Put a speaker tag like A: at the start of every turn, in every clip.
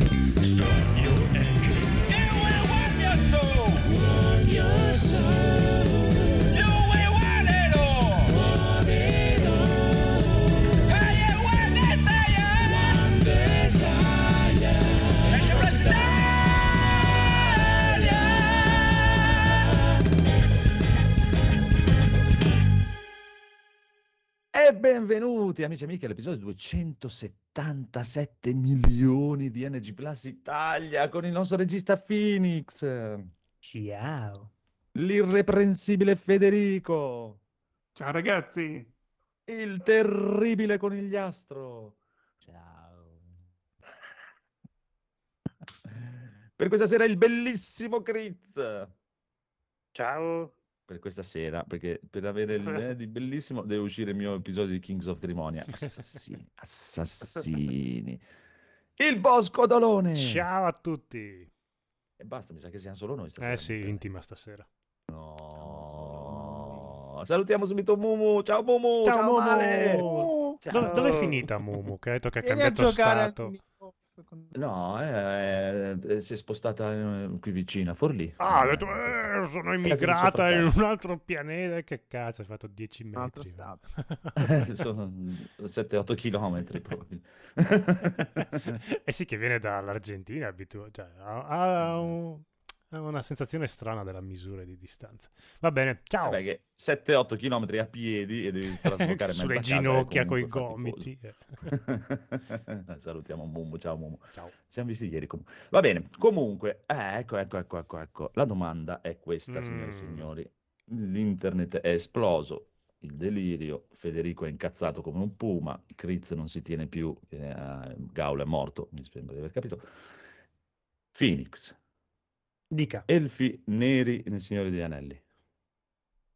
A: Mm-hmm. Benvenuti amici e amiche all'episodio 277 milioni di NG Plus Italia con il nostro regista Phoenix,
B: Ciao.
A: l'irreprensibile Federico,
C: Ciao ragazzi,
A: il terribile conigliastro.
B: Ciao.
A: Per questa sera il bellissimo Critz.
D: Ciao.
A: Per questa sera, perché per avere il eh, di bellissimo deve uscire il mio episodio di Kings of Trimonia. Assassini, assassini. Il Bosco Dolone.
D: Ciao a tutti.
A: E basta, mi sa che siamo solo noi stasera.
D: Eh sì, intima stasera.
A: No. Salutiamo subito Mumu. Ciao Mumu.
D: Ciao,
A: Ciao,
D: Mumu.
A: Male.
D: Dove, dove è finita Mumu? Che ha detto che ha cambiato
E: al
D: stato.
A: No, eh, eh, si è spostata eh, qui vicino a Forlì.
D: Ah, ha
A: Eh,
D: detto, eh, sono
A: Casa di
D: immigrata in un altro pianeta. Che cazzo, hai fatto 10
E: un altro
D: metri.
E: stato.
A: Sono 7-8 chilometri proprio.
D: eh sì, che viene dall'Argentina, abitu- cioè, ha, ha un- ha una sensazione strana della misura di distanza. Va bene, ciao.
A: Vabbè, che 7-8 chilometri a piedi e devi traslocare
D: Sulle
A: mezza è
D: ginocchia coi
A: comunque
D: gomiti. eh.
A: Salutiamo Mumu, ciao Mumu.
D: Ciao.
A: Ci siamo visti ieri comunque. Va bene, comunque, eh, ecco, ecco, ecco, ecco, ecco. La domanda è questa, signore e
D: Mm.
A: signori. L'internet è esploso, il delirio, Federico è incazzato come un puma, Critz non si tiene più, eh, Gaul è morto, mi sembra di aver capito. Phoenix,
B: Dica.
A: elfi neri nel Signore degli Anelli.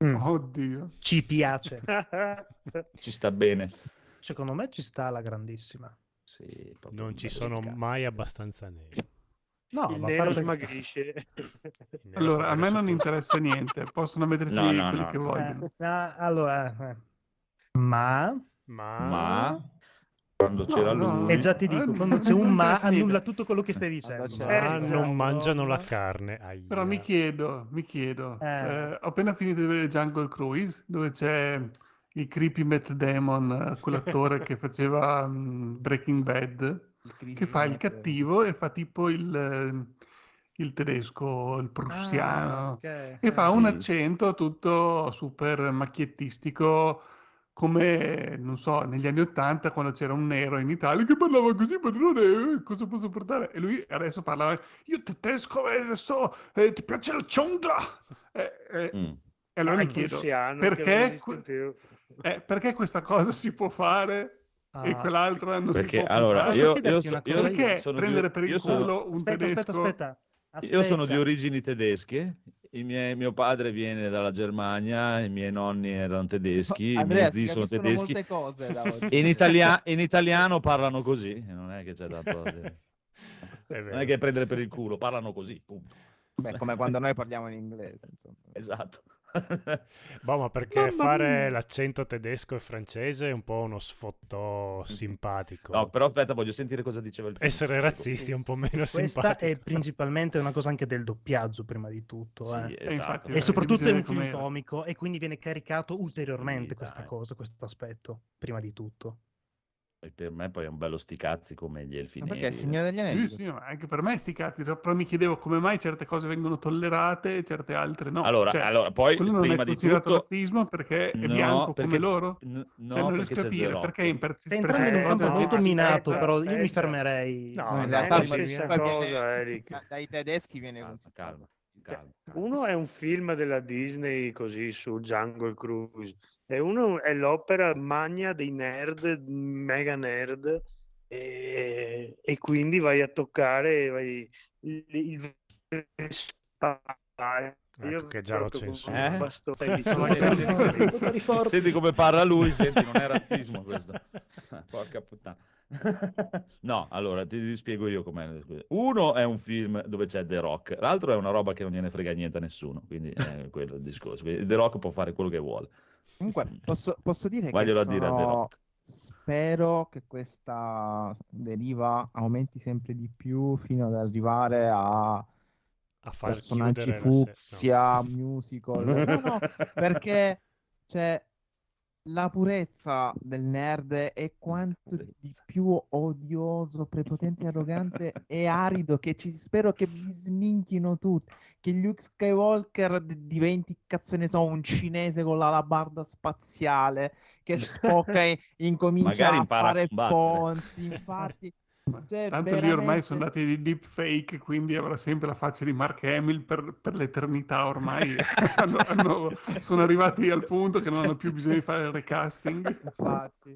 B: Mm,
C: Oddio.
B: Ci piace.
A: Ci sta bene?
B: Secondo me ci sta alla grandissima.
A: Sì,
D: Non ci sono
A: sticazzo.
D: mai abbastanza neri.
B: No,
D: Il nero smagrisce.
C: Allora, a me non interessa niente, possono metterci
A: No, no,
C: quelli
A: no.
C: che
B: Eh,
C: vogliono.
B: ah, allora, eh. ma.
D: Ma...
A: Ma quando c'era
C: no.
A: lui...
B: e già ti dico, quando c'è un ma annulla tutto quello che stai dicendo.
E: Eh,
D: non
E: esatto.
D: mangiano la carne. Aia.
C: Però mi chiedo, mi chiedo,
B: Eh.
C: eh, ho appena finito di vedere Jungle Cruise, dove c'è il creepy Matt Damon, eh, quell'attore che faceva mm, Breaking Bad, che fa il cattivo e fa tipo il, eh, il tedesco, il
B: Ah,
C: prussiano.
B: ok.
C: E fa un accento tutto super macchiettistico, come, non so, negli anni Ottanta quando c'era un nero in Italia che parlava così, padrone, eh, cosa posso portare? E lui adesso parla, io tedesco, eh, adesso eh, ti piace la ciondra? Eh, eh,
A: Mm.
C: e allora
D: Ah,
C: mi
D: il
C: chiedo, perché, eh, perché questa cosa si può fare e
B: Ah.
C: quell'altra non
A: Perché
C: si può
A: allora
C: fare?
A: io, io, so- io-?
C: Perché
A: sono
C: prendere
A: di,
C: per il
A: io sono-
C: culo un
B: Aspetta,
C: tedesco?
B: aspetta, aspetta.
A: io sono di
B: Aspetta.
A: origini tedesche. I miei- mio padre viene dalla Germania, i miei nonni erano tedeschi, i
E: Andrea,
A: miei
E: si
A: zii sono tedeschi.
E: molte cose.
A: E in, italia- in italiano parlano così, non è che c'è da Non è che prendere per il culo, parlano così, punto.
E: Beh, come quando noi parliamo in inglese, insomma.
A: Esatto.
D: Boh, ma perché
C: Mamma
D: fare
C: mia.
D: l'accento tedesco e francese è un po' uno sfottò simpatico.
A: No, però aspetta, voglio sentire cosa diceva il
D: Essere razzisti è un po' meno
B: Questa
D: simpatico.
B: è principalmente una cosa anche del doppiaggio, prima di tutto.
A: Sì,
B: eh.
C: E
A: esatto.
C: infatti,
B: E soprattutto è un film comico e quindi viene caricato ulteriormente
A: Sì,
B: questa
A: dai.
B: cosa, questo aspetto, prima di tutto.
A: E per me poi è un bello sticazzi come gli elfi
E: perché il Signore degli Anelli?
C: Sì, sì, anche per me sti cazzi, però mi chiedevo come mai certe cose vengono tollerate e certe altre no.
A: Allora,
C: Cioè,
A: allora, poi
C: quello non è considerato
A: tutto...
C: razzismo perché è
A: No,
C: bianco
A: perché-
C: come loro.
A: n- no,
C: cioè, non riesco a capire
A: Rock.
C: perché in per,
B: Stai
C: per certe
B: un molto minato,
C: aspetta.
B: però io mi fermerei.
D: No,
E: in
D: è
E: realtà
D: cosa,
E: viene-
D: Eric.
E: da- dai tedeschi viene
A: Calma, calma,
D: Cioè. Uno è un film della Disney così su Jungle Cruise e uno è l'opera magna dei nerd, mega nerd e, e quindi vai a toccare vai, il, il
A: Ecco
D: che già lo
A: Eh?
D: censura.
B: Tori forti.
A: Senti come parla lui, senti, non è razzismo questo. Porca puttana. No, allora ti spiego io com'è. Uno è un film dove c'è The Rock, l'altro è una roba che non gliene frega niente a nessuno, quindi è quello il discorso. Quindi The Rock può fare quello che vuole.
E: Comunque, posso, posso dire che
A: Voglio dire a The
E: sono,
A: Rock.
E: spero che questa deriva aumenti sempre di più fino ad arrivare a
F: A far
E: personaggi
F: se- no.
E: fucsia, musical. No, no, perché cioè, la purezza del nerd è quanto di più odioso, prepotente, arrogante e arido che ci spero che vi sminchino tutti. Che Luke Skywalker d- diventi, cazzo ne so, un cinese con la labarda spaziale, che Spock e- incomincia
A: Magari
E: a fare fonzi, infatti... Cioè,
C: Tanto lì ormai sono
E: veramente-
C: andati di deepfake, quindi avrà sempre la faccia di Mark Hamill per, per l'eternità ormai. Hanno- hanno- sono arrivati al punto che non hanno più bisogno di fare il recasting.
E: Infatti.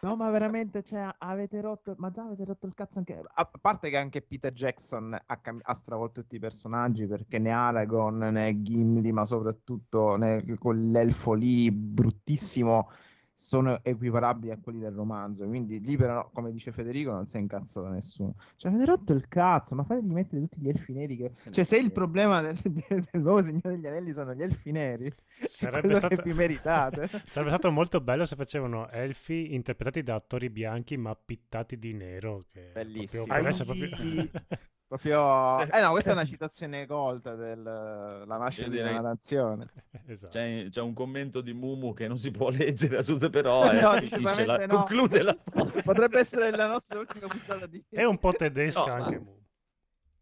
E: No, ma veramente, cioè, avete rotto, ma già avete rotto il cazzo anche... A parte che anche Peter Jackson ha, cam- ha stravolto tutti i personaggi, perché né Aragorn, né Gimli, ma soprattutto né quell'elfo lì bruttissimo, sono equiparabili a quelli del romanzo. Quindi lì però, come dice Federico, non si è incazzato nessuno. Cioè, avete rotto il cazzo, ma fateli mettere tutti gli elfi neri che... Cioè, se il problema del, del nuovo Signore degli Anelli sono gli elfi neri,
F: Sarebbe stato...
E: che vi meritate.
F: Sarebbe stato molto bello se facevano elfi interpretati da attori bianchi ma pittati di nero. Che
E: Bellissimo.
F: Proprio... Proprio...
E: Eh no, questa è una citazione colta della nascita di
A: direi-
E: una nazione.
F: esatto.
A: C'è, c'è un commento di Mumu che non si può leggere assolutamente, però eh,
E: No,
A: la-
E: no.
A: conclude la storia.
E: Potrebbe essere la nostra ultima puntata di...
F: È un po' tedesca
A: No,
F: anche.
A: ma-
F: Mu.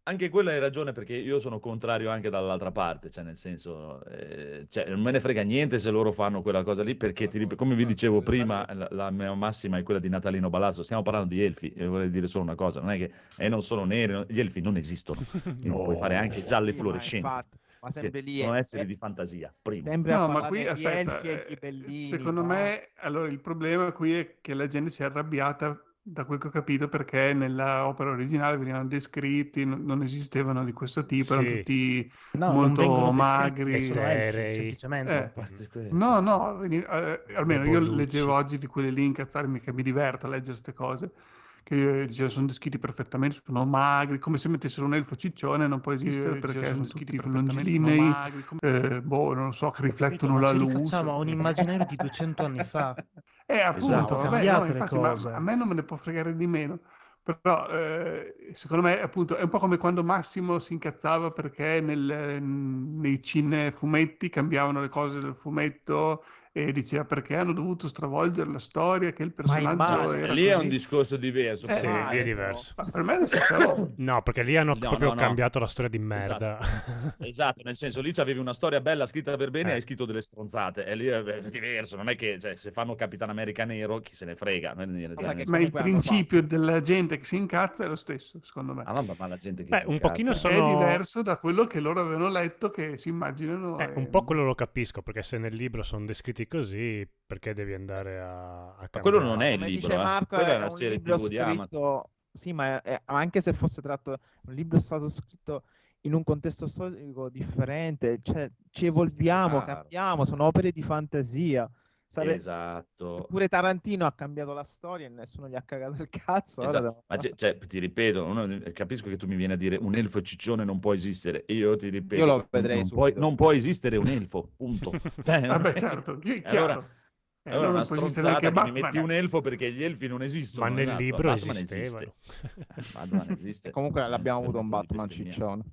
A: Anche quella hai ragione perché io sono contrario anche dall'altra parte, cioè nel senso, eh, cioè, non me ne frega niente se loro fanno quella cosa lì perché, ti come vi dicevo prima, la, la mia massima è quella di Natalino Balasso, stiamo parlando di elfi e vorrei dire solo una cosa, non è che eh, non sono neri, no- gli elfi non esistono, quindi puoi fare anche gialli
E: ma
A: fluorescenti,
E: ma sempre lì
A: sono
E: è-
A: esseri
E: è-
A: di fantasia, primo.
E: sempre a
C: No, ma qui aspetta,
E: elfi e
C: eh,
E: ghibellini.
C: secondo
E: qua.
C: me, allora il problema qui è che la gente si è arrabbiata, da quel che ho capito, perché nella opera originale venivano descritti, non, non esistevano di questo tipo, erano
F: Sì.
C: tutti
B: No,
C: molto magri.
F: Eterei.
B: semplicemente.
C: Eh. No, no, veni- eh, almeno io leggevo oggi di quelli lì incazzarmi che mi diverto a leggere queste cose, che eh, diceva, sono descritti perfettamente, sono magri, come se mettessero un elfo ciccione, non può esistere perché sono tutti longilinei, eh, boh, non lo so, che riflettono la
B: ci
C: luce.
B: rifacciamo a un immaginario di 200 anni fa.
C: Eh, appunto,
A: Esatto.
C: vabbè, no, infatti, a me non me ne può fregare di meno. Però eh, secondo me appunto è un po' come quando Massimo si incazzava perché nel- nei cinefumetti cambiavano le cose del fumetto e diceva perché hanno dovuto stravolgere la storia, che il personaggio era
A: Lì è un
C: così.
A: discorso diverso.
C: Eh,
F: Sì, lì è diverso.
C: Ma per me è la stessa roba.
F: No, perché lì hanno
A: No,
F: proprio
A: no, no.
F: cambiato la storia di merda.
A: Esatto, nel senso lì avevi una storia bella scritta per bene e
F: Eh.
A: hai scritto delle stronzate e lì è diverso, non è che cioè, se fanno Capitan America nero chi se ne frega. non è niente,
E: Cosa che
A: nel
C: Ma il principio della gente che si incazza è lo stesso, secondo me.
A: Ah, vabbè, ma la gente che
F: Beh,
A: si
F: un
A: incazza.
F: pochino so-
C: È
F: sono-
C: diverso da quello che loro avevano letto, che si immaginano.
F: Eh,
C: e-
F: un po' quello lo capisco, perché se nel libro sono descritti così, perché devi andare a, a
A: Ma quello non è il
E: Come
A: libro,
E: dice
A: eh.
E: Marco,
A: Quella
E: è,
A: è una
E: un
A: serie
E: libro
A: TV
E: scritto... Sì, ma è- anche se fosse tratto... Un libro è stato scritto in un contesto storico differente, cioè ci evolviamo,
A: Chiaro.
E: cambiamo, sono opere di fantasia. Sare-
A: Esatto.
E: Pure Tarantino ha cambiato la storia e nessuno gli ha cagato il cazzo.
A: Esatto. Ma c'è- cioè, ti ripeto, uno- capisco che tu mi vieni a dire un elfo ciccione non può esistere. Io ti ripeto,
E: Io lo vedrei
A: non, puoi- non può esistere un elfo, punto. Cioè,
C: Vabbè, certo.
A: Allora-
C: Eh,
A: Allora, una stronzata che mi metti un elfo perché gli elfi non esistono.
F: Ma nel
A: esatto.
F: libro
A: Batman
F: esistevano.
A: esiste. Batman esiste.
E: Comunque l'abbiamo avuto un Batman ciccione.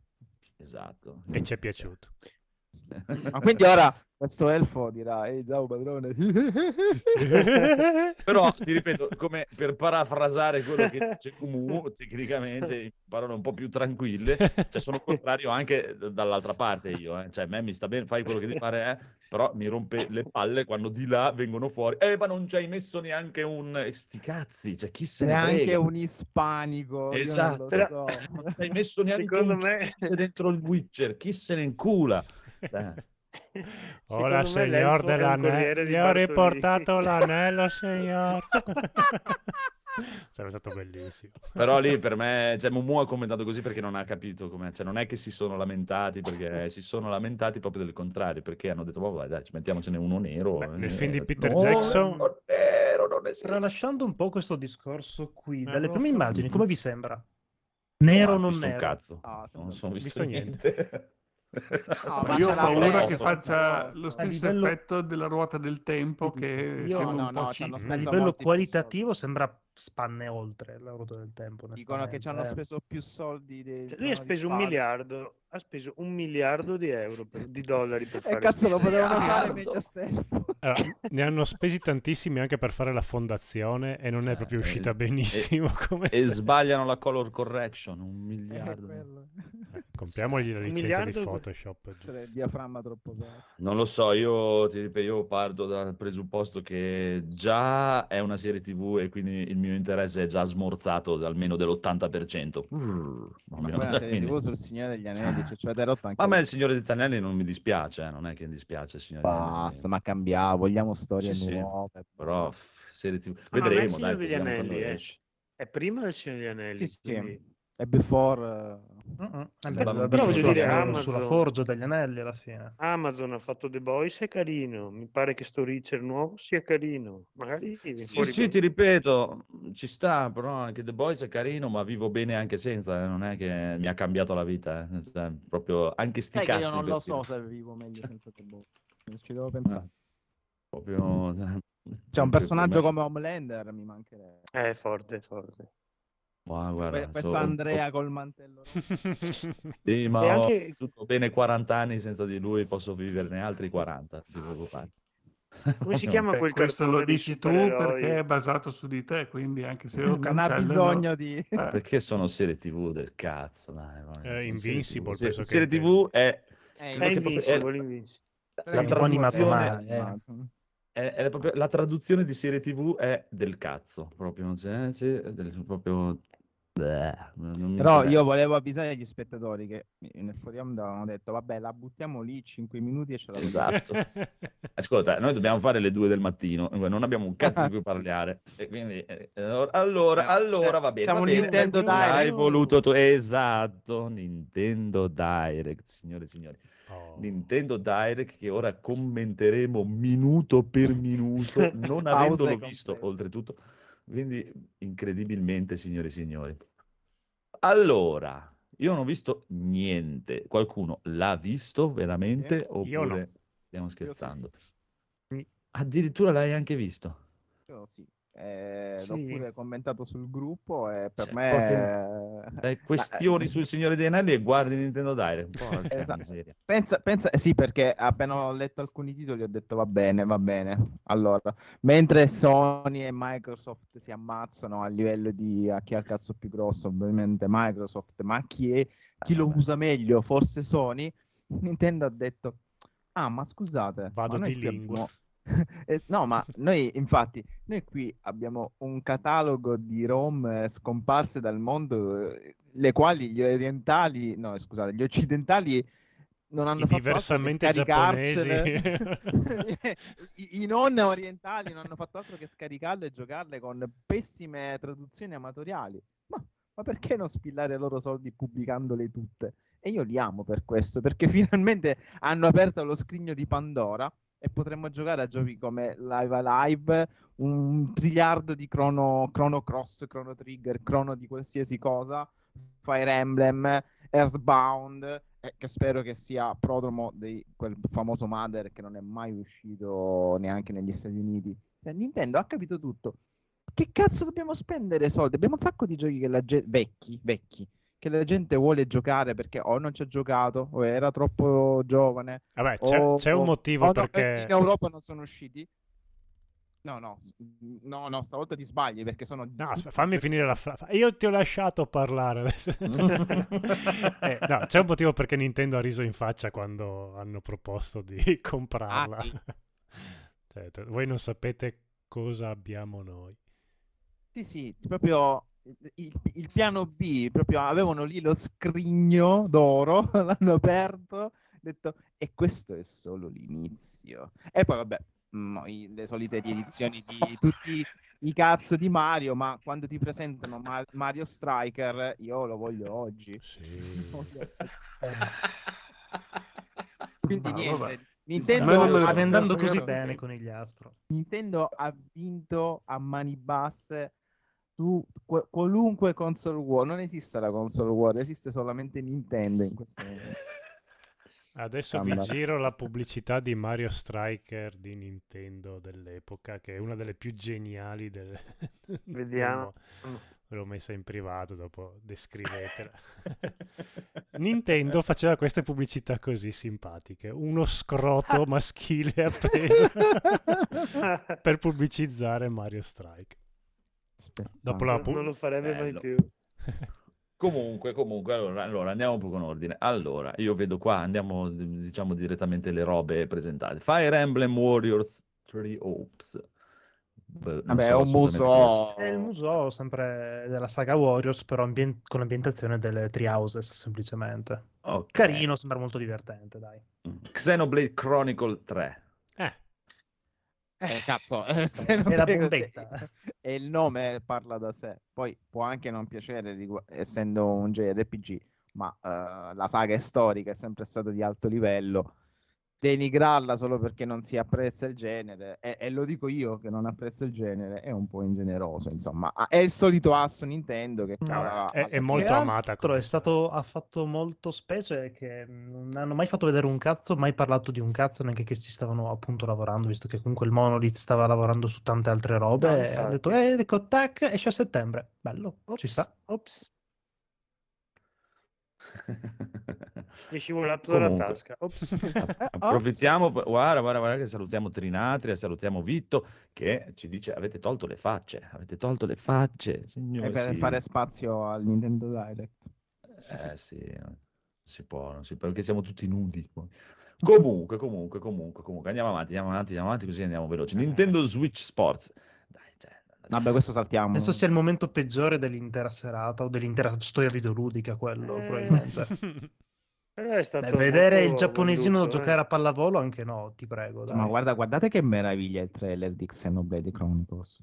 A: Esatto.
F: E ci è piaciuto.
E: Ma quindi ora questo elfo dirà, ehi ciao padrone.
A: Però ti ripeto, come per parafrasare quello che dice Kumu, tecnicamente in parole un po' più tranquille, cioè sono contrario anche dall'altra parte io, eh. cioè a me mi sta bene, fai quello che devi fare, eh, però mi rompe le palle quando di là vengono fuori, eh ma non ci hai messo neanche un... sti cazzi, cioè chi se ne
E: Neanche un ispanico. io
A: Esatto.
E: non lo so.
A: Non ci hai messo neanche
D: Secondo
A: un
D: me-
A: dentro il Witcher, chi se ne incula?
F: Ora, signor dell'anello, gli ho riportato l'anello, signor. Sarebbe stato bellissimo.
A: Però lì per me, cioè Mumu ha commentato così perché non ha capito com'è, cioè non è che si sono lamentati, perché si sono lamentati proprio del contrario, perché hanno detto, vabbè dai, ci mettiamocene uno nero.
F: Beh, nel
A: eh,
F: film di Peter
A: no,
F: Jackson-
A: nero, non esiste.
B: Tralasciando un po' questo discorso qui,
F: Eh,
B: dalle prime immagini, come vi sembra? Nero o
A: Non visto un
B: nero?
A: cazzo,
E: Ah,
A: non sono visto,
F: visto
A: niente.
E: No,
C: io ho paura che faccia lo stesso
B: livello-
C: effetto della ruota del tempo che
B: Io-
E: No, no.
B: A livello qualitativo sembra spanne oltre la ruota del tempo.
E: Dicono che ci hanno
B: eh.
E: speso più soldi dei
D: Cioè, lui ha speso un miliardo, ha speso un miliardo di euro, per- di dollari per
E: E
D: fare
E: Eh, cazzo lo potevano fare meglio stesso.
F: Allora, ne hanno spesi tantissimi anche per fare la fondazione e non è
A: Eh,
F: proprio
A: e-
F: uscita
A: e-
F: benissimo come
A: E
F: se-
A: sbagliano la color correction, un
E: Eh,
A: miliardo.
F: Eh, compriamogli la licenza di Photoshop.
E: C'era il diaframma troppo aperto.
A: Non lo so, io, ti ripeto, io parto dal presupposto che già è una serie TV e quindi il mio interesse è già smorzato da almeno dell'80%. Mm,
E: Ma una serie TV sul Signore degli Anelli, cioè, ci avete rotto anche
A: Ma a me il Signore dei Anelli non mi dispiace, eh, non è che mi dispiace il Signore.
E: Basta, ma cambiamo, vogliamo storie
A: Sì, sì.
E: nuove.
A: Però, f- serie TV...
D: Ah, me il
A: Vedremo,
D: Signore
A: dai,
D: degli Anelli, eh. È prima del Signore degli Anelli.
E: Sì, sì.
D: quindi-
E: E before...
B: Mm-mm. Eh, beh,
A: voglio
D: dire, Amazon-
B: sulla forgia degli anelli alla fine.
D: Amazon ha fatto The Boys, è carino. Mi pare che sto Richard nuovo sia carino. Magari
A: Sì,
D: fuori
A: sì, ti ripeto, ci sta, però anche The Boys è carino, ma vivo bene anche senza, eh, non è che mi ha cambiato la vita, eh, cioè, proprio anche sti
E: Sai che
A: cazzi
E: io non lo
A: dire.
E: so se vivo meglio senza The Boys. Ci devo pensare.
A: Proprio...
E: C'è un personaggio come Homelander, mi mancherebbe.
D: È forte, è forte.
A: Ma guarda,
E: Que- questo
A: so-
E: Andrea col mantello.
A: Sì, ma
D: E
A: ho
D: anche-
A: vissuto bene 40 anni senza di lui, posso viverne altri 40, non ti preoccupare.
D: Come si chiama quel
C: questo lo dici tu perché è basato su di te, quindi anche se lo
E: non ha bisogno di...
C: Eh,
A: Perché sono serie TV del cazzo, dai.
F: Eh,
A: serie
F: Invincible,
A: TV.
F: penso
A: Se-
F: che
A: serie. TV è,
E: Eh,
D: È
A: che proprio-
D: Invincible, Invincible.
B: Sei
A: la traduzione,
B: male, eh.
A: è- è proprio- la traduzione di serie TV è del cazzo, proprio, c'è, c'è- del- proprio... Mi
E: Però io
A: interessa.
E: volevo avvisare gli spettatori che nel onda avevano detto vabbè la buttiamo lì 5 minuti e ce la
A: Esatto. Ascolta, noi dobbiamo fare le due del mattino, non abbiamo un cazzo di cui
E: Sì.
A: parlare. E quindi, eh, allora, allora,
E: Eh,
A: allora
E: cioè,
A: va bene.
E: siamo
A: va bene.
E: Nintendo
A: Hai
F: Direct.
A: voluto tu. Esatto, Nintendo Direct, signore e signori.
F: Oh.
A: Nintendo Direct che ora commenteremo minuto per minuto, non avendolo visto oltretutto. Quindi, incredibilmente, signore e signori. Allora, io non ho visto niente. Qualcuno l'ha visto veramente
F: no.
A: oppure stiamo scherzando?
B: Sì.
A: Addirittura l'hai anche visto?
E: Io sì. Eh,
D: Sì.
E: L'ho pure commentato sul gruppo e per
A: Cioè,
E: me...
A: Dai questioni sul Signore dei Anelli e guardi Nintendo Direct. Porca
E: Esatto. Pensa, pensa, eh sì, perché appena ho letto alcuni titoli ho detto va bene, va bene. Allora, mentre Sony e Microsoft si ammazzano a livello di a chi ha il cazzo più grosso, ovviamente Microsoft, ma chi, è, chi lo
A: vabbè.
E: usa meglio, forse Sony, Nintendo ha detto, ah ma scusate,
F: Vado
E: ma
F: di lingua."
E: abbiamo- Eh, no, ma noi infatti, noi qui abbiamo un catalogo di ROM eh, scomparse dal mondo, eh, le quali gli orientali, no scusate, gli occidentali non hanno
F: I
E: fatto altro che
F: diversamente
E: scaricarcele. I, I non orientali non hanno fatto altro che scaricarle e giocarle con pessime traduzioni amatoriali. Ma, ma perché non spillare i loro soldi pubblicandole tutte? E io li amo per questo, perché finalmente hanno aperto lo scrigno di Pandora e potremmo giocare a giochi come Live Alive, un triliardo di Chrono, Chrono Cross, Chrono Trigger, Chrono di qualsiasi cosa, Fire Emblem, Earthbound, eh, che spero che sia prodromo di quel famoso Mother che non è mai uscito neanche negli Stati Uniti. Cioè, Nintendo ha capito tutto. Che cazzo dobbiamo spendere soldi? Abbiamo un sacco di giochi che la gente... vecchi, vecchi, che la gente vuole giocare perché o non ci ha giocato o era troppo giovane
F: Vabbè, c'è,
E: o-
F: c'è un motivo
E: o no,
F: perché...
E: in Europa non sono usciti. No, no, no, no, stavolta ti sbagli perché sono
F: No, fammi finire la frase. Io ti ho lasciato parlare adesso. Eh, no, c'è un motivo perché Nintendo ha riso in faccia quando hanno proposto di comprarla.
E: Ah, sì.
F: Cioè, voi non sapete cosa abbiamo noi.
E: Sì, sì, proprio il, il piano B, proprio avevano lì lo scrigno d'oro, l'hanno aperto, detto, e questo è solo l'inizio. E poi vabbè, mm, i- le solite riedizioni di tutti i cazzo di Mario, ma quando ti presentano Ma- Mario Striker, io lo voglio oggi.
F: Sì.
E: Quindi
C: Ma
E: niente,
C: vabbè.
E: Nintendo,
B: Sta andando così bene con gli astro.
E: Nintendo ha vinto a mani basse su qu- qualunque console war. Non esiste la console war, esiste solamente Nintendo in questo momento.
F: Adesso vi
E: Cambia.
F: giro la pubblicità di Mario Striker di Nintendo dell'epoca, che è una delle più geniali del...
D: Vediamo.
F: mo- Ve l'ho messa in privato, dopo descrivetela. Nintendo faceva queste pubblicità così simpatiche. Uno scroto maschile appeso per pubblicizzare Mario Strike. Dopo la pu-
D: non lo farebbe mai
A: Bello.
D: più.
A: Comunque, comunque, allora, allora, andiamo un po' con ordine. Allora, io vedo qua, andiamo diciamo direttamente le robe presentate. Fire Emblem Warriors 3 Hopes. Beh,
E: Vabbè, è
A: so
E: un
A: assolutamente
E: muso.
B: È il museo sempre della saga Warriors, però ambien- con l'ambientazione delle Three Houses, semplicemente.
A: cosa. Ok.
B: Carino, sembra molto divertente, dai.
A: Xenoblade Chronicle 3.
F: Eh,
E: cazzo, eh,
B: È la
E: così-
B: bombetta.
E: E il nome parla da sé. Poi può anche non piacere, essendo un JRPG, ma eh, la saga è storica, è sempre stata di alto livello. Denigrarla solo perché non si apprezza il genere, e, e lo dico io che non apprezzo il genere, è un po' ingeneroso. Insomma, Ah, è il solito asso Nintendo che
B: No,
F: è, è molto
B: Che
F: amata.
B: altro
F: come
B: è stato, ha fatto molto specie che non hanno mai fatto vedere un cazzo, mai parlato di un cazzo, neanche che ci stavano appunto lavorando, visto che comunque il Monolith stava lavorando su tante altre robe.
D: No,
B: e ha detto, eh, ecco, tac, esce a settembre. Bello, ci
D: Ops,
B: sta.
D: Ops, mi è scivolato dalla tasca.
A: Approfittiamo, guarda, guarda, guarda che salutiamo Trinatria, salutiamo Vitto che ci dice avete tolto le facce, avete tolto le facce,
E: è
A: signore.
E: per
A: sì.
E: fare spazio al Nintendo Direct.
A: Eh sì, non si può, non si può, perché siamo tutti nudi. Comunque, comunque, comunque, comunque, andiamo avanti, andiamo avanti, andiamo avanti, così andiamo veloci. Nintendo Switch Sports.
E: Vabbè, questo saltiamo.
B: Penso sia il momento peggiore dell'intera serata o dell'intera storia videoludica, quello,
D: Eh,
B: probabilmente.
D: Però è stato
B: Dai, vedere il giapponesino
D: venduto, eh.
B: giocare a pallavolo anche no, ti prego. Dai.
E: Ma guarda, guardate che meraviglia il trailer di Xenoblade Chronicles.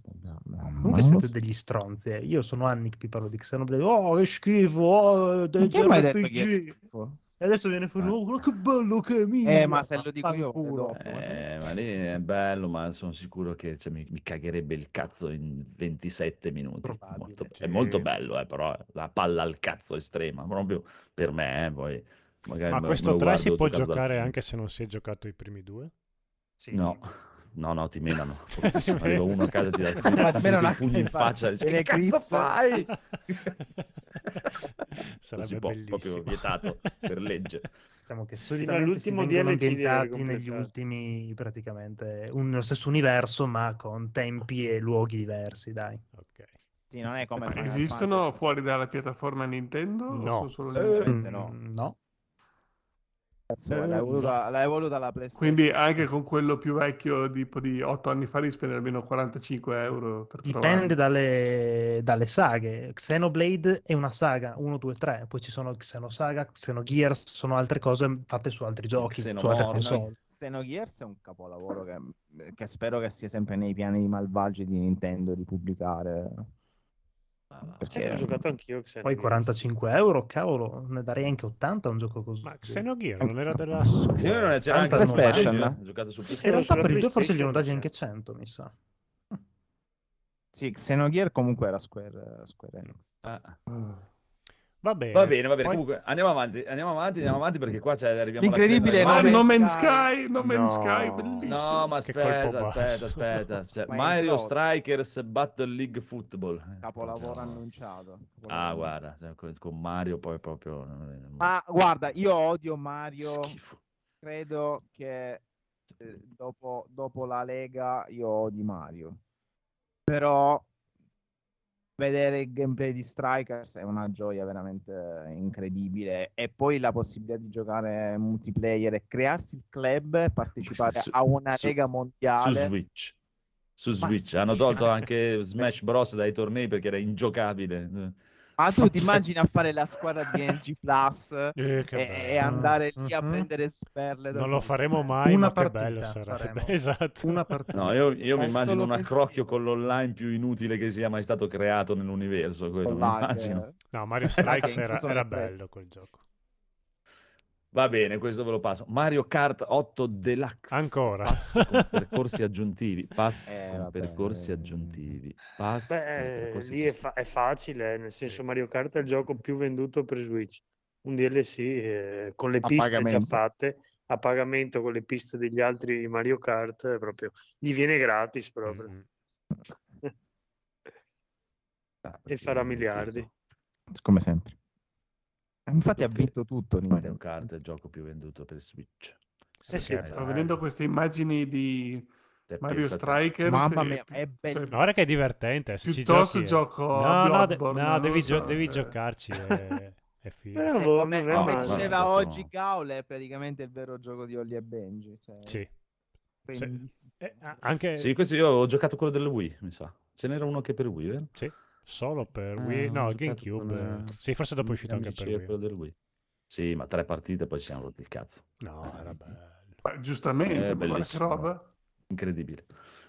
B: Comunque siete degli stronzi. eh. Io sono anni che vi parlo di Xenoblade. Oh, che schifo! Oh,
E: ha mai detto che è schifo?
B: E adesso viene fuori,
A: Ah.
B: oh, che bello che è mio!
E: Eh, ma se lo dico io,
B: Vaffanculo.
E: dopo.
A: Eh, ma lì è bello, ma sono sicuro che cioè, mi, mi cagherebbe il cazzo in 27 minuti.
B: Probabile,
A: Molto-
F: sì.
A: È molto bello, eh, però la palla al cazzo estrema, proprio per me, eh, poi magari
F: Ma
A: me-
F: questo
A: me lo
F: 3 si può giocare anche se non si è giocato i primi due?
B: Sì.
A: No, no, no, ti menano. Arriva uno a casa ti dà
E: Ma almeno
A: i
E: una
A: pugni in faccia e dice,
E: e
A: che cazzo
E: quiz."
A: fai?
F: Sarebbe
A: può,
F: bellissimo.
A: proprio vietato per legge.
B: Diciamo che
D: Fino all'ultimo
B: vengono
D: DLC
B: ambientati negli ultimi, praticamente, un, nello stesso universo, ma con tempi e luoghi diversi, dai.
F: Ok.
E: Sì, non è come Final
C: esistono fuori dalla piattaforma Nintendo? o
F: No.
C: solo
A: Eh,
C: Nintendo?
E: no.
B: Mm, no.
E: Cazzo, l'hai voluta, l'hai voluta la PlayStation.
C: Quindi anche con quello più vecchio, tipo di 8 anni fa, devi spendere almeno 45 euro per
B: Dipende dalle, dalle saghe. Xenoblade è una saga 1, 2, 3, poi ci sono Xenosaga, Xenogears, sono altre cose fatte su altri giochi, su altre console.
E: Xenogears è un capolavoro che, che spero che sia sempre nei piani malvagi di Nintendo di pubblicare.
D: Che
E: Perché
D: ho giocato anch'io
B: Poi
D: Xenogears.
B: 45 euro, cavolo, ne darei anche 80 a un gioco così.
F: Ma Xenogear non era della
A: Sì, non è- c'era anche su
E: PlayStation.
A: PlayStation, giocato su
B: In
A: PlayStation.
B: realtà
D: sulla
B: per i due forse glielo
D: PlayStation,
B: dai anche
D: cioè.
B: 100, mi sa.
E: sì, Xenogear comunque era Square, Square Enix.
A: Ah.
F: Va bene.
A: Va bene, va bene.
F: Poi-
A: Comunque, andiamo avanti, andiamo avanti, andiamo avanti perché qua c'è, arriviamo alla
C: Ah,
A: della-
E: No
C: No
E: Man's
C: Sky, No Man's
F: No.
C: Sky, bellissimo.
A: No, ma aspetta, aspetta, aspetta. Cioè, Mario. Strikers Battle League Football. Eh,
E: Capolavoro
A: proprio-
E: annunciato.
A: Ah, guarda, cioè, con- con Mario poi proprio...
E: Ma guarda, io odio Mario.
A: Schifo.
E: Credo che eh, dopo, dopo la Lega io odio Mario. Però vedere il gameplay di Strikers è una gioia veramente incredibile. E poi la possibilità di giocare multiplayer e crearsi il club, e partecipare
A: Su-
E: a una
A: su-
E: Lega
A: Su
E: mondiale.
A: Switch. Su
E: Ma
A: Switch.
E: sì,
A: Hanno tolto
E: ma-
A: anche Smash Bros. dai tornei perché era ingiocabile.
E: Ma tu ti immagini a fare la squadra di NG Plus
F: Eh,
E: e, e andare lì a
B: Mhm.
E: prendere sperle?
F: Non lo faremo mai,
B: Una
F: ma che
B: partita
F: bello sarebbe. Esatto.
B: Una partita.
A: No, io, io mi immagino un accrocchio con l'online più inutile che sia mai stato creato nell'universo. Quello,
E: eh.
F: No, Mario Strikes era, era bello quel gioco.
A: Va bene, questo ve lo passo. Mario Kart 8 Deluxe.
F: Ancora.
A: Passi con percorsi aggiuntivi. Passi
E: Eh,
A: con percorsi aggiuntivi. Passi con
D: Beh,
A: percorsi
D: lì è, fa- è facile, eh, nel senso Mario Kart è il gioco più venduto per Switch. un DLC eh, con le
E: A
D: piste
E: pagamento.
D: già fatte a pagamento con le piste degli altri Mario Kart, eh, proprio gli viene gratis proprio
F: Mm, mm.
A: Ah,
D: e farà miliardi.
E: Come sempre. Infatti ha vinto tutto
A: Mario
E: Nintendo.
A: Kart è il gioco più venduto per Switch.
D: Eh sì,
C: Sto vedendo queste immagini di Mario Strikers.
E: Mamma mia, è bellissimo.
F: Ma guarda che è divertente. Se ci
C: Piuttosto
F: giochi, è-
C: gioco a
F: No, no, de- no, devi,
C: lo
F: gio-
C: so,
F: devi
C: cioè.
F: giocarci. È, è figo.
D: Eh,
E: Eh,
D: boh,
E: come,
D: non è
E: come diceva
A: Guarda,
E: oggi
A: proprio-
E: Gaul è praticamente il vero gioco di Holly e Benji. Cioè,
F: Sì.
E: bellissimo.
F: Eh, anche
A: Sì, questo io ho giocato quello del Wii, mi sa. Ce n'era uno anche per Wii, vero?
F: sì, solo per
A: Ah,
F: Wii. No, GameCube.
A: con,
F: eh, Sì, forse dopo è uscito anche per
A: e
F: Wii.
A: del Wii. Sì, ma tre partite poi ci siamo rotti il cazzo.
F: No, era bello.
C: Ma giustamente,
A: È
C: ma che roba.
A: Incredibile.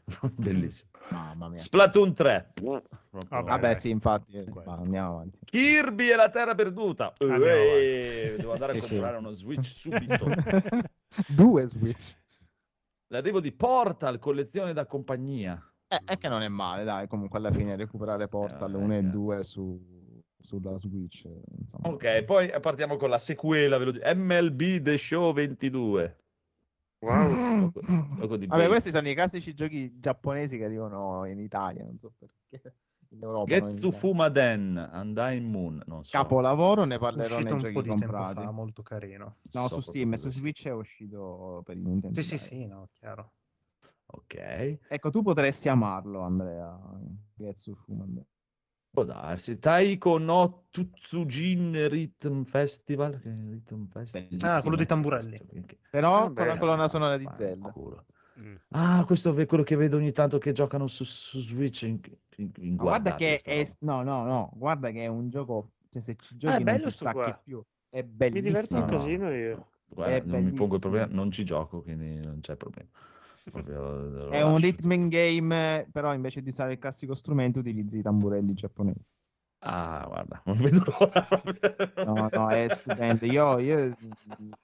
A: Bellissimo.
E: Mamma mia.
A: Splatoon 3. Proprio-
F: Vabbè,
E: Vabbè, sì, infatti. eh, andiamo avanti.
A: Kirby e la terra perduta.
F: Andiamo
A: devo andare a comprare uno Switch subito.
E: Due Switch.
A: L'arrivo di Portal, collezione da compagnia.
E: Eh, è che non è male, dai. Comunque alla fine recuperare Portal
A: Eh,
E: 1 e
A: ragazzi.
E: 2 su, sulla Switch. eh, Insomma.
A: Ok, poi partiamo con la sequela veloce. MLB The Show 22.
D: Wow.
A: Gioco di
E: Vabbè, questi sono i classici giochi giapponesi che arrivano in Italia, non so perché. In Europa, in
A: Getsu. Fumaden, Undying Moon. Non so.
E: Capolavoro, ne
B: È
E: parlerò
B: uscito
E: nei
B: un
E: giochi
B: po' di tempo
E: comprati.
B: fa, molto carino.
E: No,
A: So
E: su Steam, su. Switch è uscito per il Nintendo.
B: Sì, sì, sì, no, chiaro.
A: Ok.
E: Ecco, tu potresti amarlo, Andrea. Getsu Fumaden.
A: Può darsi. Taiko no Tutsujin Rhythm Festival. Rhythm Festival?
E: Bellissimo.
B: Ah, quello dei tamburelli.
E: Però
D: Ah,
E: con la colonna sonora di Zelda.
A: culo.
F: Mm.
A: Ah, questo è quello che vedo ogni tanto che giocano su, su Switch. In, in, in
E: guarda che è... No, no, no. Guarda che è un gioco... Cioè, se ci
D: Ah,
E: giochi
D: è
E: non
D: bello
E: ti
D: sto
E: stacchi più. È
D: Mi
E: bellissimo.
D: diverto un
A: No, no.
D: casino io.
A: Guarda,
E: è
A: non mi pongo il problema, non ci gioco, quindi non c'è problema. Proprio
E: È un rhythm game, però invece di usare il classico strumento utilizzi i tamburelli giapponesi.
A: Ah, guarda, non vedo l'ora.
E: No, no, è stupendo. Io, io,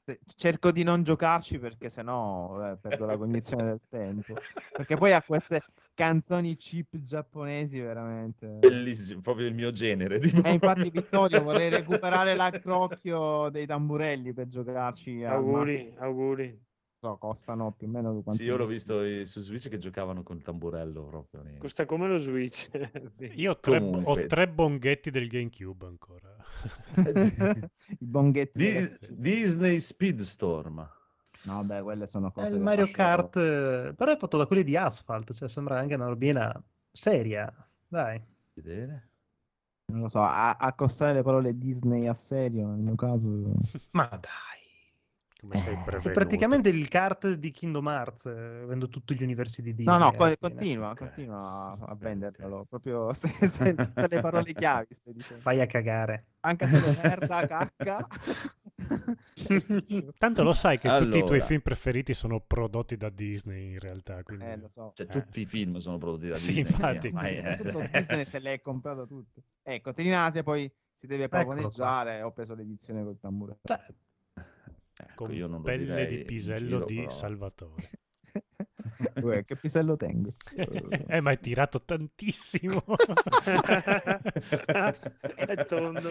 E: eh, cerco di non giocarci perché sennò eh, perdo la cognizione del tempo. Perché poi ha queste canzoni cheap giapponesi veramente.
A: Bellissimo, proprio il mio genere. tipo.
E: E infatti, Vittorio, vorrei recuperare l'accrocchio dei tamburelli per giocarci.
D: Auguri, auguri.
E: So, costano più o meno quanto
A: Sì, io l'ho visto i- su Switch che giocavano col tamburello proprio. lì.
D: Costa come lo Switch.
F: Io ho tre,
A: Comunque.
F: ho tre bonghetti del GameCube ancora.
E: I bonghetti.
A: Di- Disney Speedstorm.
E: No, beh, quelle sono
B: È
E: cose.
B: il
E: che
B: Mario Kart, eh, però è fatto da quelli di Asphalt, cioè sembra anche una robina seria. Dai.
A: Vedere?
E: Non lo so, a- accostare le parole Disney a serio, nel mio caso.
B: Ma dai.
F: Come sei
E: Eh,
B: È
F: prevenuto.
B: praticamente il kart di Kingdom Hearts, eh, avendo tutti gli universi di Disney.
E: No, no,
B: fine.
E: continua, continua a, venderlo. Proprio tutte le parole chiavi stai dicendo.
B: Vai a cagare.
E: Anche solo merda, cacca.
F: Tanto lo sai che tutti i tuoi
A: Allora.
F: film preferiti sono prodotti da Disney in realtà. Quindi...
E: eh, lo so.
A: Cioè,
F: Eh.
A: tutti i film sono prodotti da
F: Sì,
A: Disney.
F: infatti.
A: ormai è-
E: Tutto Disney se le hai comprato tutte. Ecco, Trinate poi si deve pavoneggiare. Ho preso l'edizione col tamburo.
B: Cioè,
A: Ecco,
F: con
A: io non lo
F: pelle
A: direi
F: di pisello
A: giro,
F: di
A: però-
F: Salvatore.
E: Uè, che pisello tengo?
F: eh, ma hai tirato tantissimo.
D: È tondo.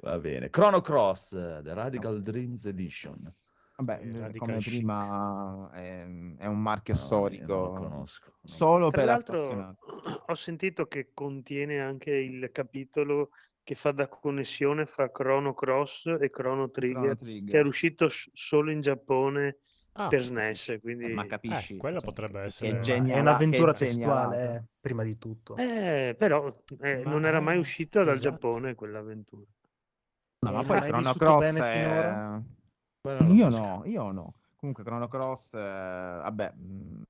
A: Va bene. Chrono Cross, The Radical Dreams Edition.
E: Vabbè,
F: Eh, Radical
E: come
F: Chic.
E: prima è, è un marchio
A: No,
E: storico.
A: Non lo conosco. Non-
E: Solo
D: Tra
E: per
D: l'altro ho sentito che contiene anche il capitolo che fa da connessione fra Chrono Cross e Chrono Trigger,
E: Chrono Trigger.
D: che era uscito solo in Giappone
F: Ah,
D: per SNES. Quindi...
E: Ma capisci?
F: Eh, quella
E: Cioè,
F: potrebbe essere-
E: È,
F: è
E: geniala-
B: è un'avventura testuale, eh, prima di tutto.
D: Eh, però eh,
F: Ma-
D: non era mai uscita dal
F: esatto.
D: Giappone quell'avventura.
E: No, ma poi Chrono Cross è... Io no, io no. Comunque Chrono Cross, eh, vabbè, mh,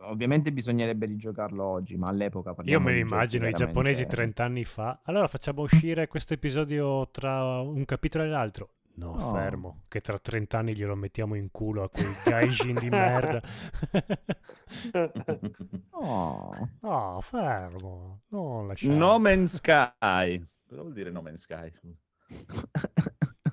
E: ovviamente bisognerebbe rigiocarlo oggi, ma all'epoca
F: Io me li
E: giochi
F: immagino i giapponesi 30 anni fa. Allora facciamo uscire questo episodio tra un capitolo e l'altro. No,
E: No.
F: fermo, che tra 30 anni glielo mettiamo in culo a quei gaijin di merda.
E: Oh,
F: no, fermo, non lasciamo.
A: No Man's Sky. Cosa vuol dire No Man's Sky?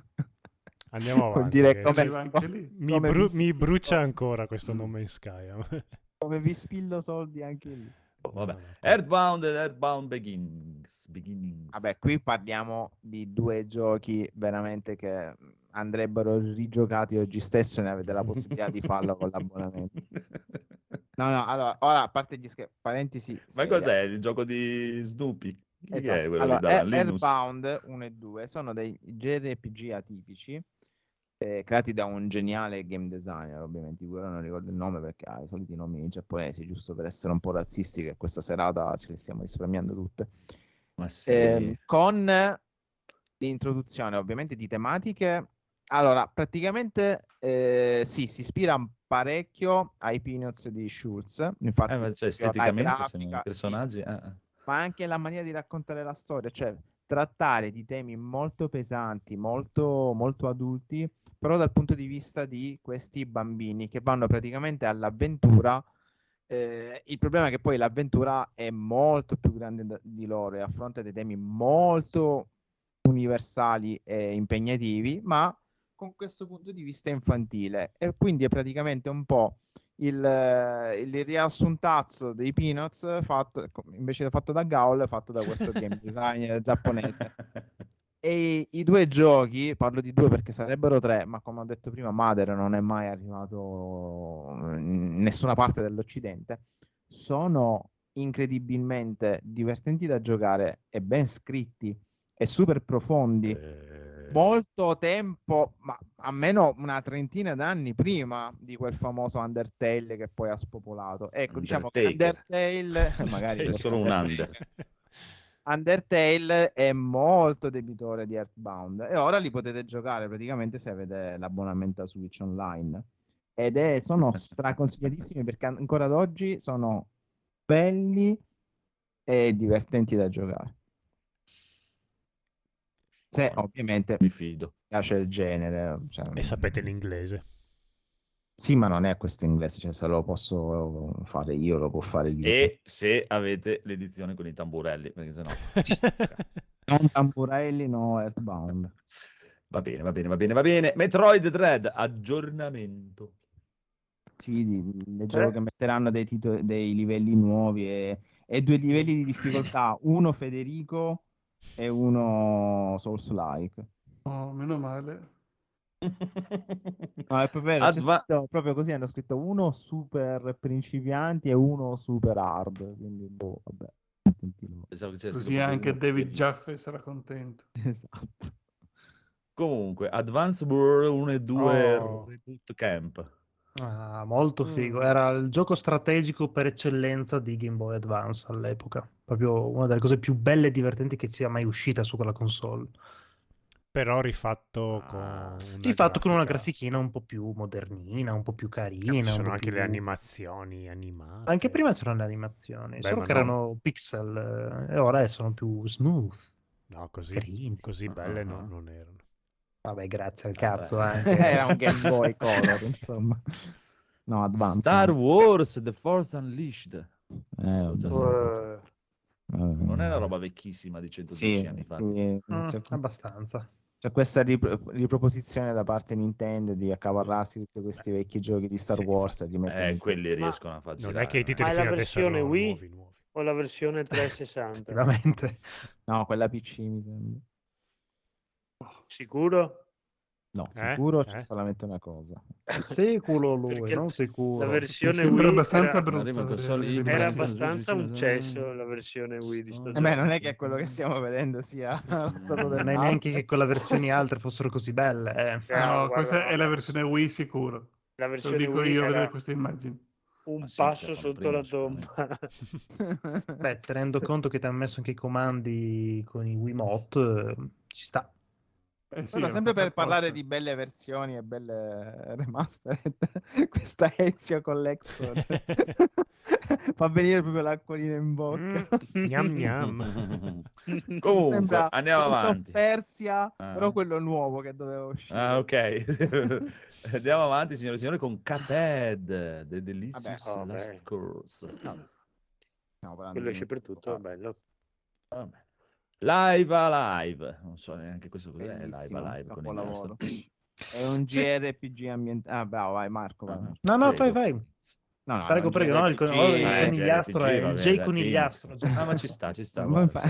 F: Andiamo avanti.
E: dire come-
C: lì.
F: mi,
E: come
F: bru- mi brucia ancora questo No Man's Sky.
E: come vi spillo soldi anche lì.
A: Vabbè.
F: No, no,
A: Earthbound e Earthbound Begins. Beginnings.
E: Vabbè, qui parliamo di due giochi veramente che andrebbero rigiocati oggi stesso e ne avete la possibilità di farlo con l'abbonamento. No, no, allora, ora a parte gli scherzi, parentesi.
A: Ma
E: seria.
A: cos'è il gioco di Snoopy?
E: Esatto.
A: è quello
E: Allora,
A: che
E: Air-
A: Linus?
E: Airbound 1 e 2 sono dei JRPG atipici eh, creati da un geniale game designer, ovviamente, di cui ora non ricordo il nome perché ha i soliti nomi giapponesi, giusto per essere un po' razzisti, che questa serata ce le stiamo risparmiando tutte.
A: Ma sì.
E: Ehm, con l'introduzione ovviamente di tematiche. Allora, praticamente eh, sì, si ispira parecchio ai Peanuts di Schulz, infatti
A: Eh, cioè, esteticamente
E: grafica,
A: sono i
E: sì,
A: personaggi. eh, eh.
E: ma anche la maniera di raccontare la storia, cioè trattare di temi molto pesanti, molto, molto adulti, però dal punto di vista di questi bambini che vanno praticamente all'avventura. Eh, il problema è che poi l'avventura è molto più grande di loro e affronta dei temi molto universali e impegnativi, ma con questo punto di vista infantile. E quindi è praticamente un po' il, eh, il riassuntazzo dei Peanuts fatto, invece fatto da Gaul, fatto da questo game designer giapponese. E i due giochi, parlo di due perché sarebbero tre, ma come ho detto prima, Mother non è mai arrivato in nessuna parte dell'Occidente, sono incredibilmente divertenti da giocare e ben scritti e super profondi.
A: Eh,
E: Molto tempo, ma almeno una trentina d'anni prima di quel famoso Undertale che poi ha spopolato. Ecco, diciamo che. Undertale, magari
A: È
E: lo
A: solo un under.
E: Undertale è molto debitore di Earthbound e ora li potete giocare praticamente se avete l'abbonamento a Switch Online ed è, sono straconsigliatissimi perché an- ancora ad oggi sono belli e divertenti da giocare. Se
A: Buono.
E: ovviamente
A: Mi fido.
E: piace il genere. cioè,
F: E sapete l'inglese.
E: Sì, ma non è questo inglese, cioè se lo posso fare io, lo può fare lui.
A: E se avete l'edizione con i tamburelli, perché sennò...
E: Non Tamburelli, no Earthbound.
A: Va bene, va bene, va bene, va bene. Metroid Dread, aggiornamento.
E: Sì, leggevo
D: Eh?
E: che metteranno dei, titoli, dei livelli nuovi e, e due livelli di difficoltà, uno Federico e uno Souls-like.
C: Oh, meno male.
E: No, è proprio, vero,
A: Adva-
E: scritto proprio così, hanno scritto uno super principianti e uno super hard, quindi boh, vabbè.
A: c'era
C: Così anche David Jaffe sarà contento.
E: Esatto.
A: Comunque, Advance World 1 e 2
F: Oh.
A: Reboot Camp.
B: Ah, molto figo.
C: Mm.
B: Era il gioco strategico per eccellenza di Game Boy Advance all'epoca. Proprio una delle cose più belle e divertenti che sia mai uscita su quella console.
F: Però rifatto con
A: Ah.
F: una
B: Rifatto con una
F: grafica-
B: grafichina un po' più modernina, un po' più carina.
F: ci sono anche
B: più-
F: le animazioni animate.
B: Anche prima c'erano le animazioni,
F: Beh,
B: solo che
F: no.
B: erano pixel eh, e ora sono più smooth,
F: No, così,
B: carine.
F: così
A: Ah,
F: belle
A: ah,
F: no-
A: ah.
F: non erano.
B: Vabbè, grazie al
A: Vabbè.
B: cazzo. eh.
E: Era un Game Boy Color, insomma. No, Advance.
A: Star Wars The Force Unleashed.
E: Eh, vabbè.
D: Eh,
E: Vabbè.
A: Non è una roba vecchissima di 110
E: Sì,
A: anni fa.
E: sì,
B: Mm,
E: c'è,
B: abbastanza.
E: c'è questa ripro- riproposizione da parte Nintendo di accavarrarsi tutti questi vecchi giochi di Star
F: Sì,
E: Wars e
A: Eh, quelli riescono a farci
F: Non è che i titoli fino
D: la
F: adesso
D: versione
F: erano
D: Wii?
F: nuovi, nuovi.
D: o la versione 360?
B: Effettivamente.
E: No, quella PC mi sembra.
D: Sicuro?
E: No,
F: Eh?
E: sicuro c'è
F: Eh?
E: solamente una cosa.
B: Sicuro lui,
D: Perché
B: non
D: La
B: sicuro.
C: Mi
D: versione Wii
C: abbastanza
D: era, era abbastanza un cesso la versione Wii di sto
A: Eh
E: beh, non è che quello che stiamo vedendo sia lo stato
B: Non è neanche che con le versioni altre fossero così belle. eh.
D: Eh,
C: No,
D: guarda,
C: questa è la
D: guarda.
C: versione Wii sicuro.
D: La
C: Te lo
D: versione
C: dico
D: Wii
C: io a vedere queste immagini.
D: un
A: sì,
D: passo sotto la tomba.
B: Beh, tenendo conto che ti hanno messo anche i comandi con i Wiimote, eh, ci sta.
C: Eh sì,
E: Guarda, sempre per parlare di belle versioni e belle remastered, questa Ezio Collection fa venire proprio l'acquolina in bocca.
F: Mm, gnam gnam.
A: Comunque,
E: Sembra
A: andiamo avanti.
E: Persia,
A: Ah.
E: però quello nuovo che doveva uscire.
A: Ah, ok. Andiamo avanti, signore e signori, con Cuphead, The Delicious
D: Vabbè, oh,
A: Last
D: beh.
A: Course.
E: Parlando
D: Quello esce per tutto, è bello.
A: Vabbè. Live Alive, non so neanche questo cos'è, Live
E: Bellissimo,
A: Alive con il
E: È un JRPG ambientale. Ah, bravo, vai Marco. vai.
A: Ah,
B: No, no,
A: prego.
B: vai, vai.
E: No, no,
B: Prego, prego, no, il, con-
E: JRPG,
B: oh, il
A: eh,
B: conigliastro è il
A: vabbè,
B: J conigliastro.
A: Ah, ma ci sta, ci sta. Guarda,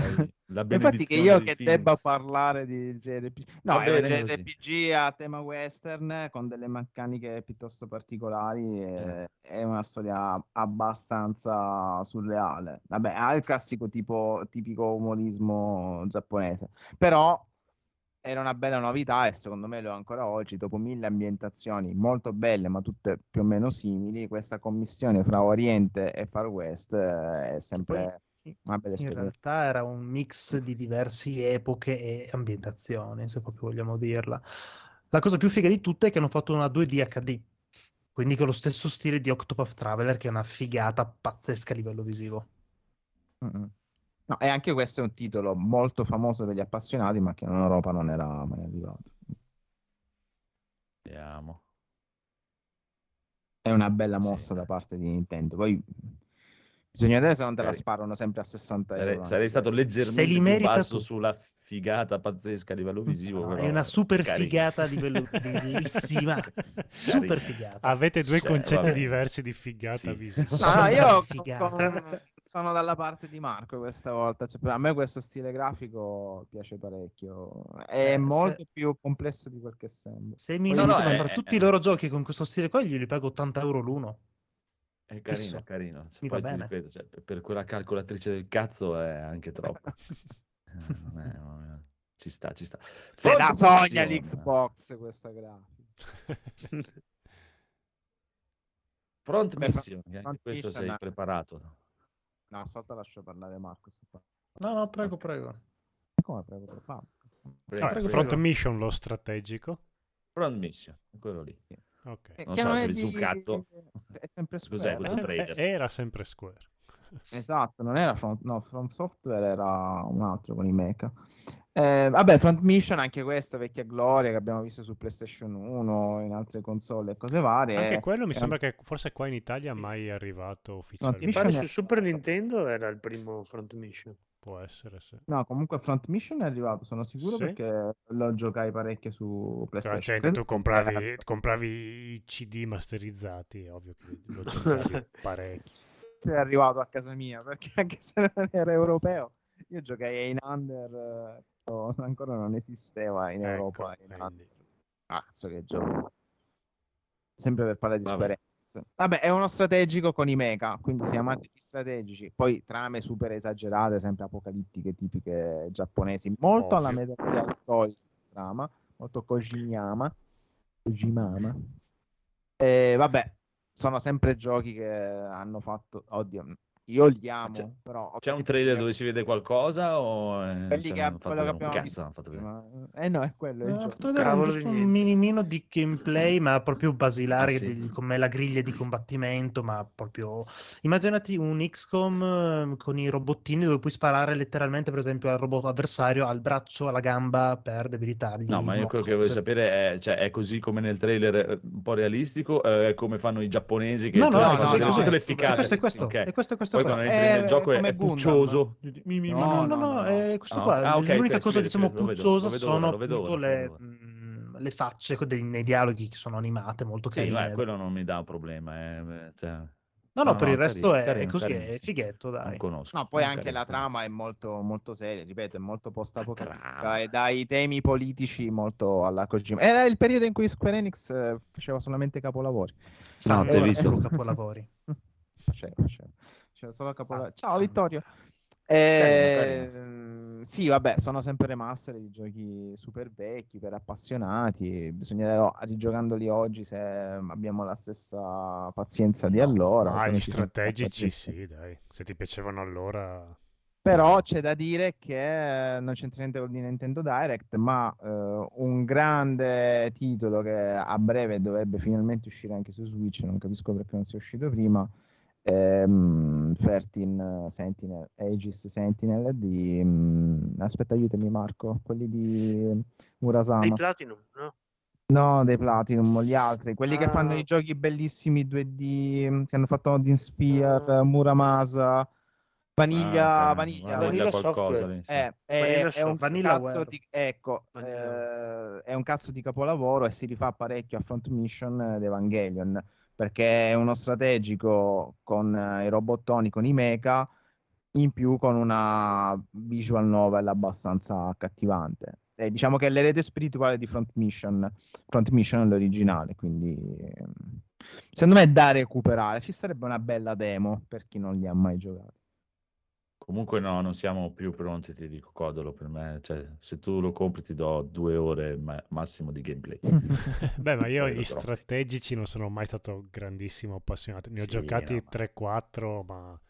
E: Infatti che io che
A: Phoenix.
E: debba parlare di JRPG no,
A: Va
E: è un. JRPG a tema western con delle meccaniche piuttosto particolari e- è una storia abbastanza surreale vabbè ha il classico tipo tipico umorismo giapponese però era una bella novità e secondo me lo è ancora oggi dopo mille ambientazioni molto belle ma tutte più o meno simili questa commissione fra Oriente e Far West eh, è sempre una bella
B: In
E: esperienza
B: realtà era un mix di diverse epoche e ambientazioni, se proprio vogliamo dirla. La cosa più figa di tutte è che hanno fatto una 2D HD, quindi con lo stesso stile di Octopath Traveler, che è una figata pazzesca a livello visivo.
E: Mm-mm. No, e anche questo è un titolo molto famoso per gli appassionati, ma che in Europa non era mai arrivato.
A: Vediamo.
E: È una bella
A: Sì,
E: mossa da
A: dai.
E: parte di Nintendo. Poi bisogna vedere se non te la
A: Sarei-
E: sparano sempre a 60
A: Sarei,
E: euro.
A: sarei stato
B: Se
A: leggermente
B: li
A: più
B: merita
A: basso
B: tutti.
A: sulla figata pazzesca a livello visivo.
B: No,
A: però
B: è una super
A: carino.
B: figata a livello bellissima. Super figata.
F: Avete due
A: Cioè,
F: concetti
A: vabbè.
F: diversi di figata
A: Sì.
F: visiva.
E: No, no, io
B: Figata.
E: con- sono dalla parte di Marco questa volta. Cioè, a me questo stile grafico piace parecchio. È
B: Cioè,
E: molto
B: se-
E: più complesso di quel che sembra.
B: Se mi
A: no, no, è-
B: tutti
A: è-
B: i loro giochi con questo stile qua, io li pago 80 euro l'uno.
A: È carino, è carino. Cioè,
B: Mi
A: poi
B: va
A: ti
B: bene.
A: ripeto, cioè, per- quella calcolatrice del cazzo è anche troppo. Eh, non è- non è- Ci sta, ci sta.
E: Se la
A: Front
E: sogna l'Xbox questa grafica.
A: Front
E: Beh,
A: Mission, che anche
E: Front
A: questo
E: Mission,
A: sei
E: eh.
A: preparato.
E: No, stavolta lascio parlare Marco.
B: No, no, prego, prego.
E: Come prego, prego, fa.
A: Prego,
F: Ah,
A: prego.
F: front mission lo strategico.
A: Front Mission, quello lì.
F: Ok.
A: Non
E: che
A: so,
E: non
A: se
E: è
A: vedi sul
E: di-
A: cazzo.
E: È sempre
A: Cos'è
E: Square,
A: questo
E: eh?
F: Eh, Era sempre Square.
E: Esatto, non era Front, no, Front Software era un altro con i mecha. Eh, vabbè, Front Mission, anche questa vecchia gloria che abbiamo visto su PlayStation 1, in altre console e cose varie.
F: Anche quello mi
E: era-
F: sembra che forse qua in Italia mai è arrivato
D: Mi
F: ufficialmente.
D: pare
E: Mission
D: su Super Nintendo era il primo Front Mission.
F: Può essere, sì.
E: No, comunque Front Mission è arrivato, sono sicuro
F: Sì?
E: perché lo giocai parecchio su
F: Cioè,
E: PlayStation.
F: gente,
E: Credo
F: tu compravi, compravi i CD masterizzati, ovvio che lo giocavi parecchio.
E: è arrivato a casa mia perché anche se non era europeo io giocai in under eh, ancora non esisteva in
F: Ecco,
E: Europa in cazzo che gioco. Sempre per parlare di
A: Vabbè.
E: Vabbè è uno strategico con i mecha quindi se amate gli strategici. Poi trame super esagerate sempre apocalittiche tipiche giapponesi. Molto alla
F: Ovvio.
E: memoria storica trama molto Kojimama Kojimama e vabbè sono sempre giochi che hanno fatto oddio io li amo
A: c'è-
E: però
A: C'è un trailer dove si vede qualcosa o
E: quelli
A: cioè,
E: che,
A: hanno fatto
E: quello che abbiamo
A: cazzo,
E: visto
A: hanno fatto vedere.
E: prima. eh no è quello gioco.
B: fatto vedere un, giusto
D: di
B: un minimino di gameplay, ma proprio basilare,
A: Ah, sì?
B: di- come la griglia di combattimento, ma proprio... Immaginati un XCOM eh, con i robottini dove puoi sparare letteralmente, per esempio, al robot avversario, al braccio, alla gamba per debilitargli.
A: No, ma io quello che voglio sapere è, cioè, è così come nel trailer eh, un po' realistico, eh, è come fanno i giapponesi che
B: No,
A: te
B: no,
A: la
E: no,
A: fanno
E: no,
A: vedere
E: no,
A: sotto
E: è
A: l'efficacia.
B: Questo è questo,
A: Ok.
B: è questo, è questo,
A: Poi
B: è
A: quando
B: questo.
A: entri
E: Eh,
A: nel gioco è,
E: come
A: è
E: Gundam.
A: puccioso. Mi- mi-
E: No,
B: No, no,
E: no,
B: no,
E: no.
B: è questo
A: Ah,
B: qua.
A: ah, ok,
B: L'unica
A: ok,
B: cosa,
A: si vede,
B: diciamo,
A: si vede, lo vedo,
B: puzzosa
A: lo vedo
B: sono
A: ora, lo vedo
B: appunto
A: ora,
B: le,
A: lo vedo
B: mm, le facce dei- nei dialoghi che sono animate, molto
A: Sì,
B: carine.
A: ma quello non mi dà un problema. eh, cioè,
B: No, no,
A: no,
B: per
A: no,
B: il resto
A: carino,
B: è, è
A: carino,
B: così,
A: carino,
B: è
A: sì.
B: fighetto,
A: non
B: dai.
A: conosco.
E: No, poi anche
A: carino,
E: la trama è molto, molto seria, ripeto, è molto post-apocalittica e dai temi politici molto alla Kojima. Era il periodo in cui Square Enix eh, faceva solamente capolavori.
A: No,
E: Eh,
A: visto?
B: solo capolavori.
E: Faceva, faceva. Faceva solo capolavori.
B: Ah,
E: Ciao
B: fanno.
E: Vittorio.
A: Carino,
E: Ehm, Sì, vabbè, sono sempre remaster di giochi super vecchi per appassionati. Bisognerà rigiocandoli oggi se abbiamo la stessa pazienza di allora. Se
F: gli strategici, sì, dai. Se ti piacevano allora...
E: Però c'è da dire che non c'entra niente con il Nintendo Direct, ma eh, un grande titolo che a breve dovrebbe finalmente uscire anche su Switch, non capisco perché non sia uscito prima, è mm, 13 Sentinel, Aegis Sentinel di... mm, aspetta, aiutami Marco, quelli di
D: Dei
E: Murasama.
D: Platinum, no?
E: No, dei Platinum, gli altri, quelli che fanno
D: Ah.
E: i giochi bellissimi 2D, che hanno fatto Odin Spear, Muramasa, Vaniglia,
A: Ah, ok,
E: Vaniglia,
D: Vanilla
A: qualcosa
D: Software.
A: lì, sì.
E: eh, è,
D: Vanilla
E: è un di ecco, eh, è un cazzo di capolavoro e si rifà parecchio a Front Mission eh, di Evangelion. Perché è uno strategico con eh, i robottoni, con i mecha, in più con una visual novel abbastanza accattivante. E diciamo che è l'erede spirituale di Front Mission, Front Mission è l'originale, quindi ehm, secondo me è da recuperare. Ci sarebbe una bella demo per chi non li ha mai giocati.
A: Comunque no, non siamo più pronti, ti dico, Codolo, per me. Cioè, se tu lo compri ti do due ore ma- massimo di gameplay.
F: Beh, ma io gli strategici non sono mai stato grandissimo appassionato. Ne ho
A: Sì,
F: giocati
A: no, ma-
F: 3-4, ma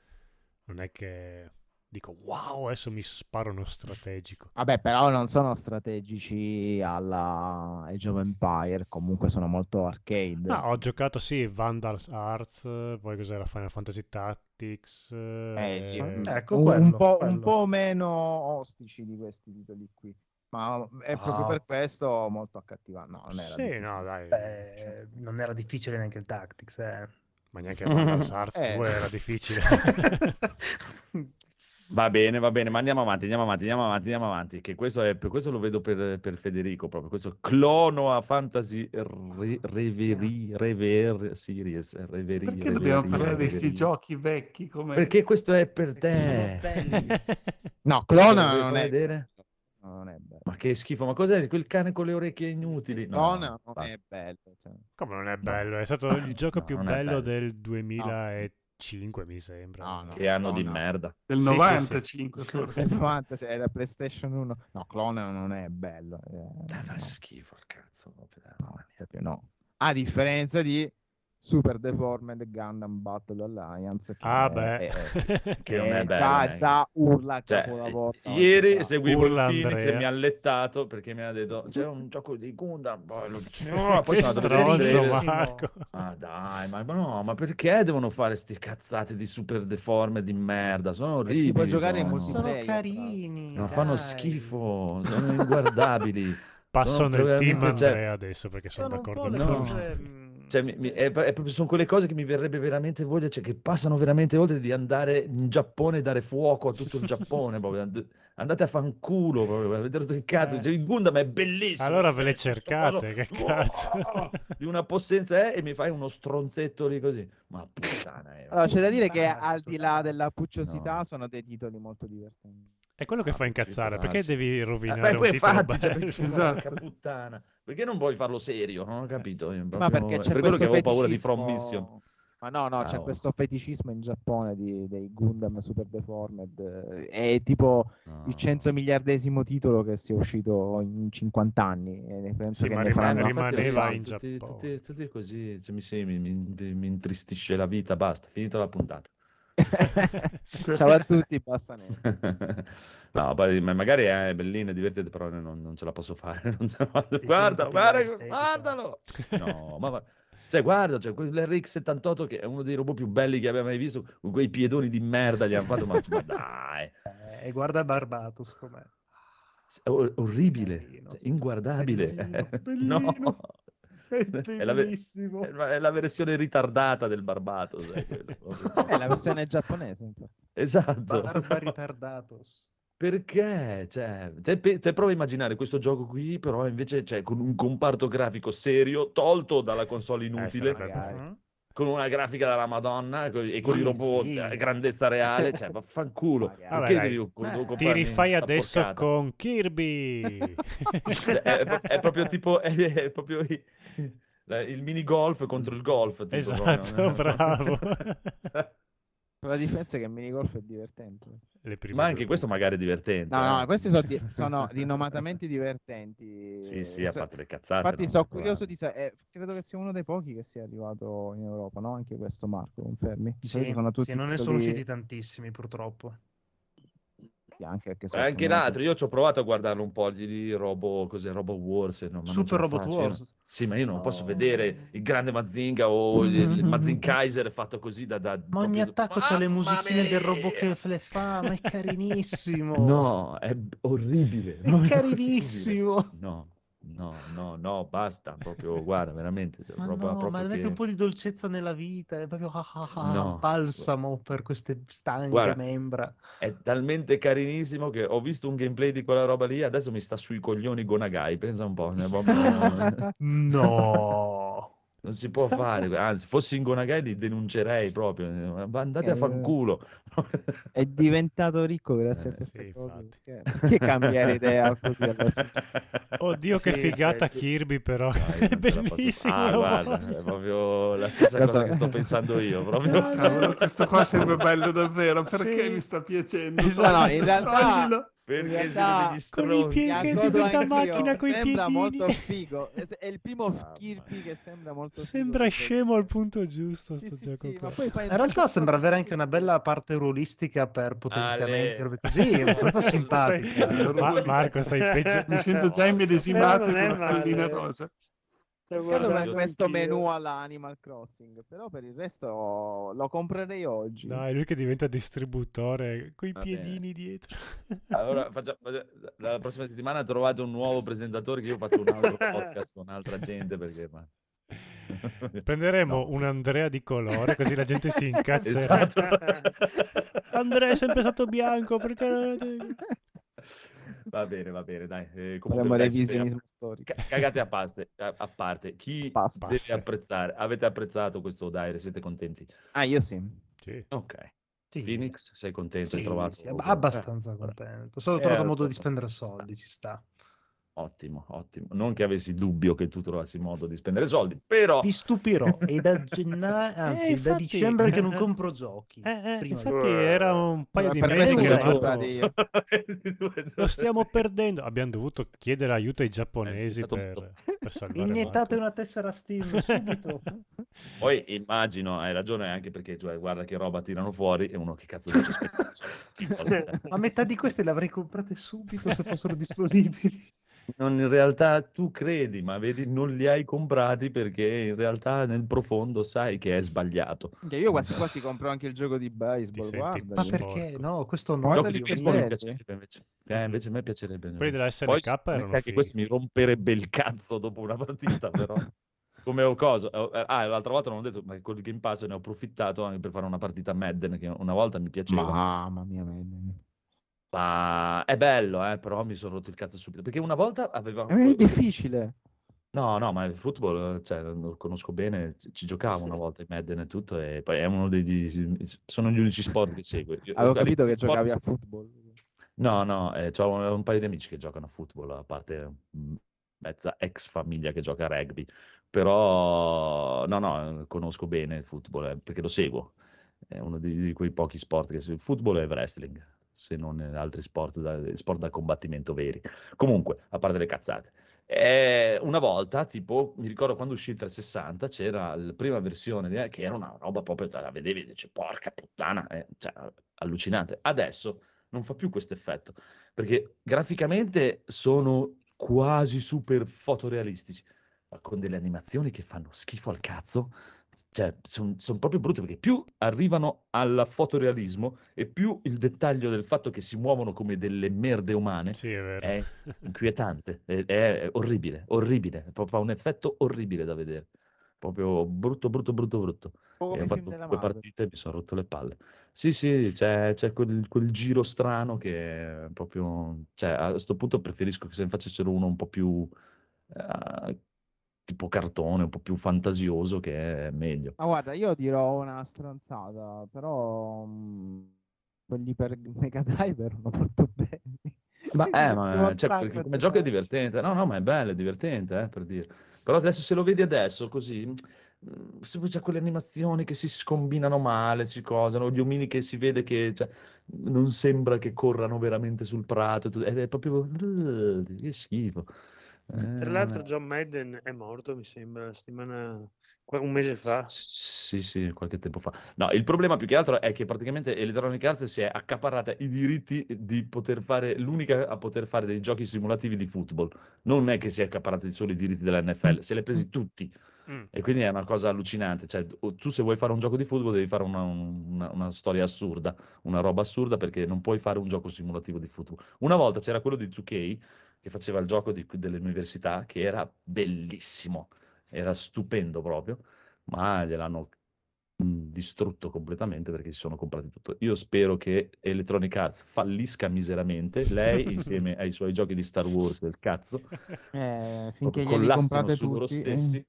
F: non è che dico wow, adesso mi sparo uno strategico.
E: Vabbè, però non sono strategici alla Age of Empire, comunque sono molto arcade.
F: Ah, ho giocato sì, Vandal Arts, poi cos'era Final Fantasy Tactics.
E: Eh,
F: eh,
B: Ecco
E: un,
B: quello,
E: un po',
B: quello.
E: un po' meno ostici di questi titoli qui. Ma è proprio
B: Ah.
E: per questo molto accattivante. No, non era
F: Sì,
E: difficile.
F: no, dai.
B: Beh, non era difficile neanche il Tactics, eh.
F: Ma neanche Vandal Arts
E: Eh.
F: 2 era difficile.
A: Va bene, va bene, ma andiamo avanti, andiamo avanti, andiamo avanti, andiamo avanti. Che questo, è, per questo lo vedo per, per Federico proprio. Questo clono a Fantasy re, Reverie, Rever Series. Reverie,
C: Perché dobbiamo
A: Reverie,
C: parlare di questi giochi vecchi come...
A: Perché questo è per te.
E: No, Clona
A: vuoi
E: non è
A: vedere?
E: No, non è bello.
A: Ma che schifo, ma cos'è quel cane con le orecchie inutili? No,
E: Clona non è
A: basta.
E: bello. cioè.
F: Come non è bello? È stato il gioco
A: No,
F: più
A: è
F: bello
A: bello.
F: del 2005, mi sembra.
E: No, no.
A: Che anno di
E: no.
A: merda.
C: del
F: Sì, sì, sì.
C: 95.
E: Nel 90 cioè, era PlayStation 1. No, Clona non è bello. eh,
A: Dai, fa
E: no,
A: schifo il cazzo.
E: no, no. A differenza di Super Deformed Gundam Battle Alliance. Che
F: Ah,
E: è-
F: beh.
E: è-
A: Che non è
E: è
A: bello,
E: già, già urla
A: Cioè,
E: capolavoro.
A: ieri
E: Già.
A: seguivo
F: Urla
A: il Phoenix e
F: Andrea.
A: mi ha allettato perché mi ha detto c'è un gioco di Gundam poi, lo... No, poi sono andato
F: stronzo. Marco.
A: ma dai ma, ma no ma perché devono fare sti cazzate di super deforme di merda sono orribili
E: si può giocare in
A: sono.
E: multiplayer.
B: Sono carini.
A: No, fanno schifo sono inguardabili
F: Passo
A: Sono
F: nel team
A: cioè-
F: Andrea adesso perché sono,
B: Sono
F: d'accordo con
A: No. Cioè, mi- mi- è, è proprio- sono quelle cose che mi verrebbe veramente voglia, cioè che passano veramente oltre di andare in Giappone e dare fuoco a tutto il Giappone. proprio. Andate a fanculo, proprio, avete rotto il cazzo.
B: Eh.
A: Cioè, il Gundam è bellissimo.
F: Allora ve le
A: Sto
F: cercate,
A: coso-
F: che cazzo.
A: Oh, di una possenza eh, e mi fai uno stronzetto lì così. Ma puttana, eh.
E: Allora, c'è da dire che al di là della pucciosità
A: No.
E: sono dei titoli molto divertenti.
F: È quello che
A: Ah,
F: fa
A: sì,
F: incazzare,
A: può
F: perché
A: darsi.
F: devi
A: Eh,
F: rovinare
A: beh,
F: un titolo
A: infatti, cioè,
F: bello?
A: perché,
C: Esatto.
A: porca puttana. Perché non vuoi farlo serio? Non ho capito. io
E: Ma perché c'è
A: per quello che avevo paura di From Mission.
E: Ma no, no,
A: Ah,
E: c'è
A: oh.
E: questo feticismo in Giappone di- dei Gundam Super Deformed. eh, È tipo
A: No.
E: il 100 miliardesimo titolo che sia uscito in 50 anni. E penso
F: Sì,
E: che
F: ma
E: ne
F: rimane- rimaneva in
A: tutti,
F: Giappone.
A: tutti, tutti così, cioè, mi, mi, mi- mi intristisce la vita, basta, finito la puntata.
E: Ciao a tutti, basta nero.
A: no, ma magari è bellina, è divertente, però non, non ce la posso fare. guarda,
B: estetica.
A: guardalo! No, ma, ma- cioè, guarda, cioè, quell'RX78 che è uno dei robot più belli che abbia mai visto, con quei piedoni di merda gli hanno fatto, ma, ma dai,
B: Eh, e guarda Barbatos com'è.
A: è or- orribile,
B: Bellino.
A: cioè, inguardabile.
B: Bellino,
A: no.
B: bellino. È
A: È è la- è la versione ritardata del Barbato. sai, quello, proprio.
E: È la versione giapponese.
A: Esatto.
B: Barba ritardatos.
A: Perché? Cioè, te, te prova a immaginare questo gioco qui, però invece cioè, con un comparto grafico serio, tolto dalla console
F: Eh,
A: inutile,
F: bello.
A: Con una grafica della Madonna e con, con i
B: Sì,
A: robot
B: sì.
A: a grandezza reale, cioè, vaffanculo.
F: Vabbè,
A: devi co-
B: Eh, ti
F: rifai adesso
A: porcata?
F: con Kirby.
A: Cioè, è, è proprio tipo è, è proprio il mini golf contro il golf. tipo,
F: Esatto,
A: proprio.
F: bravo.
E: La differenza è che il minigolf è divertente.
F: Le prime
A: ma anche
F: due
A: questo magari è divertente.
E: No, no,
A: eh.
E: questi sono, di- sono rinomatamente divertenti.
A: Sì, sì, a
E: So-
A: parte le cazzate.
E: Infatti
A: no?
E: sono curioso di sapere, credo che sia uno dei pochi che sia arrivato in Europa, no? Anche questo Marco, confermi?
B: Sì,
E: sono tutti
B: sì, non ne sono usciti tantissimi purtroppo.
E: Anche,
A: Eh,
E: sono
A: anche
E: famosi.
A: l'altro, io ci ho provato a guardarlo un po' di, Robo, cos'è, Robo Wars. no,
B: Super Robot
A: non-
B: Wars.
A: Sì, ma io non posso
B: No.
A: vedere il grande Mazinga o il, il Mazin Kaiser fatto così da... da
B: Ma ogni attacco c'ha le musichine del
A: mia!
B: robot che le fa, ma è carinissimo.
A: No, è orribile.
B: È carinissimo.
A: orribile. No, no, no, no, basta, proprio, guarda, veramente,
B: Ma
A: roba
B: no,
A: proprio
B: ma mette
A: che-
B: un po' di dolcezza nella vita, è proprio ah, ah, ah,
A: No.
B: balsamo per queste stanche
A: Guarda,
B: membra.
A: È talmente carinissimo che ho visto un gameplay di quella roba lì, adesso mi sta sui coglioni Gonagai, pensa un po'. ne- proprio-
B: No.
A: Non si può fare, anzi, fossi in Gonagai li denuncerei proprio. Ma Andate a
E: Eh,
A: fanculo.
E: È diventato ricco grazie a
A: Eh,
E: queste
F: sì,
E: cose.
F: infatti.
E: Perché, perché cambiare idea così?
F: Oddio, che
D: Sì,
F: figata
D: effetti.
F: Kirby, però.
A: Io
F: è
A: la
F: bellissimo.
A: Ah, guarda, è proprio la stessa
E: Lo
A: cosa
E: so.
A: che sto pensando io. Proprio.
C: Cavolo, questo qua sembra bello davvero. Perché
F: Sì.
C: mi sta piacendo?
F: Esatto.
E: No, no, in realtà-
C: Toglilo.
A: Perché
E: In
A: siete
E: realtà-
A: degli
F: Con i
A: stronzi.
F: piedi
E: Mi
F: che diventa macchina coi
E: Sembra
F: piedini.
E: molto figo. È il primo
A: Mamma
E: Kirby che sembra molto figo.
F: Sembra scemo al punto giusto
E: Sì,
F: sto
E: sì,
F: gioco
E: sì,
F: qua.
E: ma poi fai
B: In realtà sembra avere anche una bella parte ruolistica per potenziamenti, robe così, è abbastanza
F: Stai-
B: simpatica.
F: Ma- Marco, stai peggio.
C: Mi sento già immedesimato
D: Eh,
C: con la pallina rosa.
D: Guardando
E: questo menu alla Animal Crossing, però per il resto lo comprerei oggi.
F: Dai, lui che diventa distributore coi
A: Va bene.
F: piedini dietro.
A: Allora, faccia- faccia- la prossima settimana trovate un nuovo presentatore che io faccio un altro podcast con altra gente perché... Ma...
F: Prenderemo
A: No,
F: un Andrea di colore così la gente si incazzerà.
A: Esatto.
F: Andrea è sempre stato bianco perché...
A: Va bene, va bene, dai. Eh, comunque,
E: revisionismo
A: speriamo-
E: storico.
A: Ca- Cagate a, paste, a, a parte. Chi
E: Basta.
A: deve apprezzare? Avete apprezzato questo Dire? Siete contenti?
E: Ah, io sì.
F: Sì.
A: Ok.
B: Sì.
A: Phoenix, sei contento? Hai
B: Sì,
A: trovato...
B: sì, ab- abbastanza contento. Solo ho trovato
A: Eh,
B: modo di
A: sta-
B: spendere
A: sta.
B: soldi, ci sta.
A: Ottimo, ottimo. Non che avessi dubbio che tu trovassi modo di spendere soldi, però...
B: Vi stupirò, è da gennaio, anzi, è da
F: infatti-
B: dicembre che non compro giochi.
F: Eh, eh,
B: Prima
F: infatti
D: di-
F: era un paio di mesi che
E: io.
F: lo stiamo perdendo. Abbiamo dovuto chiedere aiuto ai giapponesi
A: stato un
F: per, per salvare
B: Iniettate una tessera Steam subito.
A: Poi immagino, hai ragione anche perché cioè, guarda che roba tirano fuori e uno che cazzo dice aspetta, cioè,
B: Ma metà di queste le avrei comprate subito se fossero disponibili.
A: Non in realtà tu credi, ma vedi non li hai comprati perché in realtà nel profondo sai che è sbagliato.
E: Che io quasi quasi compro anche il gioco di baseball, guarda.
B: Ma perché? No, questo no.
E: Guarda
A: Giochi
E: di
A: di baseball mi piacerebbe invece. Eh, invece a me piacerebbe.
F: Quelli della SNK
A: Poi
F: erano
A: anche questo mi romperebbe il cazzo dopo una partita, però. Come ho cosa? eh, Ah, l'altra volta non ho detto, ma con il Game Pass ne ho approfittato anche per fare una partita a Madden che una volta mi piaceva.
E: Mamma mia, Madden.
A: Ma è bello, eh, però mi sono rotto il cazzo subito. Perché una volta aveva...
E: È difficile.
A: No, no, ma il football, cioè, lo conosco bene, ci giocavo una volta in Madden e tutto, e poi è uno dei... sono gli unici sport che seguo.
E: Avevo capito che
A: sport-
E: giocavi a football.
A: No, no, eh, ho un, un paio di amici che giocano a football, a parte mm, mezza ex famiglia che gioca a rugby, però no, no, conosco bene il football eh, perché lo seguo. È uno di, di quei pochi sport che seguo. Il football e il wrestling, se non in altri sport da, sport da combattimento veri. Comunque, a parte le cazzate. Eh, una volta, tipo, mi ricordo quando uscì il 360, c'era la prima versione che era una roba proprio, la vedevi e dici, porca puttana, eh, cioè, allucinante. Adesso non fa più questo effetto, perché graficamente sono quasi super fotorealistici, ma con delle animazioni che fanno schifo al cazzo. Cioè, sono proprio brutte perché più arrivano al fotorealismo e più il dettaglio del fatto che si muovono come delle merde umane
F: Sì, è
A: è inquietante, è, è orribile, orribile, fa un effetto orribile da vedere, proprio brutto, brutto, brutto, brutto.
E: Come
A: E ho fatto due partite e mi sono rotto le palle. Sì, sì, c'è, c'è quel, quel giro strano che è proprio... Cioè, a questo punto preferisco che se ne facessero uno un po' più... eh, tipo cartone, un po' più fantasioso, che è meglio.
E: Ma guarda, io dirò una stronzata, però mm, quelli per Mega Drive erano molto belli.
A: Ma, eh, ma cioè, come gioco è divertente. No, no, ma è bello, è divertente, eh, per dire. Però adesso se lo vedi adesso così, mm, c'è quelle animazioni che si scombinano male, si cosano, gli omini che si vede che cioè, non sembra che corrano veramente sul prato, è proprio... Che schifo. Eh,
D: Tra l'altro John Madden è morto, mi sembra, settimana... un mese fa.
A: Sì, sì, qualche tempo fa. No, il problema più che altro è che praticamente Electronic Arts si è accaparrata i diritti di poter fare, l'unica a poter fare dei giochi simulativi di football. Non è che si è accaparata solo i diritti della NFL, se li ha presi tutti.
F: Mm.
A: E quindi è una cosa allucinante. Cioè, tu se vuoi fare un gioco di football devi fare una, una- una storia assurda, una roba assurda perché non puoi fare un gioco simulativo di football. Una volta c'era quello di 2K che faceva il gioco di- delle università che era bellissimo, era stupendo proprio, ma gliel'hanno distrutto completamente perché si sono comprati tutto. Io spero che Electronic Arts fallisca miseramente, lei insieme ai suoi giochi di Star Wars del cazzo,
E: Eh, finché
A: collassino
E: comprate
A: su loro
E: tutti. eh.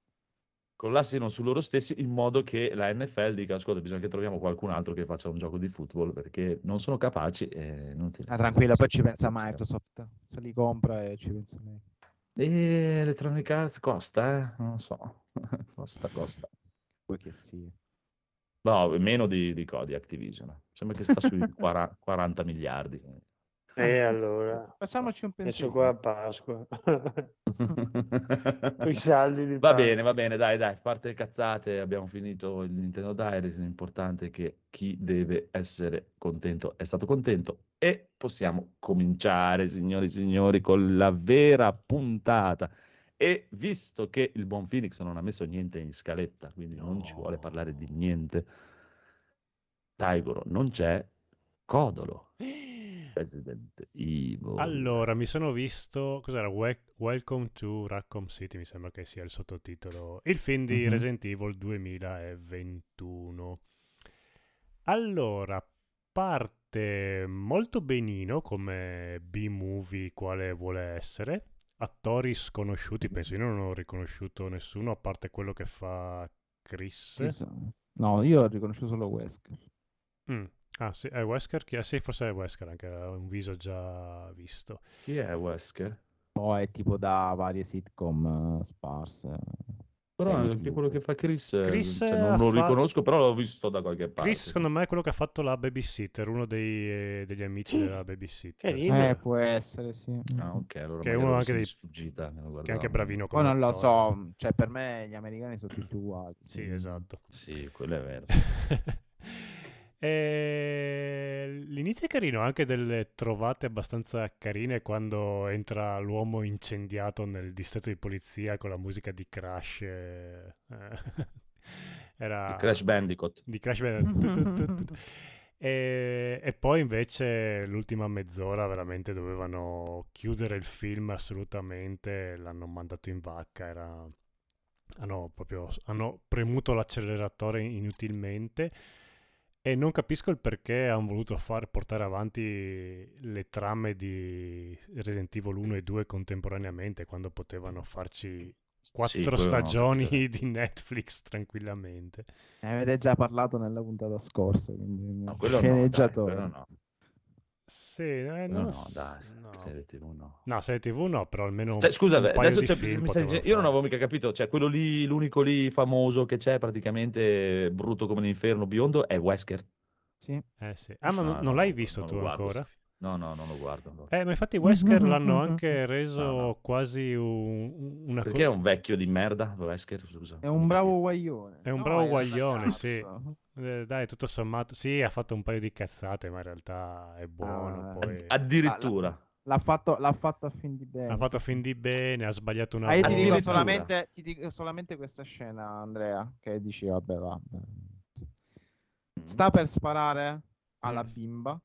A: Collassino su loro stessi in modo che la NFL dica ascolta bisogna che troviamo qualcun altro che faccia un gioco di football perché non sono capaci e non ti
E: Ah, tranquilla, poi ci pensa Microsoft. Se li compra e ci pensa lei.
A: E Electronic Arts costa, eh? Non so. costa, costa.
E: Poi che sì.
A: No, meno di, di Cody Activision. Sembra che sta sui 40, 40 miliardi.
D: E allora,
E: Facciamoci un
D: adesso
E: pensiero.
D: qua a Pasqua. I saldi di
A: Va
D: Pasqua.
A: bene, va bene, dai, dai, parte le cazzate, abbiamo finito il Nintendo Direct, l'importante è che chi deve essere contento è stato contento e possiamo cominciare, signori e signori, con la vera puntata. E visto che il buon Phoenix non ha messo niente in scaletta, quindi non ci vuole parlare di niente, Taigoro non c'è, Codolo, Resident Evil.
F: Allora, mi sono visto, cos'era? We- Welcome to Raccoon City, mi sembra che sia il sottotitolo. Il film di
A: Mhm.
F: Resident Evil 2021. Allora, parte molto benino come B-movie quale vuole essere. Attori sconosciuti, penso io non ho riconosciuto nessuno a parte quello che fa Chris.
E: No, io ho riconosciuto solo Wesker.
F: Mm. Ah, sì, è Wesker? Chi- ah, sì, forse è Wesker, anche un viso già visto.
A: Chi è Wesker?
E: O è tipo da varie sitcom eh, sparse.
A: Però anche quello che fa Chris, eh,
F: Chris
A: cioè,
F: ha
A: non lo
F: fa-
A: riconosco, però l'ho visto da qualche parte.
F: Chris, secondo me, è quello che ha fatto la babysitter, uno dei- degli amici della babysitter.
D: Carino.
E: Eh, può essere, sì.
A: Ah, ok, allora
F: Che è uno anche dei-
A: sfuggita,
F: Che è anche bravino
E: Poi
F: come
E: non lo so, cioè per me gli americani sono tutti uguali.
F: Sì,
E: quindi-
F: esatto.
A: Sì, quello è vero.
F: E L'inizio è carino, anche delle trovate abbastanza carine quando entra l'uomo incendiato nel distretto di polizia con la musica di Crash. eh, eh, Era
A: Il Crash Bandicoot.
F: di Crash Bandicoot. E, e poi invece l'ultima mezz'ora veramente dovevano chiudere il film assolutamente, l'hanno mandato in vacca, era- hanno proprio hanno premuto l'acceleratore inutilmente e non capisco il perché hanno voluto far portare avanti le trame di Resident Evil 1 e 2 contemporaneamente quando potevano farci quattro
A: no,
F: stagioni
A: perché-
F: di Netflix tranquillamente.
E: Ne avete già parlato nella puntata scorsa, quindi
A: No, quello no, dai,
E: sceneggiatore.
A: no.
F: Sì, eh,
A: no,
F: s-
A: dai,
F: no.
A: serie TV no.
F: No, serie TV no, però almeno
A: Cioè, scusa,
F: un
A: beh,
F: paio
A: adesso
F: di
A: cioè,
F: film
A: mi stai dicendo- io non avevo mica capito, cioè quello lì, l'unico lì famoso che c'è praticamente brutto come l'inferno biondo è Wesker.
E: Sì.
F: Eh sì. Ah, ma
A: No,
F: non,
A: no,
F: non l'hai
A: no,
F: visto
A: non
F: tu
A: guardo,
F: ancora?
A: film. No, no, non lo guardo. no.
F: Eh, ma infatti Wesker l'hanno anche reso
A: No, no.
F: quasi un- una
A: Perché è
F: co-
A: un vecchio di merda, Wesker, scusa.
E: È un bravo guaglione.
F: È un
E: No,
F: bravo guaglione, sì. Eh, dai, tutto sommato, sì, ha fatto un paio di cazzate, ma in realtà è buono.
E: Ah,
F: poi
A: Addirittura.
E: L'ha fatto, l'ha fatto a fin di bene.
F: ha fatto
E: sì,
F: fin di bene, ha sbagliato una
E: Ah, io ti dico, solamente, ti dico solamente questa scena, Andrea, che dici, vabbè, vabbè. Sta per sparare alla
F: Mm.
E: bimba.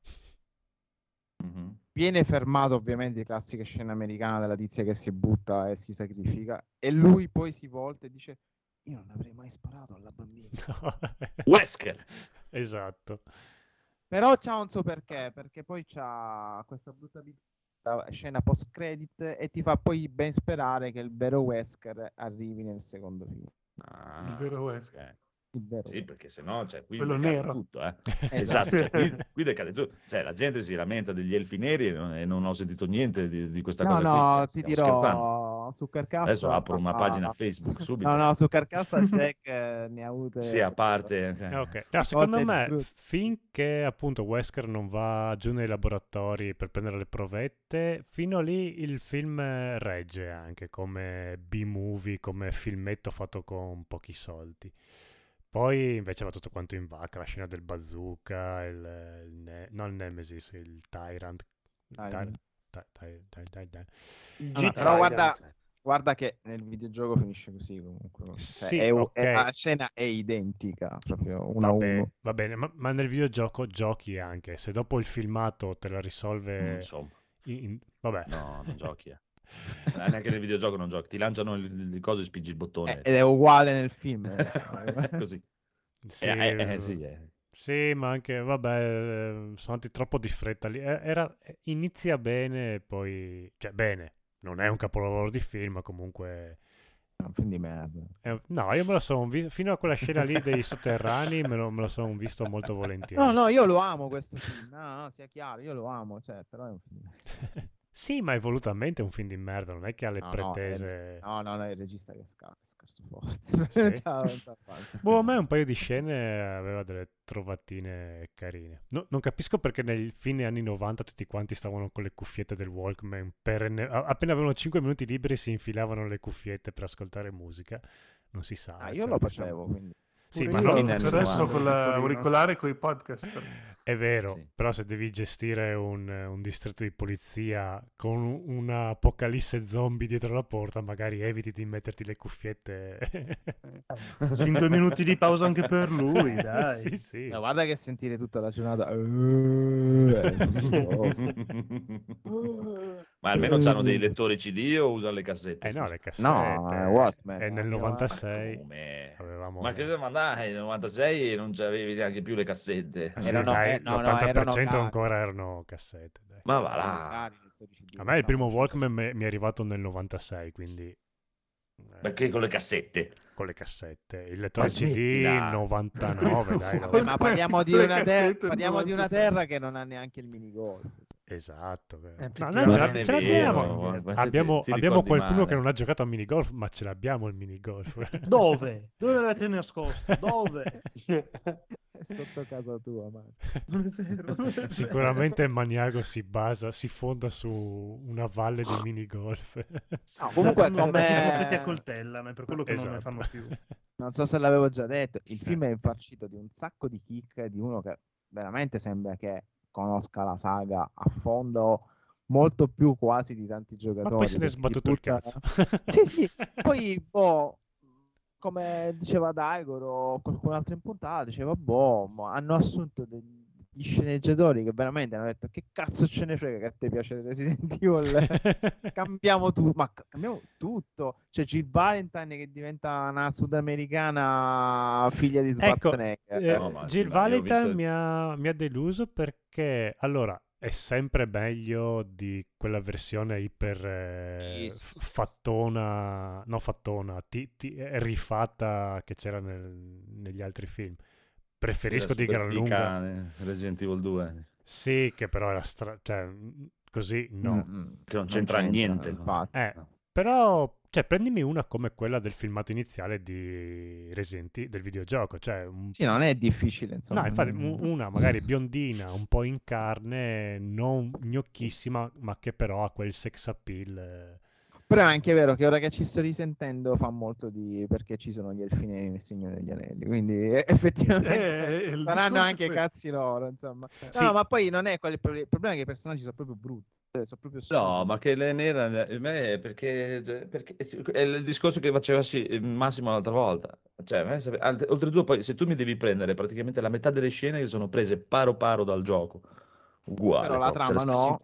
A: Mhm.
E: Viene fermato, ovviamente, classica scena americana della tizia che si butta e si sacrifica. E lui poi si volta e dice, io non avrei mai sparato alla bambina.
F: No.
A: Wesker.
F: Esatto.
E: Però c'ha un suo perché, perché poi c'ha questa brutta scena post credit e ti fa poi ben sperare che il vero Wesker arrivi nel secondo film.
A: Ah,
C: Il vero Wesker.
A: ok.
E: Il vero
A: Sì, perché sennò, cioè, qui
C: Quello nero.
A: tutto, eh.
E: Esatto.
A: Esatto, qui, qui decade tutto. Cioè, la gente si lamenta degli elfi neri e non, e non ho sentito niente di, di questa
E: No,
A: cosa qui.
E: no,
A: Cioè,
E: ti
A: stiamo scherzando.
E: dirò su Carcassa.
A: Adesso apro una
E: ah,
A: pagina Facebook subito.
E: No, no, su Carcassa Jack eh, ne ha avute.
A: Sì, a parte... cioè,
F: Eh, ok. No, secondo me, finché appunto Wesker non va giù nei laboratori per prendere le provette, fino lì il film eh, regge anche come B-movie, come filmetto fatto con pochi soldi. Poi invece va tutto quanto in vacca, la scena del bazooka, il, il ne- no il Nemesis, il Tyrant.
E: Tyrant. Però guarda, guarda che nel videogioco finisce così comunque. Cioè,
F: Sì,
E: è u-
F: ok.
E: è- la scena è identica, proprio uno a
F: Vabbè,
E: uno.
F: va bene, ma, ma nel videogioco giochi anche. Se dopo il filmato te la risolve...
A: Insomma,
F: in- in- vabbè.
A: no, non giochi, eh. Eh, Neanche nel videogioco non giochi. Ti lanciano il, il coso e spingi il bottone.
E: Eh, ed è uguale nel film. eh, cioè.
A: Così.
F: Sì,
A: Eh, eh, eh, sì, eh.
F: Sì, ma anche, vabbè, sono andati troppo di fretta lì. Era, inizia bene e poi... Cioè, bene, non è un capolavoro di film, ma comunque
E: È un film di merda.
F: Eh, no, io me lo sono vi- fino a quella scena lì dei sotterranei me lo, me lo sono visto molto volentieri.
E: No, no, io lo amo questo film. No, no, sia chiaro, io lo amo, cioè, però è un film.
F: Sì, ma è volutamente un film di merda, non è che ha le
E: No, no, è-
F: pretese.
E: No, no, no, è il regista che è scar- scarso forte.
F: Sì?
E: C'ha fatto.
F: Boh, a me un paio di scene aveva delle trovatine carine. No- non capisco perché nel fine anni 90 tutti quanti stavano con le cuffiette del Walkman. perenne- appena avevano 5 minuti liberi si infilavano le cuffiette per ascoltare musica. Non si sa.
E: Ah, io
F: cioè,
E: lo facevo, quindi.
F: Sì, ma no-
C: lo faccio adesso con l'auricolare con i podcast.
F: È vero,
A: Sì.
F: però se devi gestire un, un distretto di polizia con un- una apocalisse zombie dietro la porta, magari eviti di metterti le cuffiette.
B: 5 minuti di pausa anche per lui, dai.
F: sì, sì.
E: No, guarda che sentire tutta la giornata. è.
A: Ma almeno hanno dei lettori CD o usano le cassette?
F: Eh no, le cassette.
E: No, è Walkman.
F: E nel
E: eh,
F: 96
A: Come?
F: avevamo...
A: Ma che ma dai, nel 96 non c'avevi neanche più le cassette.
F: Sì,
E: Erano-
F: dai,
E: eh, no, no,
F: l'80%
E: erano cari.
F: ancora erano cassette. dai.
A: Ma va là.
E: cari
F: A me il primo
E: stavano
F: Walkman mi è arrivato nel 96, quindi... eh,
A: Perché con le cassette?
F: con le cassette. Il lettore CD
A: smettila.
F: 99, dai.
E: Vabbè,
F: no.
E: ma parliamo di una, ter- parliamo di una
C: 96.
E: terra che non ha neanche il minigolf.
F: Esatto. vero.
B: Eh,
F: No, noi ce, l'ab- ce l'abbiamo.
A: vero, guarda, ti-
F: abbiamo,
A: ti
F: abbiamo qualcuno
A: male.
F: che non ha giocato a minigolf, ma ce l'abbiamo il minigolf.
B: Dove? Dove l'avete nascosto? Dove?
E: È sotto casa tua, ma
B: Non è vero.
F: Sicuramente Maniago si basa, si fonda su una valle di minigolf.
E: No, comunque come-
B: perché ti accoltellano, è per quello che non ne
F: Esatto.
B: fanno più.
E: non so se l'avevo già detto. Il film
F: Eh.
E: è infarcito di un sacco di kick di uno che veramente sembra che conosca la saga a fondo molto più quasi di tanti
F: Ma
E: giocatori.
F: poi se ne è sbattuto il cazzo.
E: Sì, sì, poi boh, come diceva Daigor o qualcun altro in puntata, diceva boh, ma hanno assunto degli sceneggiatori che veramente hanno detto che cazzo ce ne frega che a te piace Resident Evil, cambiamo tutto, ma ca- cambiamo tutto. C'è Jill Valentine che diventa una sudamericana figlia di
F: Ecco,
E: Schwarzenegger.
F: eh,
A: No, ma
F: Jill
A: ma
F: Valentine
A: visto-
F: mi, ha, mi ha deluso perché allora è sempre meglio di quella versione iper eh,
E: Sì, sì, sì, sì.
F: fattona, no fattona, ti- ti- rifatta che c'era nel- negli altri film. Preferisco di gran lunga.
A: Resident Evil 2.
F: Sì, che però era stra- cioè, così no.
E: Mm, mm,
A: Che non c'entra niente.
E: infatti.
F: Eh, però, cioè, prendimi una come quella del filmato iniziale di Resident del videogioco, cioè un
E: Sì, non è difficile, insomma.
F: No, infatti,
E: mm.
F: una magari biondina, un po' in carne, non gnocchissima, ma che però ha quel sex appeal. Eh.
E: Però è anche vero che ora che ci sto risentendo fa molto di perché ci sono gli elfini nel Signore degli Anelli, quindi eh, effettivamente
C: Eh, il
E: saranno
C: discorso è
E: anche cazzi loro, insomma. No,
F: Sì.
E: no, ma poi non è quello il problema, il problema è che i personaggi sono proprio brutti, cioè, sono proprio
A: No, ma che le nera a me è perché, perché è il discorso che faceva Massimo l'altra volta. Cioè, oltretutto, poi se tu mi devi prendere praticamente la metà delle scene che sono prese paro paro dal gioco, uguale,
E: Però la
A: cioè,
E: trama no.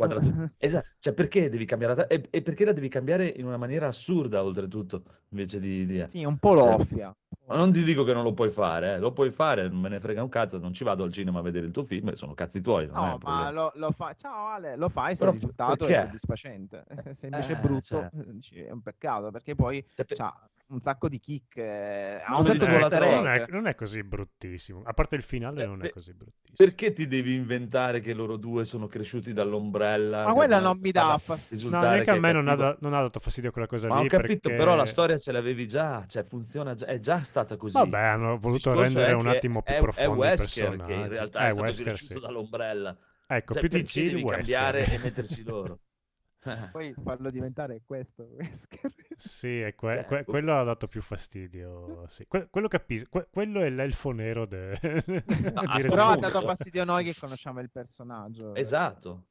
A: Esatto, cioè perché devi cambiare la tra- e, perché la devi cambiare in una maniera assurda, oltretutto, invece di, di-
E: Sì, un po'
A: Cioè,
E: loffia.
A: Ma non ti dico che non lo puoi fare, eh, lo puoi fare, non me ne frega un cazzo, non ci vado al cinema a vedere il tuo film, sono cazzi tuoi, è
E: No, ma lo, lo fa... Ciao Ale, lo fai se
A: Però
E: il risultato è
A: perché?
E: soddisfacente. Se invece è
A: Eh,
E: brutto,
A: cioè.
E: eh, è un peccato, perché poi
A: Cioè,
E: c'ha un sacco di kick, eh, ha
A: Non
E: un sacco di
A: dicevo
E: easter
F: non, è, non è così bruttissimo. A parte il finale,
A: Eh,
F: non è così bruttissimo.
A: Perché ti devi inventare che loro due sono cresciuti dall'ombrella?
E: Ma quella non mi dà fastidio.
F: No, neanche a me
A: è
F: non ha, da- non ha dato fastidio quella cosa
A: Ma ho
F: lì.
A: capito,
F: perché...
A: però la storia ce l'avevi già, cioè funziona già, è già stata così.
F: Vabbè, hanno voluto rendere
A: è
F: un attimo più
A: è,
F: profondo
A: è Wesker che in realtà
F: Eh,
A: è stato
F: Wesker,
A: cresciuto
F: sì.
A: dall'ombrella.
F: Ecco,
A: Cioè,
F: più di
A: devi
F: Wesker.
A: cambiare e metterci loro?
E: Poi farlo diventare questo. Wesker.
F: Sì, è que-
A: Eh,
F: que- quello ha dato più fastidio. Sì. Que- quello capisco. que- quello è l'elfo nero de-
A: Ah,
E: Però ha dato fastidio a noi che conosciamo il personaggio.
A: Esatto,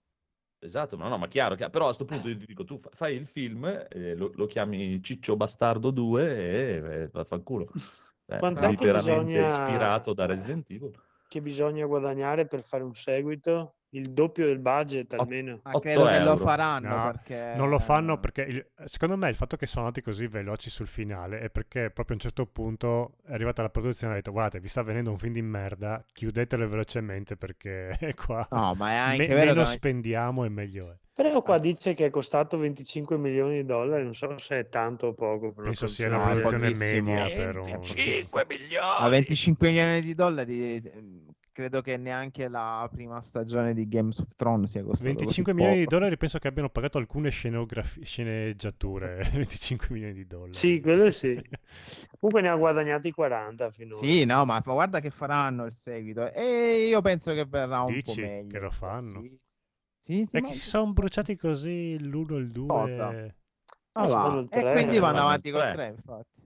A: esatto, no, no, ma chiaro, chiaro. però a questo punto io ti dico, tu fa- fai il film, eh, lo, lo chiami Ciccio Bastardo 2 e eh, vaffanculo. Eh,
D: Quant'è
A: liberamente
D: bisogna-
A: ispirato da Resident Evil.
D: Che bisogna guadagnare per fare un seguito? Il doppio del budget almeno.
E: Ma
A: 8
E: credo che lo faranno
F: No,
E: perché...
F: Non lo fanno perché il- secondo me il fatto che sono andati così veloci sul finale è perché proprio a un certo punto è arrivata la produzione e ha detto guardate vi sta venendo un film di merda, chiudetelo velocemente perché qua
E: No, ma è anche
F: me-
E: vero
F: meno
E: che...
F: spendiamo e meglio è.
D: Però qua dice che è costato 25 milioni di dollari, non so se è tanto o poco.
F: Penso sia una produzione media per un...
A: 25 milioni!
E: A 25 milioni di dollari eh, credo che neanche la prima stagione di Games of Thrones sia costata
F: 25
E: così
F: milioni di dollari penso che abbiano pagato alcune scenografie, sceneggiature 25 milioni di dollari
D: Sì, quello sì. Comunque ne ha guadagnati 40 finora.
E: Sì, no, ma ma guarda che faranno il seguito. E io penso che verrà un
F: Dici
E: po' meglio.
F: che lo fanno?
E: Sì, sì. Sì, sì,
F: e
E: ma-
F: che si sono bruciati così l'uno e il due
E: Cosa?
D: Ah,
E: Ah, E quindi
D: eh,
E: vanno avanti
A: il
E: col
A: tre.
E: 3, infatti.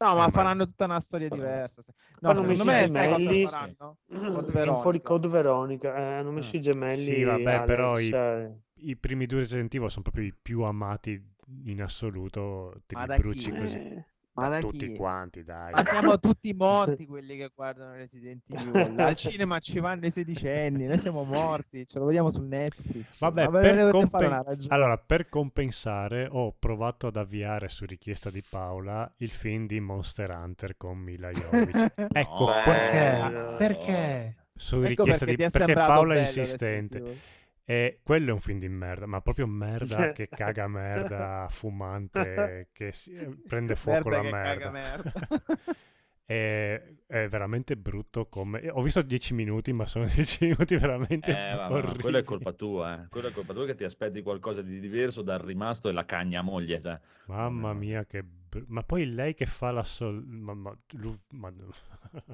E: No,
F: Eh,
E: ma faranno tutta una storia diversa. se- No, secondo
D: messi
E: me
D: i
E: sai
D: gemelli.
E: Code
D: In fuori
E: Veronica.
D: Code Veronica, eh, hanno messo i gemelli.
F: Sì, vabbè,
D: Alex,
F: però i-
D: eh.
F: i primi due Resident Evil sono proprio i più amati in assoluto te
E: Ma
F: li
E: da
F: bruci
E: chi?
F: così
D: Eh,
E: Ma da
F: tutti
E: chi?
F: quanti dai
E: Ma siamo tutti morti quelli che guardano Resident Evil. Al cinema ci vanno i sedicenni, noi siamo morti, ce lo vediamo su Netflix.
F: Vabbè,
E: Ma
F: per compen- allora, per compensare ho provato ad avviare su richiesta di Paola il film di Monster Hunter con Mila Jovovich. ecco,
A: No,
F: qua-
B: Perché? Perché?
F: su
E: Ecco
F: richiesta
E: perché
F: di Paola è insistente. E quello è un film di merda, ma proprio merda che caga merda, fumante, che si- eh, prende fuoco
E: Merda
F: la
E: che
F: merda.
E: caga merda.
F: è, è veramente brutto come... Ho visto 10 minuti, ma sono 10 minuti veramente
A: Eh, vabbè, quella è colpa tua, eh. Quella è colpa tua che ti aspetti qualcosa di diverso dal rimasto e la cagna moglie. Cioè.
F: Mamma mia, che... br- Ma poi lei che fa la sol... Ma, ma- lu- ma-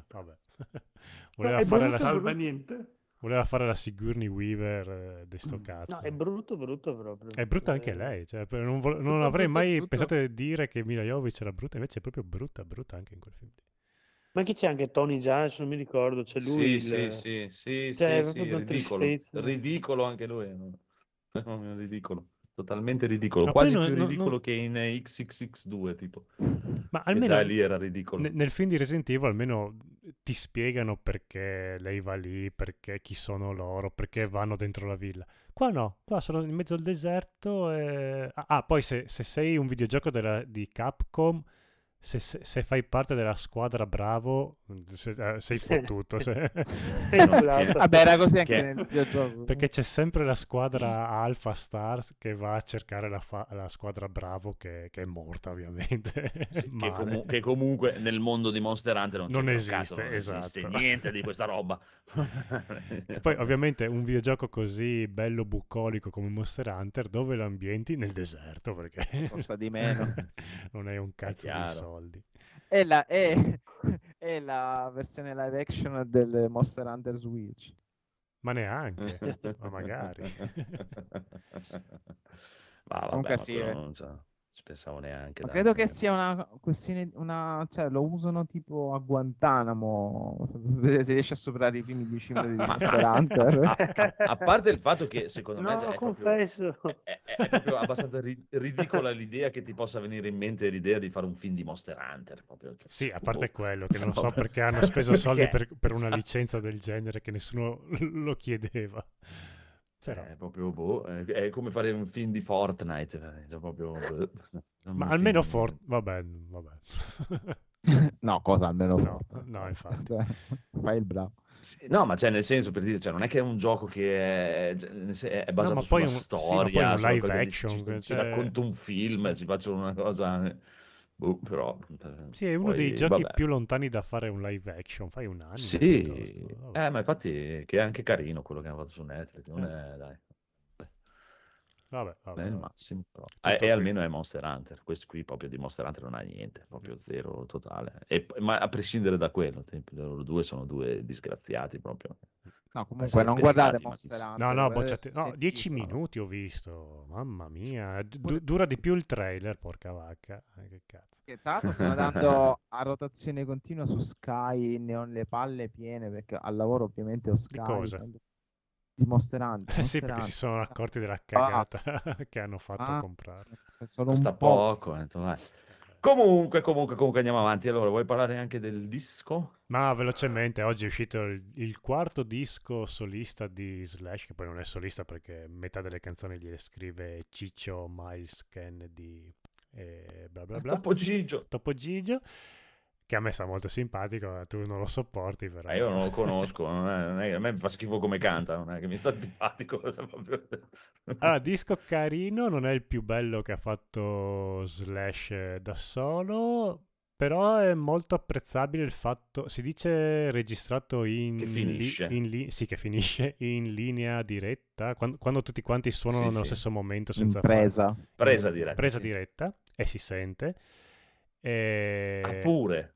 F: Vabbè. Voleva
D: è
F: fare la,
C: Salva niente.
F: Voleva fare la Sigourney Weaver eh, di sto cazzo.
D: No, è brutto, brutto proprio.
F: È brutta anche
D: Eh,
F: lei, cioè, non, vo- non
E: Brutto,
F: avrei
E: brutto,
F: mai
E: brutto.
F: pensato di dire che Mila Jovovich era brutta, invece è proprio brutta, brutta anche in quel film.
D: Ma chi c'è anche Tony Giles, non mi ricordo, c'è lui.
A: Sì,
D: il-
A: sì, sì, sì,
D: Cioè,
A: sì, sì, ridicolo.
D: tristezza.
A: Ridicolo anche lui. no? ridicolo. Totalmente ridicolo.
F: Ma
A: Quasi
F: non-
A: più ridicolo
F: non-
A: che in eh, XXX2, tipo.
F: Ma almeno
A: già lì era ridicolo.
F: ne- nel film di Resident Evil almeno ti spiegano perché lei va lì, perché chi sono loro, perché vanno dentro la villa. Qua no, qua sono in mezzo al deserto e... Ah, ah, poi se, se sei un videogioco della- di Capcom, se, se- se fai parte della squadra Bravo, se- eh, sei fottuto. se-.
E: Vabbè, era così anche
A: Che-
E: nel videogioco.
F: Perché c'è sempre la squadra Alpha Stars che va a cercare la, fa- la squadra Bravo che, che è morta ovviamente.
A: Sì, che, comu- che comunque nel mondo di Monster Hunter non,
F: Non esiste,
A: non esiste
F: esatto.
A: niente di questa roba.
F: E poi ovviamente un videogioco così bello bucolico come Monster Hunter dove lo ambienti nel deserto perché
E: Costa di meno.
F: non hai un cazzo di soldi.
E: È la, è, è la versione live action del Monster Hunter Switch.
F: Ma neanche, ma magari.
A: Ma vabbè,
E: Comunque
A: ma
E: sì, eh.
A: non ci- ci pensavo neanche.
E: Ma credo che
A: perché-
E: sia una questione, una, cioè lo usano tipo a Guantanamo, vedere se riesce a superare i primi 10 minuti di
A: Ma-
E: Monster Hunter.
A: a, a- a parte il fatto che secondo me
D: No,
A: cioè, è, proprio,
D: confesso.
A: è- è- è proprio abbastanza ri- ridicola l'idea che ti possa venire in mente l'idea di fare un film di Monster Hunter. Proprio, cioè,
F: Sì, a parte
A: boh.
F: quello che non so perché hanno speso soldi per, per una
A: Esatto.
F: licenza del genere che nessuno lo chiedeva.
A: Cioè, è proprio boh, è, come fare un film di Fortnite. eh, cioè, proprio, boh, non
F: Ma almeno
A: film-
F: Fort... Vabbè, vabbè.
E: no, cosa almeno
F: No,
E: Fortnite.
F: no, infatti.
E: Cioè, Fai il bravo.
A: Sì, no, ma cioè nel senso per dire, cioè, non è che è un gioco che è, cioè, è basato
F: ma poi
A: sulla
F: un- sì, ma poi
A: storia,
F: un live action,
A: ci, ci
F: cioè-
A: racconto un film, ci faccio una cosa, eh, boh, però... eh,
F: Sì, è uno
A: poi,
F: dei giochi
A: vabbè.
F: più lontani da fare un live action. Fai un anime
A: Sì, eh, ma infatti che è anche carino quello che hanno fatto su Netflix, non
F: Eh.
A: è, dai,
F: Vabbè, vabbè,
A: è il massimo, però. Eh, e almeno è Monster Hunter, questo qui proprio di Monster Hunter non ha niente, proprio zero totale, E- ma a prescindere da quello, loro due sono due disgraziati proprio.
E: No, comunque non guardate Monster. Hunter.
F: No, no, bocciati. No,
E: Resident
F: 10
E: Evil.
F: minuti ho visto. Mamma mia. du- dura di più il trailer, porca vacca. Eh, che cazzo.
E: Che tra l'altro stanno dando a rotazione continua su Sky, ne ho le palle piene perché al lavoro ovviamente ho Sky.
F: cosa?
E: Di Monster Hunter.
F: Eh sì,
E: Monster
F: perché si sono accorti della cagata
E: Basta.
F: che hanno fatto
E: Ah.
F: comprare.
A: Costa
E: un po'.
A: poco, detto, vai. Comunque, comunque, comunque andiamo avanti. Allora, vuoi parlare anche del disco?
F: Ma velocemente, oggi è uscito il, il quarto disco solista di Slash, che poi non è solista perché metà delle canzoni gliele scrive Ciccio Miles Kennedy e bla bla bla.
A: Topo Gigio.
F: Topo Gigio, che a me sta molto simpatico, tu non lo sopporti però.
A: Ma io non lo conosco, non è- non è- a me fa schifo come canta, non è che mi sta antipatico. proprio.
F: Allora, disco carino, non è il più bello che ha fatto Slash eh, da solo, però è molto apprezzabile il fatto, si dice registrato in,
A: Che
F: li-
A: finisce.
F: in li- sì, che finisce in linea diretta, quando, quando tutti quanti suonano
A: Sì,
F: nello
A: sì.
F: stesso momento senza fare-
E: Impresa.
A: Presa diretta.
F: presa
A: sì.
F: diretta e si sente. E...
A: Ah, pure.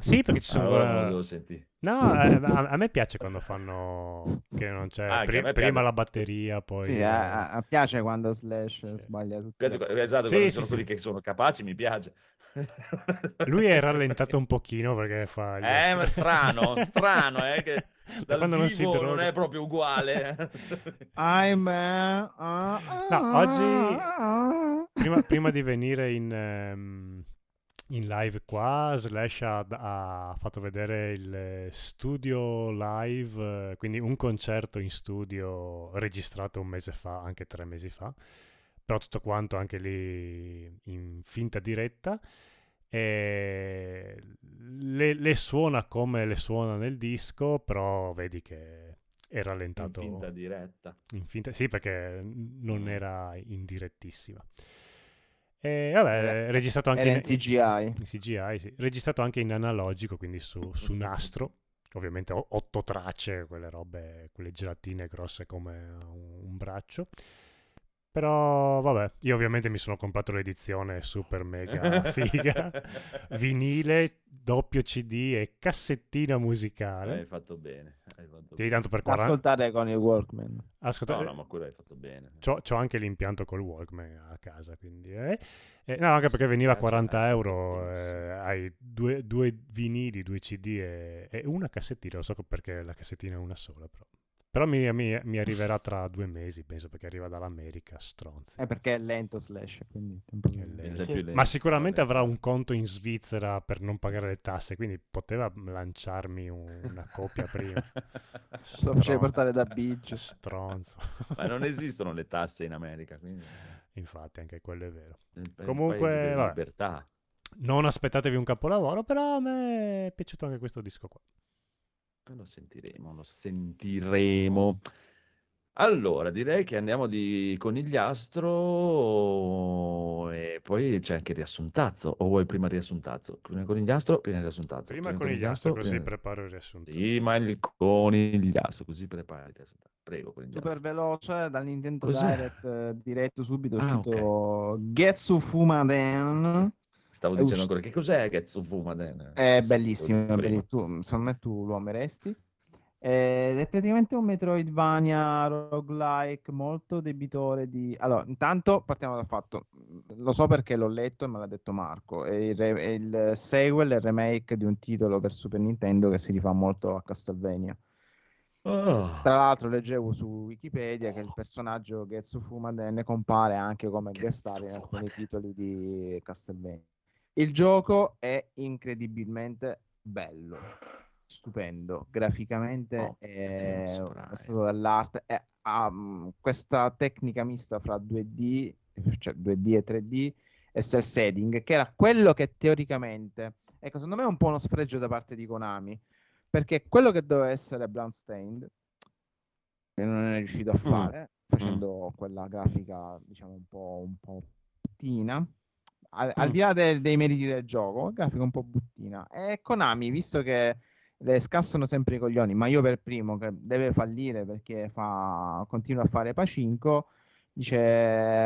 F: Sì, perché ci sono...
A: Allora sentire.
F: No, eh, a, a me piace quando fanno che non c'è
A: Ah, che
F: pri- prima la batteria, poi
E: Sì, a, a- piace quando Slash sbaglia tutto.
A: Esatto,
F: Sì,
A: quando
F: sì,
A: sono
F: sì.
A: quelli che sono capaci, mi piace.
F: lui è rallentato un pochino perché fa... gli
A: Eh, ma strano, strano, eh, che
F: Da
A: dal
F: quando non si
A: vivo non
F: droga.
A: è proprio uguale.
E: Ahimè. ah,
F: No, oggi-
E: ah,
F: prima, prima di venire in, ehm, in live qua, Slash ha, ha fatto vedere il eh, studio live, eh, quindi un concerto in studio registrato un mese fa, anche tre mesi fa, però tutto quanto anche lì in finta diretta. E le, le suona come le suona nel disco, però vedi che è
A: In
F: rallentato.
A: finta diretta.
F: In finta- sì, perché non
A: Mm.
F: era in direttissima. E vabbè,
E: Era-
F: registrato anche in,
E: in CGI.
F: in CGI, sì. Registrato anche in analogico, quindi su, su nastro. Ovviamente otto tracce, quelle robe, quelle gelatine grosse come un, un braccio. Però vabbè, io ovviamente mi sono comprato l'edizione super mega figa, vinile, doppio CD e cassettina
A: Hai
F: musicale.
A: fatto bene. Hai fatto
F: tanto per
E: Da
F: 40...
E: ascoltare con il Walkman.
F: Ascolta,
A: No, no, ma quello hai fatto bene.
F: C'ho, c'ho anche l'impianto col Walkman a casa, quindi... eh. Eh, no, anche perché veniva a
A: Eh,
F: 40
A: certo,
F: euro, eh, hai due, due vinili, due CD e, e una cassettina, lo so perché la cassettina è una sola, però. Però mi, mi- mi arriverà tra due mesi, penso, perché arriva dall'America, stronzi.
E: È perché è lento Slash, quindi
F: È lento.
A: È più lento,
F: Ma sicuramente avrà un conto in Svizzera per non pagare le tasse, quindi poteva lanciarmi un- una copia prima.
E: Lo facevi portare da Beach.
F: Stronzo.
A: Ma non esistono le tasse in America, quindi
F: Infatti, anche quello è vero.
A: è il pa- il
F: Comunque,
A: libertà.
F: Non aspettatevi un capolavoro, però a me è piaciuto anche questo disco qua.
A: Lo sentiremo, lo sentiremo. Allora, direi che andiamo di conigliastro e poi c'è anche il riassuntazzo. O vuoi prima riassuntazzo? Prima il conigliastro, prima riassuntazzo.
F: Prima
A: il
F: con gli astro, così
A: prima-
F: preparo il riassunto.
A: Prima il conigliastro, così prepari il riassuntazzo. Prego, conigliastro.
E: Super veloce, dal Nintendo
A: Cos'è?
E: Direct eh, diretto subito è
A: Ah,
E: uscito Getsu Fumaden.
A: Stavo
E: È
A: dicendo
E: usci-
A: ancora, che cos'è Getsu Fumaden?
E: È bellissimo, è bellissimo. Tu, secondo me tu lo ameresti. Ed è praticamente un Metroidvania roguelike molto debitore di... Allora, intanto partiamo dal fatto, lo so perché l'ho letto e me l'ha detto Marco, è il, re- è il sequel, il remake di un titolo per Super Nintendo che si rifà molto a Castlevania.
A: Ah,
E: Tra l'altro leggevo su Wikipedia che il personaggio Getsu Fumaden compare anche come guest star in alcuni titoli di Castlevania. Il gioco è incredibilmente bello, stupendo, graficamente
A: Oh,
E: è, è stato dall'arte, è- ha mm, questa tecnica mista fra 2D, cioè 2D e 3D e cel shading, che era quello che teoricamente, ecco, secondo me è un po' uno sfregio da parte di Konami, perché quello che doveva essere Bloodstained e non è riuscito a
A: Mm.
E: fare, facendo quella grafica, diciamo, un po', un po'. Al, al
A: Mm.
E: di là de- dei meriti del gioco, grafica un po' buttina. E Konami, visto che le scassano sempre i coglioni, ma io per primo che deve fallire perché fa, continua a fare Pacinco, dice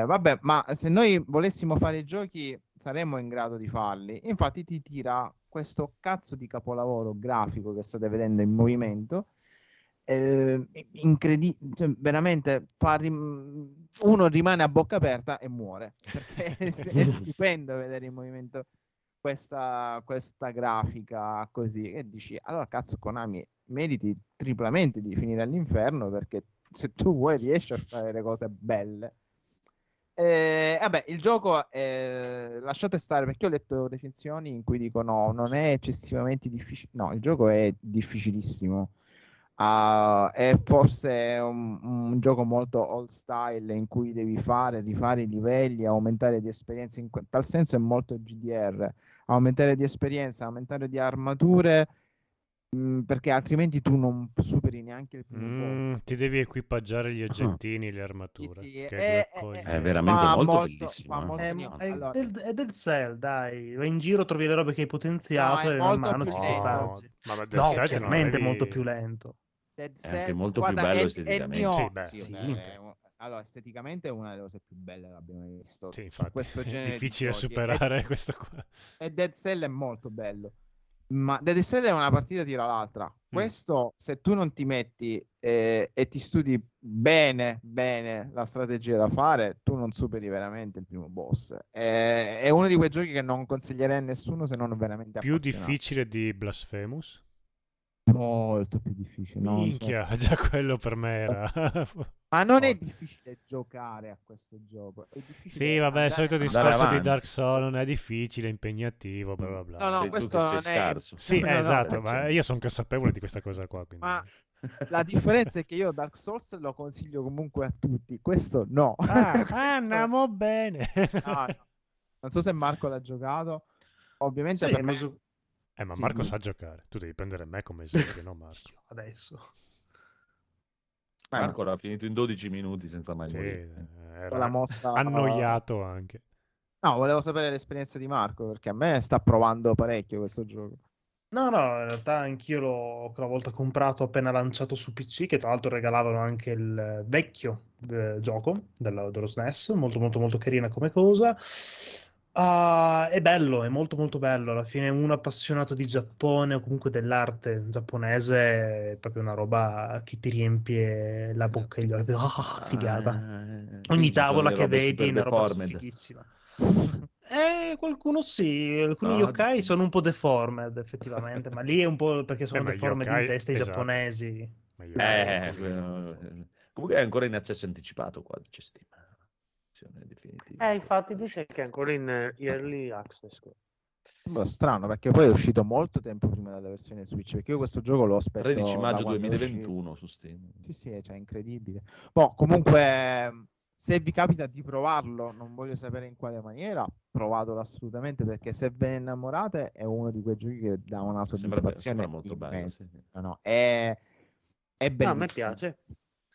E: vabbè, ma se noi volessimo fare i giochi saremmo in grado di farli. Infatti ti tira questo cazzo di capolavoro grafico che state vedendo in movimento. Eh, incredibile, cioè, veramente fa rim- uno rimane a bocca aperta e muore perché è, è stupendo vedere in movimento questa, questa grafica così e dici allora cazzo Konami meriti triplamente di finire all'inferno perché se tu vuoi riesci a fare le cose belle Eh, vabbè, il gioco eh, lasciate stare perché ho letto recensioni in cui dicono non è eccessivamente difficile. No, il gioco è difficilissimo. Ah, è forse un, un gioco molto old style in cui devi fare, rifare i livelli, aumentare di esperienza. In tal senso è molto GDR. Aumentare di esperienza, aumentare di armature, mh, perché altrimenti tu non superi neanche il primo
F: Mm,
E: boss.
F: ti devi equipaggiare gli oggettini, le
E: Sì,
F: armature.
E: sì,
F: che
E: è,
F: coglioni.
A: È veramente molto
E: molto-
A: bellissimo, eh.
E: molto
B: È,
E: niente.
B: è
E: Allora,
B: del, è del Cell, dai. Vai in giro, trovi le robe che hai potenziato
E: No, è
B: e man mano ti equipaggi. No,
F: Cells non
B: chiaramente è
F: avevi-
B: molto più lento.
E: Dead
A: È anche molto più
E: guarda,
A: bello
E: è- è il
A: esteticamente.
E: mio-
F: Sì, beh,
E: sì,
B: sì.
E: vabbè, è allora, esteticamente è una delle cose più belle che abbiamo visto.
F: Sì, infatti,
E: questo
F: è
E: genere di
F: difficile superare questo qua.
E: E, Dead Cell è molto bello. Ma Dead Cell è una partita tira l'altra.
F: Mm.
E: Questo, se tu non ti metti eh, e ti studi bene, bene la strategia da fare, tu non superi veramente il primo boss. È, è uno di quei giochi che non consiglierei a nessuno se non veramente
F: Più difficile di Blasphemous?
E: Molto più difficile.
F: Minchia, già quello per me era...
E: Ma non è difficile giocare a questo gioco. È difficile
F: Sì, vabbè, il solito discorso di. Dark Souls non è difficile, impegnativo, bla bla bla.
E: No, no,
A: Sei
E: questo non è-
A: scarso.
F: Sì,
E: No, no,
F: esatto,
A: eh,
F: ma
A: cioè.
F: io sono consapevole di questa cosa qua. Quindi...
E: Ma la differenza è che io Dark Souls lo consiglio comunque a tutti. Questo no.
F: Ah,
E: Questo-
F: andiamo bene.
E: no, no. Non so se Marco l'ha giocato. Ovviamente
B: Sì,
E: per me...
F: Eh, ma
E: Sì,
F: Marco
E: mi-
F: sa giocare. Tu devi prendere me come esempio, no Marco?
B: adesso.
A: Marco l'ha finito in 12 minuti senza mai
F: Sì,
A: morire.
F: era
E: con la mossa...
F: annoiato anche.
E: No, volevo sapere l'esperienza di Marco perché a me sta provando parecchio questo gioco.
B: No, no, in realtà anch'io l'ho quella volta comprato appena lanciato su PC, che tra l'altro regalavano anche il vecchio eh, gioco dello, dello SNES, molto molto molto carina come cosa. Ah, è bello, è molto molto bello. Alla fine un appassionato di Giappone o comunque dell'arte giapponese è proprio una roba che ti riempie la bocca e gli occhi. Ah, figata.
A: Ah,
B: Ogni
A: qui ci sono
B: tavola
A: le
B: che
A: robe
B: vedi è
A: super
B: una roba
A: deformed.
B: fighissima. Eh, qualcuno sì, alcuni
A: No,
B: yokai sono un po' deformed effettivamente, ma lì è un po' perché sono
F: ma gli
B: deformed in
F: yokai-
B: testa i
F: esatto.
B: giapponesi.
F: Ma io-
A: Eh, quello- comunque è ancora in accesso anticipato qua, c'è Steam. Versione definitiva.
D: Eh, infatti dice che è ancora in early access.
E: Boh, strano perché poi è uscito molto tempo prima della versione Switch. Perché io questo gioco lo aspetto
A: 13
E: da
A: maggio
E: quando è uscito.
A: 2021 su Steam.
E: Sì, sì, cioè, incredibile. Boh, comunque, se vi capita di provarlo, non voglio sapere in quale maniera, provatelo assolutamente perché se ve ne innamorate è uno di quei giochi che dà una
A: Sembra,
E: soddisfazione
A: sembra molto bello. sì.
E: No, no, è, è
D: No,
E: bellissimo.
D: a me piace.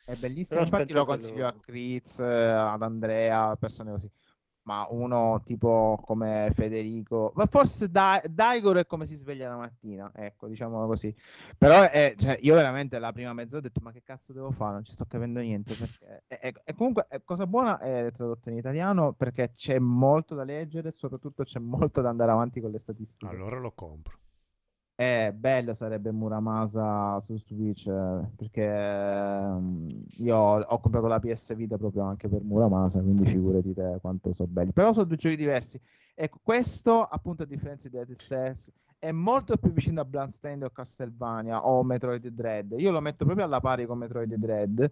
E: È bellissimo,
D: Però
E: infatti lo consiglio
D: lo-
E: a Chris, eh, ad Andrea, persone così. Ma uno tipo come Federico, ma forse da- Daigoro è come si sveglia la mattina, ecco, diciamolo così. Però è- cioè, io veramente la prima mezz'ora ho detto, ma che cazzo devo fare? Non ci sto capendo niente. Perché... E, e- e comunque, è cosa buona è tradotto in italiano perché c'è molto da leggere e soprattutto c'è molto da andare avanti con le statistiche.
F: Allora lo compro.
E: Eh, bello sarebbe Muramasa su Switch eh, perché ehm, io ho, ho comprato la PS Vita proprio anche per Muramasa, quindi figurati te quanto sono belli. Però sono due giochi diversi. Ecco, questo appunto a differenza di Dead Cells è molto più vicino a Bloodstained o Castlevania o Metroid Dread. Io lo metto proprio alla pari con Metroid Dread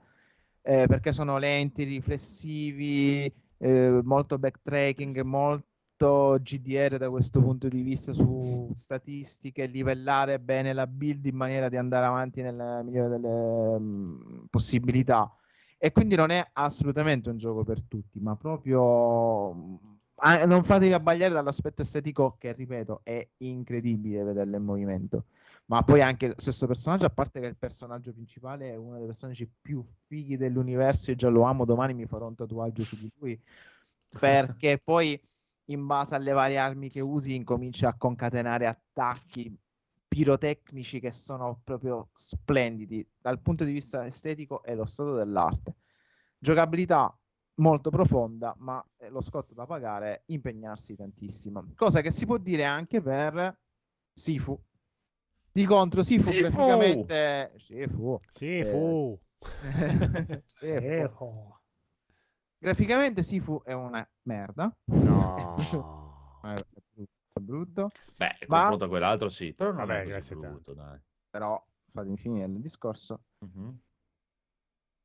E: eh, perché sono lenti, riflessivi, eh, molto backtracking, molto GDR da questo punto di vista su statistiche, livellare bene la build in maniera di andare avanti nella migliore delle possibilità. E quindi non è assolutamente un gioco per tutti, ma proprio ah, non fatevi abbagliare dall'aspetto estetico che, ripeto, è incredibile vederlo in movimento. Ma poi anche lo stesso personaggio, a parte che il personaggio principale è uno dei personaggi più fighi dell'universo, io già lo amo, domani mi farò un tatuaggio su di lui, perché poi in base alle varie armi che usi incomincia a concatenare attacchi pirotecnici che sono proprio splendidi dal punto di vista estetico e lo stato dell'arte. Giocabilità molto profonda, ma eh, lo scotto da pagare è impegnarsi tantissimo. Cosa che si può dire anche per Sifu. Di contro, Sifu,
A: Sifu!
E: graficamente... Sifu.
F: Sì,
E: Eh,
F: fu.
E: Sifu. Graficamente Sifu è una merda.
F: No.
E: È brutto, è brutto.
A: Beh,
E: Ma-
A: confronto a quell'altro sì, però non
F: Vabbè,
A: è così
F: grazie
A: brutto, dai.
E: Però fatemi finire il discorso.
A: Mhm.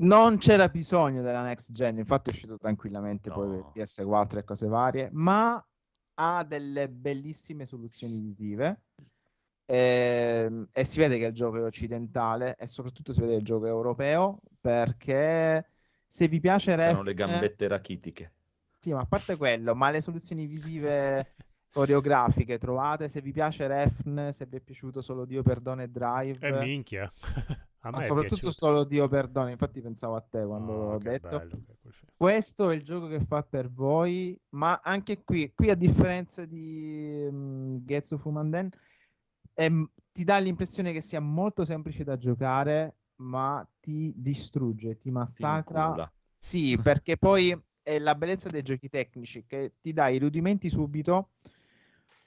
E: Non c'era bisogno della next gen, infatti è uscito tranquillamente poi
A: No.
E: per PS4 e cose varie, ma ha delle bellissime soluzioni visive. ehm, e si vede che il gioco è occidentale e soprattutto si vede che il gioco è europeo perché se vi piace
A: C'erano le
E: Refn-
A: gambette rachitiche.
E: Sì, ma a parte quello, ma le soluzioni visive coreografiche trovate, se vi piace Refn, se vi è piaciuto solo Dio Perdono e Drive,
F: E minchia. A
E: ma
F: me è
E: soprattutto
F: piaciuto.
E: solo Dio Perdono, infatti pensavo a te quando
F: Oh,
E: l'ho detto.
F: bello è.
E: Questo è il gioco che fa per voi, ma anche qui, qui a differenza di um, Getsu Fumanden, ehm, ti dà l'impressione che sia molto semplice da giocare, ma ti distrugge, ti massacra. Sì, perché poi è la bellezza dei giochi tecnici che ti dà i rudimenti subito,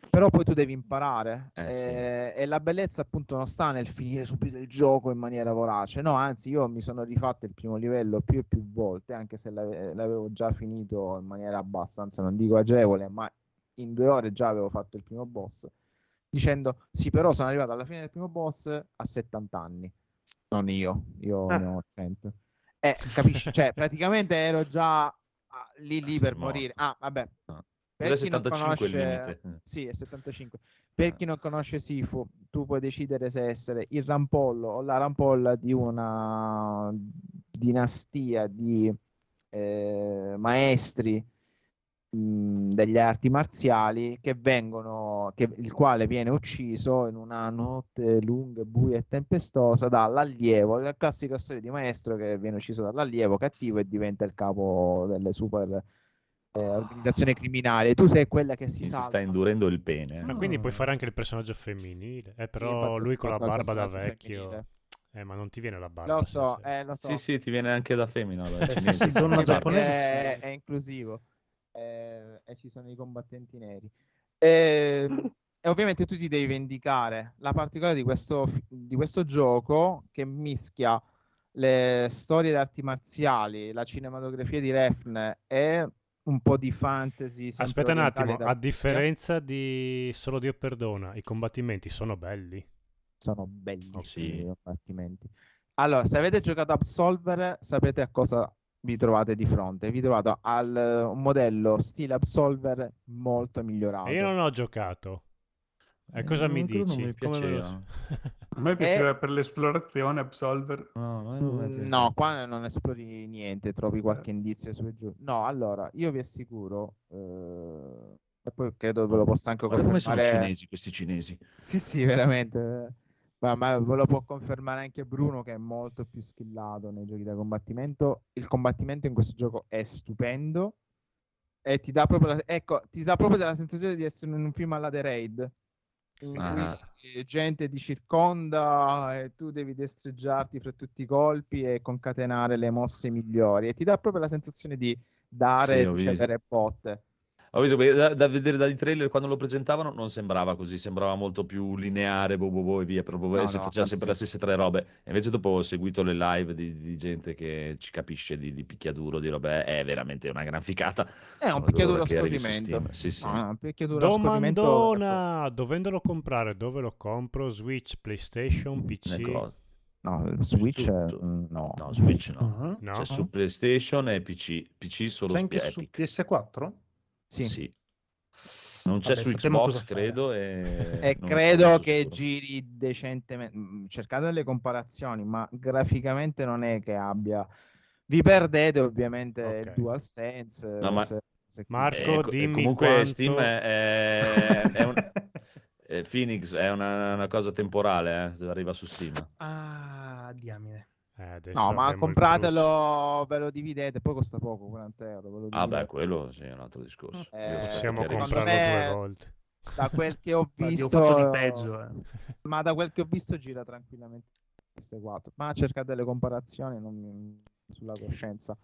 E: però poi tu devi imparare.
A: Eh, sì.
E: Eh, E la bellezza appunto non sta nel finire subito il gioco in maniera vorace. No, anzi, io mi sono rifatto il primo livello più e più volte, anche se l'ave- l'avevo già finito in maniera abbastanza, non dico agevole, ma in due ore già avevo fatto il primo boss. Dicendo, sì, però sono arrivato alla fine del primo boss a 70 anni. Non io, io
D: Ah.
E: ne ho 100. Eh, capisci? Cioè, praticamente ero già ah, lì lì per
A: Morto.
E: morire. Ah, vabbè.
A: Ah.
E: Per chi non
A: 75 il
E: conosce-
A: limite? Eh.
E: Sì, è 75. Per
A: Eh.
E: chi non conosce Sifu, tu puoi decidere se essere il rampollo o la rampolla di una dinastia di eh, maestri mh, degli arti marziali che vengono, che, il quale viene ucciso in una notte lunga, buia e tempestosa dall'allievo, la classica storia di maestro che viene ucciso dall'allievo cattivo e diventa il capo delle super eh, organizzazioni criminali. Tu sei quella che si
A: Si, sta indurendo il pene. eh.
F: Ma quindi puoi fare anche il personaggio femminile. Eh,
E: Sì,
F: però
E: infatti ho
F: lui con la barba da vecchio.
E: femminile.
F: Eh, ma non ti viene la barba.
E: Lo so, eh, lo so.
A: Sì, sì, ti viene anche da femmina. da
B: Eh, sì, sì, donna
E: Sì,
B: giapponese sì.
E: è, è inclusivo eh, e ci sono i combattenti neri. E, e ovviamente tu ti devi vendicare. La particolare di questo, di questo gioco che mischia le storie di arti marziali, la cinematografia di Refn e un po' di fantasy.
F: Aspetta un attimo, a differenza di Solo Dio perdona, i combattimenti sono belli.
E: sono bellissimi
A: sì.
E: i combattimenti. Allora, se avete giocato Absolver, sapete a cosa vi trovate di fronte. Vi trovate al eh, un modello stile Absolver molto migliorato.
F: E io non ho giocato. E cosa
A: Eh,
F: mi
A: quello non
F: dici?
A: mi piaceva.
C: A me piaceva per l'esplorazione Absolver.
A: No, mi.
E: No, qua non esplori niente, trovi qualche indizio su e giù. No, allora, io vi assicuro, eh, e poi credo ve lo possa anche
A: Guarda come sono
E: confermare.
A: cinesi questi cinesi.
E: Sì, sì, veramente. Ma, ma ve lo può confermare anche Bruno, che è molto più skillato nei giochi da combattimento. Il combattimento in questo gioco è stupendo e ti dà proprio la, ecco, ti dà proprio la sensazione di essere in un film alla The Raid. In
A: Ah.
E: cui gente ti circonda e tu devi destreggiarti fra tutti i colpi e concatenare le mosse migliori. E ti dà proprio la sensazione di dare e ricevere botte.
A: Ho visto che da, da vedere dai trailer quando lo presentavano non sembrava così, sembrava molto più lineare, boh, boh, boh, e via, proprio,
E: No,
A: e si
E: no,
A: faceva sempre le stesse tre robe. E invece dopo ho seguito le live di, di gente che ci capisce di, di picchiaduro, di robe, è veramente una gran ficata.
E: È un picchiaduro a scorrimento.
A: Sì, sì.
E: No, no, un picchiaduro a scorrimento.
F: Domandona! Dovendolo comprare, dove lo compro? Switch, PlayStation, PC?
E: No, Switch no.
A: No, Switch no.
B: Mhm.
F: No?
A: C'è su PlayStation e PC. PC solo
B: C'è
A: su
B: anche su
A: Epic.
B: PS4?
E: Sì.
A: Sì. Non c'è
B: Vabbè,
A: su Xbox, credo. E,
E: E
A: non
E: credo che
A: sicuro.
E: giri decentemente. mm, Cercate delle comparazioni, ma graficamente non è che abbia. Vi perdete ovviamente il
F: Ok.
E: DualSense.
A: No, ma-
E: qui.
F: Marco,
A: Eh, co- e
F: dimmi
A: comunque
F: quanto-
A: Steam è, è- è un- eh, Phoenix è una, una cosa temporale, eh, arriva su Steam.
B: ah, diamine.
F: Eh,
E: No, ma compratelo, ve lo dividete, poi costa poco, 40 euro. ve lo
A: Ah beh, quello sì, è un altro discorso.
E: Eh,
F: Possiamo comprarlo
E: me-
F: due volte.
E: Da quel che ho
B: Ma
E: visto,
B: di peggio. eh.
E: ma da quel che ho visto gira tranquillamente PS4. Ma cercate le comparazioni non mi- sulla coscienza.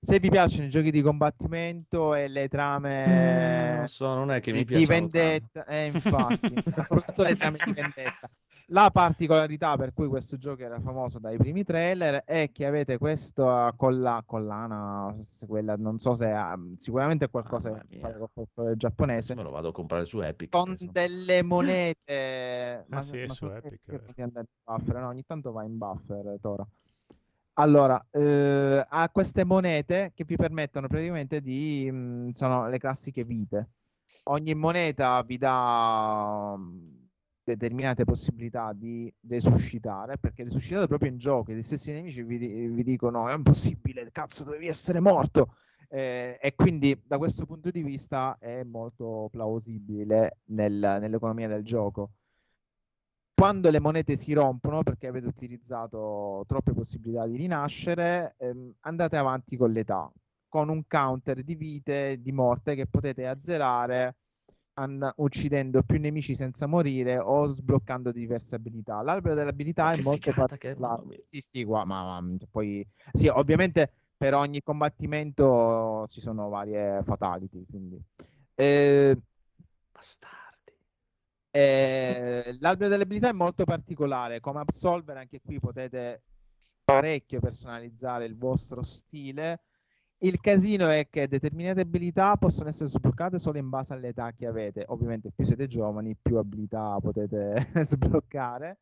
E: Se vi piacciono i giochi di combattimento e le trame
A: non so, non è che mi
E: di, di vendetta, eh, infatti, soprattutto le trame di vendetta. La particolarità per cui questo gioco era famoso dai primi trailer è che avete questa colla- collana, quella, non so se ha, sicuramente è qualcosa
A: Mamma
E: che
A: mia.
E: fa con il folklore giapponese,
A: Me lo vado a comprare su Epic.
E: con
A: adesso.
E: delle monete.
F: Ah, sì, è su Epic,
E: in buffer, no? Ogni tanto va in buffer, Tora. Allora, eh, ha queste monete che vi permettono praticamente di... mh, sono le classiche vite. Ogni moneta vi dà mh, determinate possibilità di resuscitare, perché resuscitate proprio in gioco. Gli stessi nemici vi, vi dicono è impossibile, cazzo, dovevi essere morto. Eh, e quindi da questo punto di vista è molto plausibile nel- nell'economia del gioco quando le monete si rompono perché avete utilizzato troppe possibilità di rinascere, ehm, andate avanti con l'età, con un counter di vite, di morte che potete azzerare and- uccidendo più nemici senza morire o sbloccando diverse abilità. L'albero dell'abilità
A: Ma
E: è molto particolare. Sì, sì, gua- ma, ma- poi sì, ovviamente per ogni combattimento ci sono varie fatality, quindi eh,
A: Bastardi.
E: eh, l'albero delle abilità è molto particolare. Come Absolver, anche qui potete parecchio personalizzare il vostro stile. Il casino è che determinate abilità possono essere sbloccate solo in base all'età che avete. Ovviamente, più siete giovani, più abilità potete sbloccare.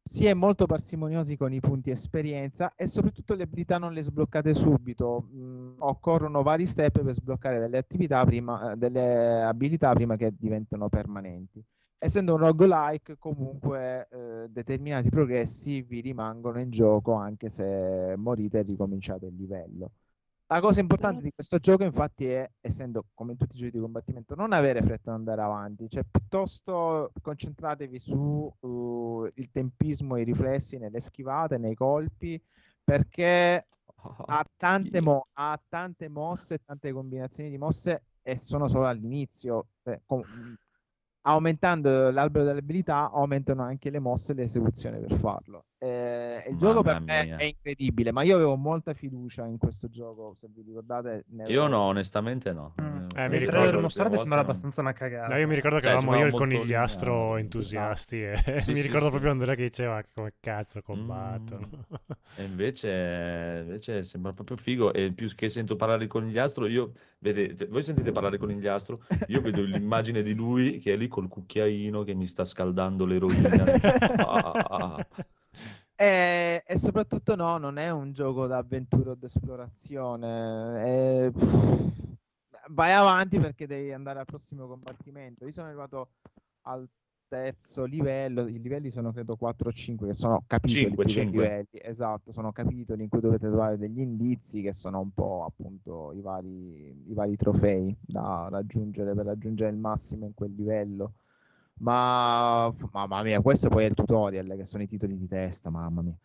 E: Si è molto parsimoniosi con i punti esperienza e soprattutto le abilità non le sbloccate subito. Mm, occorrono vari step per sbloccare delle prima, eh, delle abilità prima che diventino permanenti. Essendo un roguelike, comunque eh, determinati progressi vi rimangono in gioco anche se morite e ricominciate il livello. La cosa importante di questo gioco, infatti, è, essendo come in tutti i giochi di combattimento, non avere fretta ad andare avanti, cioè piuttosto concentratevi su uh, il tempismo, i riflessi nelle schivate, nei colpi, perché ha tante, mo- ha tante mosse, tante combinazioni di mosse e sono solo all'inizio. Eh, com- aumentando l'albero delle abilità, aumentano anche le mosse e le esecuzioni per farlo. Eh, il gioco per me
A: mia.
E: è incredibile, ma io avevo molta fiducia in questo gioco, se vi ricordate. ne
A: Io no, onestamente no.
B: Mm.
F: Eh, mi
B: Il
F: ricordo
A: prime
B: sembra
A: non-
B: abbastanza una cagata.
F: No, io mi ricordo che
A: Cioè,
F: eravamo io e il conigliastro
A: lineare,
F: entusiasti e
A: Sì,
F: mi
A: sì,
F: ricordo
A: sì.
F: proprio Andrea che diceva come cazzo combattono.
A: E invece, invece sembra proprio figo. E più che sento parlare di conigliastro, io vedete, voi sentite parlare di conigliastro, io vedo l'immagine di lui che è lì col cucchiaino che mi sta scaldando l'eroina. Ah, ah, ah.
E: E, e soprattutto no, non è un gioco d'avventura o d'esplorazione. è- Vai avanti perché devi andare al prossimo combattimento. Io sono arrivato al terzo livello, i livelli sono credo 4 o 5 che sono capitoli
A: Cinque,
E: più che
A: cinque.
E: livelli. Esatto, sono capitoli in cui dovete trovare degli indizi che sono un po' appunto i vari, i vari trofei da raggiungere per raggiungere il massimo in quel livello. Ma mamma mia, questo poi è il tutorial, che sono i titoli di testa, mamma mia.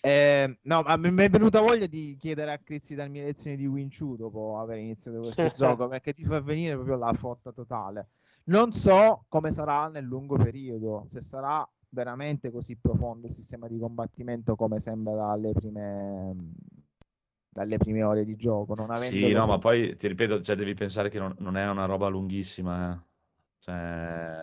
E: Eh, no, ma mi è venuta voglia di chiedere a Chris di darmi lezioni di Wing Chun dopo aver iniziato questo gioco, perché ti fa venire proprio la fotta totale. Non so come sarà nel lungo periodo, se sarà veramente così profondo il sistema di combattimento come sembra dalle prime, dalle prime ore di gioco. Non
A: Sì, no, ma poi ti ripeto, cioè, devi pensare che non, non è una roba lunghissima. Eh.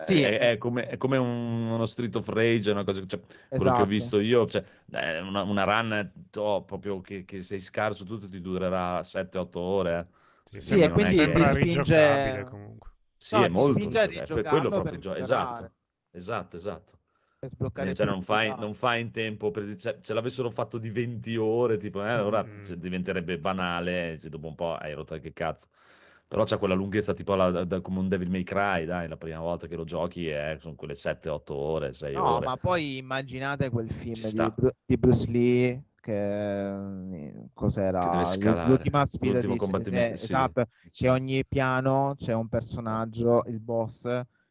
A: Cioè,
E: Sì,
A: è,
E: eh.
A: è come, è come un- uno Street of Rage, una cosa, cioè, quello che ho
E: Esatto.
A: visto io, cioè, è una, una run oh, proprio che, che sei scarso tutto ti durerà 7-8 ore. eh.
F: Sì,
E: Sì, e quindi
A: che-
E: ti spinge-
F: comunque.
A: Sì,
E: No,
A: è molto,
E: spinge
A: que- quello proprio
E: per
A: il gioco,
E: migliorare.
A: esatto, esatto, esatto.
E: per sbloccare
A: Eh, cioè, non fai,
E: abilità.
A: non fai in tempo, per, cioè, se l'avessero fatto di 20 ore, tipo, eh, allora
F: Mm.
A: cioè, diventerebbe banale, cioè, dopo un po' hai rotto che cazzo. Però c'è quella lunghezza tipo la- da- da- come un Devil May Cry, dai, la prima volta che lo giochi è, sono quelle 7-8 ore, 6
E: No,
A: ore.
E: ma poi immaginate quel film di, di Bruce Lee che eh, cos'era?
A: Che.
E: L'ultima sfida di
A: combattimento, sì.
E: esatto, che ogni piano c'è un personaggio, il boss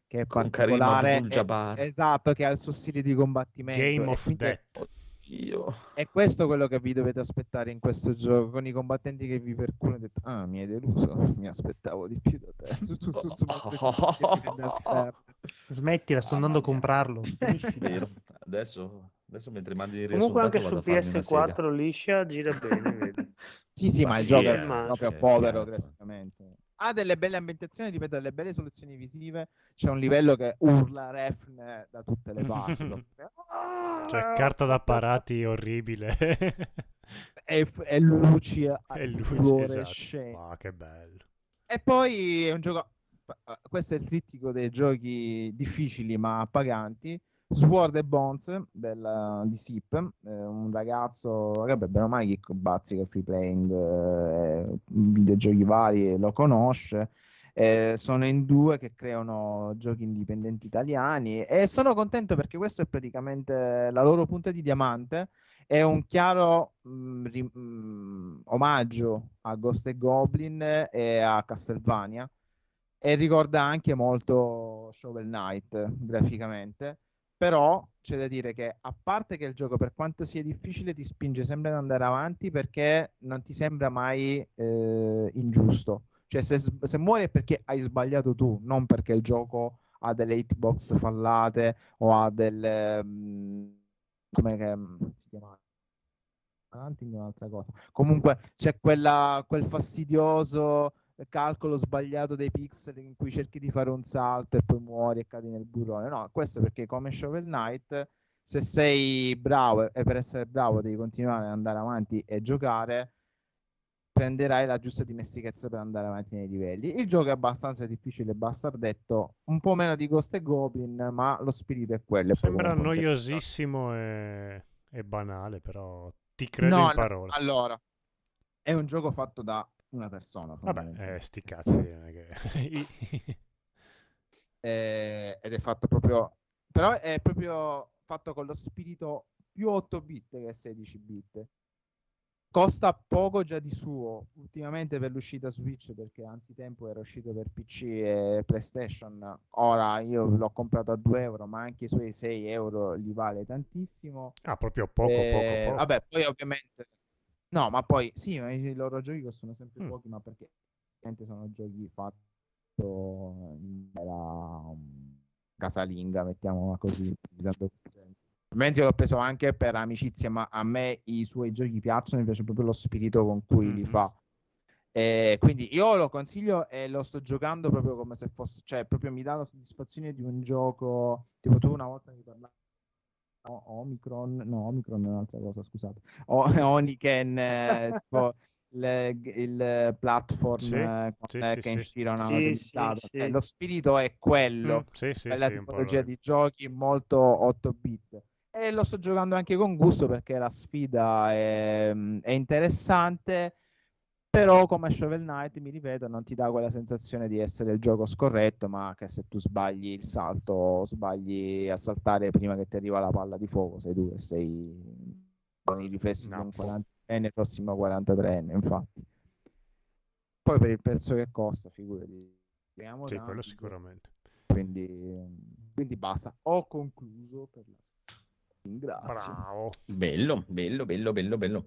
E: che è
A: Con
E: particolare, e- esatto, che ha il suo stile di combattimento.
F: Game of
E: quindi è-
F: Death.
A: Dio.
E: È questo quello che vi dovete aspettare in questo gioco, con i combattenti che vi perculano. Ho detto, ah, mi hai deluso, mi aspettavo di più da te.
B: Smettila, sto andando a comprarlo.
A: Adesso, adesso mentre mandi il
D: Comunque anche su
A: vado a farmi una sega.
D: PS4 liscia gira bene.
E: Sì, sì,
A: Ma
E: il gioco
A: eh,
E: è proprio povero graficamente. Ha delle belle ambientazioni, ripeto, delle belle soluzioni visive. C'è un livello che urla refne da tutte le parti. Ah,
F: Cioè, carta da parati orribile.
E: E, e luci
F: e luci, esatto. Ma che bello.
E: E poi è un gioco. Questo è il trittico dei giochi difficili ma paganti. Sword e Bones del- di SIP, eh, un ragazzo, vabbè, bene o male che è free playing, eh, videogiochi vari, lo conosce. Eh, sono in due che creano giochi indipendenti italiani e sono contento perché questo è praticamente la loro punta di diamante. È un chiaro mh, ri- mh, omaggio a Ghost e Goblin e a Castlevania e ricorda anche molto Shovel Knight graficamente. Però c'è da dire che a parte che il gioco, per quanto sia difficile, ti spinge sempre ad andare avanti perché non ti sembra mai eh, ingiusto. Cioè, se, se muori è perché hai sbagliato tu, non perché il gioco ha delle hitbox fallate o ha delle... mm, come che, mm, si chiama? È un'altra cosa. Comunque c'è quella, quel fastidioso calcolo sbagliato dei pixel in cui cerchi di fare un salto e poi muori e cadi nel burrone. No, questo perché come Shovel Knight, se sei bravo e per essere bravo devi continuare ad andare avanti e giocare, prenderai la giusta dimestichezza per andare avanti nei livelli. Il gioco è abbastanza difficile, bastardetto, un po' meno di Ghost e Goblin, ma lo spirito è quello.
F: Sembra noiosissimo e, e banale, però ti credo
E: No,
F: in
E: no,
F: parola.
E: allora, è un gioco fatto da una persona.
F: Vabbè, eh, sti cazzi. che-
E: Eh, ed è fatto proprio però è proprio fatto con lo spirito più 8 bit che 16 bit costa poco già di suo ultimamente per l'uscita Switch perché anzitempo era uscito per PC e PlayStation ora io l'ho comprato a 2 euro ma anche i suoi 6 euro gli vale tantissimo
F: Ah, proprio poco,
E: Eh,
F: poco, poco.
E: vabbè poi ovviamente no ma poi sì ma i loro giochi costano sempre
F: Mm.
E: pochi ma perché ovviamente sono giochi fatti in era um, casalinga, mettiamola così. Ovviamente io l'ho preso anche per amicizia, ma a me i suoi giochi piacciono, mi piace proprio lo spirito con cui li
F: Mhm.
E: fa. E quindi io lo consiglio e lo sto giocando proprio come se fosse, cioè proprio mi dà la soddisfazione di un gioco, tipo tu una volta mi parlavi o- Omicron, no, Omicron è un'altra cosa, scusate. O, Oniken, eh, tipo il, il platform
F: Sì,
E: eh, con
F: sì,
E: eh,
F: sì.
E: Shiro hanno
D: Sì,
E: utilizzato.
D: sì,
E: Cioè, lo spirito è quello,
F: Mm, sì, sì,
E: quella
F: sì, un po'
E: tipologia di giochi molto 8 bit. E lo sto giocando anche con gusto perché la sfida è, è interessante, però come Shovel Knight, mi ripeto, non ti dà quella sensazione di essere il gioco scorretto, ma che se tu sbagli il salto o sbagli a saltare prima che ti arriva la palla di fuoco, sei tu e sei con i riflessi di un
F: Nappo.
E: 40enne, prossimo 43enne, infatti. Poi per il prezzo che costa, figurati. speriamo
F: Sì,
E: tanto,
F: quello sicuramente.
E: Quindi, quindi basta. Ho concluso per la Ringrazio.
F: Bravo.
A: Bello, bello, bello, bello, bello.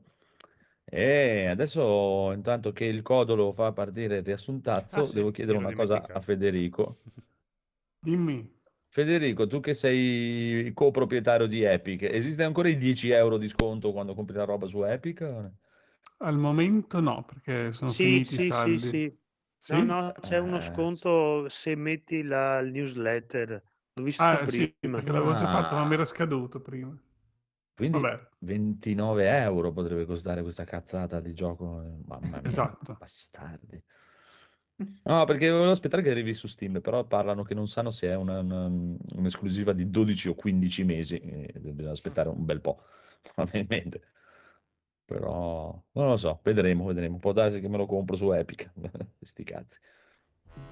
A: E adesso, intanto che il codolo fa partire il riassuntazzo,
F: Ah, sì,
A: devo chiedere
F: ero
A: una cosa a
F: dimenticato.
A: Federico.
C: Dimmi.
A: Federico, tu che sei il coproprietario di Epic, esiste ancora i 10 euro di sconto quando compri la roba su Epic?
C: Al momento no, perché sono
D: Sì,
C: finiti i
D: sì, sì,
C: saldi.
D: sì.
C: Sì?
D: No, no, c'è uno
A: Eh,
D: sconto se metti la newsletter. L'ho visto
C: Ah, sì,
D: prima.
C: perché l'avevo già fatto, ma mi
A: Ah.
C: era scaduto prima.
A: Quindi
C: Vabbè,
A: 29 euro potrebbe costare questa cazzata di gioco. eh, Mamma mia,
C: esatto.
A: bastardi. No, perché volevo aspettare che arrivi su Steam, però parlano che non sanno se è una- una- un'esclusiva di 12 o 15 mesi, e bisogna aspettare un bel po', probabilmente. Però non lo so, vedremo, vedremo. Può darsi che me lo compro su Epic. Sti cazzi.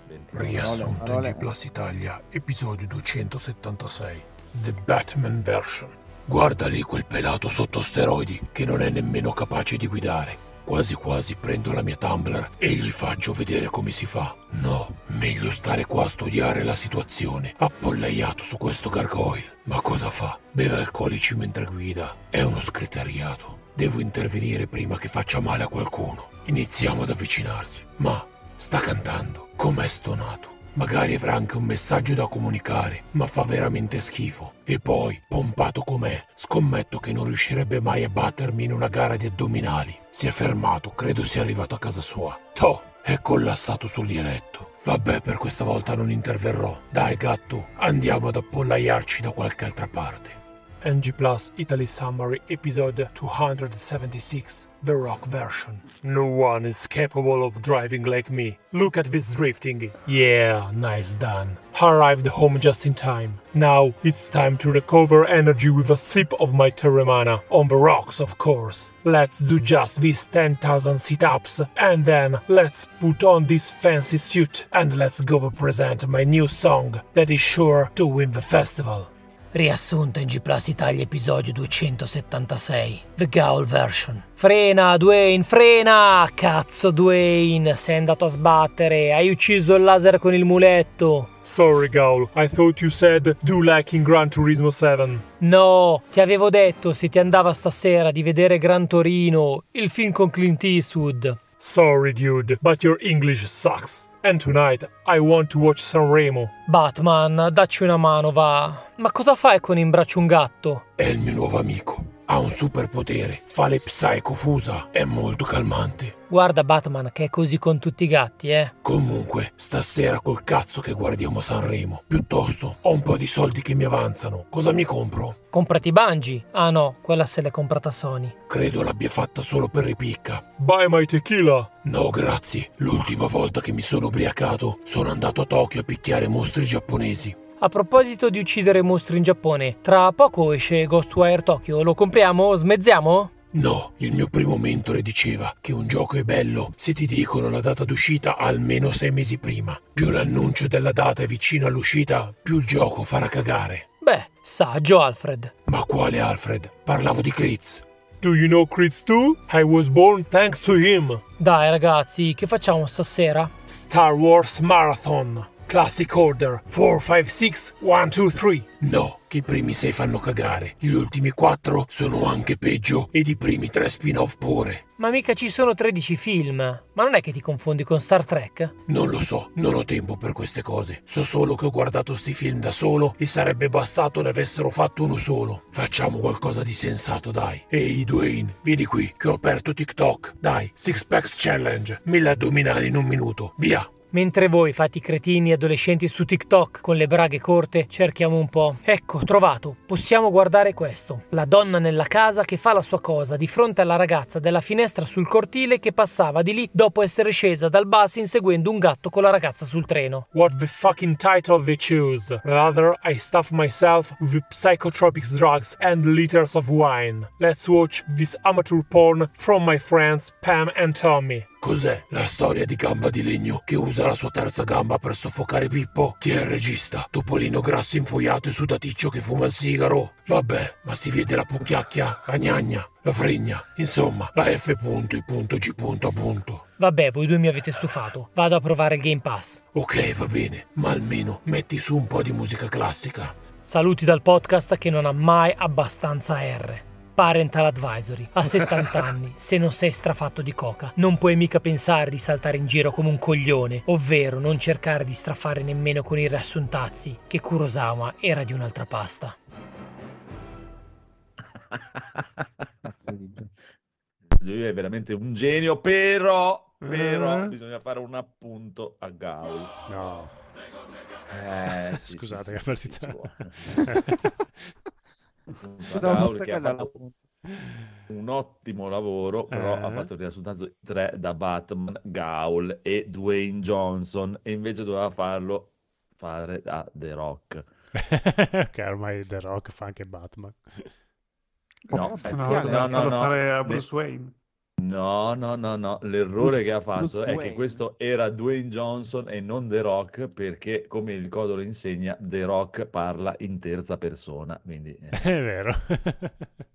A: 29.
G: Riassunto in G Plus Italia, episodio 276, The Batman Version. Guarda lì quel pelato sotto steroidi che non è nemmeno capace di guidare. Quasi quasi prendo la mia Tumblr e gli faccio vedere come si fa. No, meglio stare qua a studiare la situazione, appollaiato su questo gargoyle. Ma cosa fa? Beve alcolici mentre guida. È uno scriteriato. Devo intervenire prima che faccia male a qualcuno. Iniziamo ad avvicinarsi. Ma sta cantando. Com'è stonato. Magari avrà anche un messaggio da comunicare, ma fa veramente schifo. E poi, pompato com'è, scommetto che non riuscirebbe mai a battermi in una gara di addominali. Si è fermato, credo sia arrivato a casa sua. Toh, è collassato sul dialetto. Vabbè, per questa volta non interverrò. Dai, gatto, andiamo ad appollaiarci da qualche altra parte. NG Plus Italy Summary Episode 276, The Rock version. No one is capable of driving like me. Look at this drifting. Yeah, nice done. Arrived home just in time. Now it's time to recover energy with a sip of my Terramana. On the rocks, of course. Let's do just these 10,000 sit ups and then let's put on this fancy suit and let's go present my new song that is sure to win the festival.
H: Riassunto in G Plus Italia episodio 276, The Gaul version. Frena, Dwayne, frena! Cazzo, Dwayne, sei andato a sbattere, hai ucciso il laser con il muletto.
G: Sorry, Gaul. I thought you said do like in Gran Turismo 7.
H: No, ti avevo detto se ti andava stasera di vedere Gran Torino, il film con Clint Eastwood.
G: Sorry, dude, but your English sucks. And tonight I want to watch Sanremo.
H: Batman, dacci una mano, va. Ma cosa fai con in braccio un gatto?
G: È il mio nuovo amico. Ha un superpotere, fa le psycho fusa, è molto calmante.
H: Guarda Batman che è così con tutti i gatti, eh.
G: Comunque, stasera col cazzo che guardiamo Sanremo. Piuttosto, ho un po' di soldi che mi avanzano. Cosa mi compro?
H: Comprati Bungie. Ah no, quella se l'è comprata Sony.
G: Credo l'abbia fatta solo per ripicca. Buy my tequila! No, grazie. L'ultima volta che mi sono ubriacato, sono andato a Tokyo a picchiare mostri giapponesi.
H: A proposito di uccidere mostri in Giappone, tra poco esce Ghostwire Tokyo, lo compriamo? Smezziamo?
G: No, il mio primo mentore diceva che un gioco è bello se ti dicono la data d'uscita almeno sei mesi prima. Più l'annuncio della data è vicino all'uscita, più il gioco farà cagare.
H: Beh, saggio Alfred.
G: Ma quale Alfred? Parlavo di Kritz. Do you know Kritz too? I was born thanks to him.
H: Dai ragazzi, che facciamo stasera?
G: Star Wars Marathon. Classic Order 4, 5, 6, 1, 2, 3. No, che i primi 6 fanno cagare. Gli ultimi 4 sono anche peggio ed i primi 3 spin-off pure.
H: Ma mica ci sono 13 film. Ma non è che ti confondi con Star Trek?
G: Non lo so, non ho tempo per queste cose. So solo che ho guardato sti film da solo e sarebbe bastato ne avessero fatto uno solo. Facciamo qualcosa di sensato, dai. Ehi, Dwayne, vieni qui, che ho aperto TikTok. Dai, Six Packs Challenge. Mille addominali in un minuto. Via.
H: Mentre voi fate i cretini adolescenti su TikTok con le braghe corte, cerchiamo un po'. Ecco, trovato. Possiamo guardare questo. La donna nella casa che fa la sua cosa di fronte alla ragazza della finestra sul cortile che passava di lì dopo essere scesa dal bus inseguendo un gatto con la ragazza sul treno.
G: What the fucking title they choose. Rather, I stuff myself with psychotropic drugs and liters of wine. Let's watch this amateur porn from my friends Pam and Tommy. Cos'è la storia di Gamba di Legno che usa la sua terza gamba per soffocare Pippo? Chi è il regista? Topolino grasso infoiato e sudaticcio che fuma il sigaro? Vabbè, ma si vede la pucchiacchia, la gnagna, la fregna, insomma, la F punto, I punto, G punto, a punto.
H: Vabbè, voi due mi avete stufato. Vado a provare il Game Pass.
G: Ok, va bene, ma almeno metti su un po' di musica classica.
H: Saluti dal podcast che non ha mai abbastanza R. Parental Advisory. A 70 anni, se non sei strafatto di coca, non puoi mica pensare di saltare in giro come un coglione, ovvero non cercare di strafare nemmeno con i riassuntazzi che Kurosawa era di un'altra pasta.
A: Lui è veramente un genio, però, però
F: Eh?
A: bisogna fare un appunto a Gaul.
F: No.
A: Eh, sì,
F: Scusate,
A: sì,
F: che
A: sì, sì,
F: partita.
A: che ha fatto un ottimo lavoro, però ha
F: Eh.
A: fatto il risultato 3 da Batman, Gaul e Dwayne Johnson, e invece doveva farlo fare da The Rock.
F: che ormai The Rock fa anche Batman.
A: No,
C: No,
E: sì,
C: doveva
A: no, no,
C: farlo
A: no.
C: fare a
A: Ne-
C: Bruce Wayne.
A: No, no, no, no, l'errore
E: Bruce-
A: che ha fatto
E: Bruce
A: è che questo era Dwayne Johnson e non The Rock perché, come il codolo insegna, The Rock parla in terza persona, quindi... eh,
F: È vero.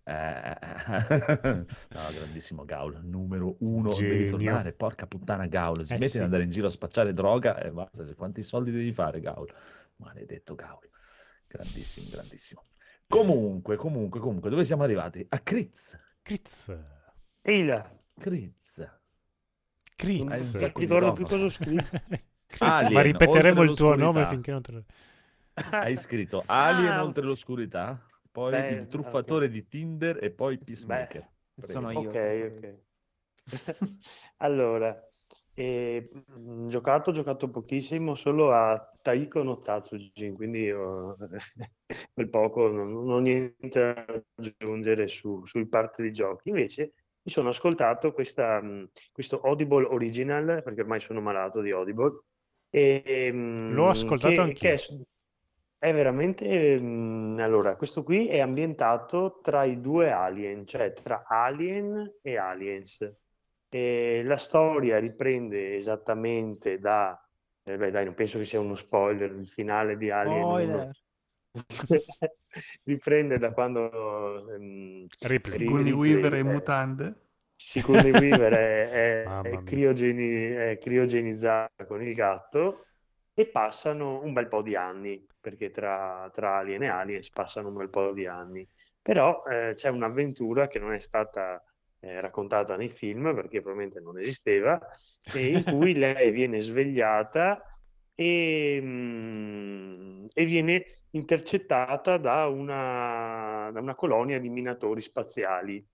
A: eh, no, grandissimo Gaul, numero uno, devi tornare, porca puttana Gaul, smetti
F: Eh sì.
A: di andare in giro a spacciare droga e basta, quanti soldi devi fare Gaul? Maledetto Gaul, grandissimo, grandissimo. Comunque, comunque, comunque, dove siamo arrivati? A Critz,
F: Critz.
D: Ehi là,
A: Critz.
F: Critz.
D: non ricordo più cosa ho scritto.
A: Alien,
F: Ma ripeteremo il tuo nome finché non te lo...
A: Hai scritto Alien
D: Ah,
A: oltre l'oscurità, poi
D: Beh,
A: il truffatore
D: ok.
A: di Tinder e poi Peacemaker.
D: Beh,
E: Sono io.
D: Ok, ok. allora, E mm, giocato, ho giocato pochissimo solo a Taiko no Tatsujin, quindi io quel poco non, non ho niente da aggiungere su, sui parti di giochi. Invece mi sono ascoltato questa, mm, questo Audible Original, perché ormai sono malato di Audible. E, mm,
F: L'ho ascoltato
D: che,
F: anch'io.
D: che è, è veramente... mm, Allora, questo qui è ambientato tra i due Alien, cioè tra Alien e Aliens. E la storia riprende esattamente da... eh, beh, dai, non penso che sia uno spoiler, il finale di Alien 1
E: Spoiler.
D: riprende da quando ehm,
C: Sigourney Weaver in
D: eh,
C: mutande.
D: Sigourney Weaver è, è- è criogeni- è criogenizzata con il gatto e passano un bel po' di anni, perché tra, tra Alien e Aliens passano un bel po' di anni. Però eh, c'è un'avventura che non è stata eh, raccontata nei film, perché probabilmente non esisteva, e in cui lei viene svegliata e, mm, e viene intercettata da una, da una colonia di minatori spaziali.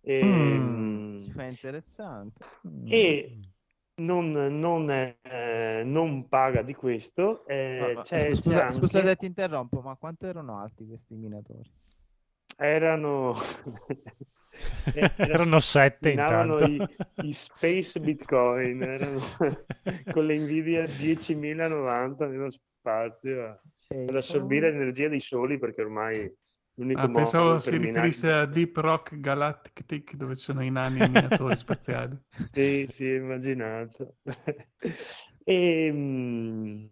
D: E,
E: Mm, si fa interessante. Mm.
D: e non, non, eh, non paga di questo. eh,
E: Ma- ma-
D: c'è,
E: scusa,
D: c'è anche-
E: scusa se ti interrompo, ma quanto erano alti questi minatori?
D: erano,
F: Erano sette intanto.
D: i, i space bitcoin, erano con le Nvidia 10.090 nello spazio per assorbire l'energia dei soli perché ormai l'unico
C: Ah,
D: modo
C: pensavo si riferisse a Deep Rock Galactic dove ci sono i nani e minatori spaziali.
D: Sì, sì, immaginato. E, mh,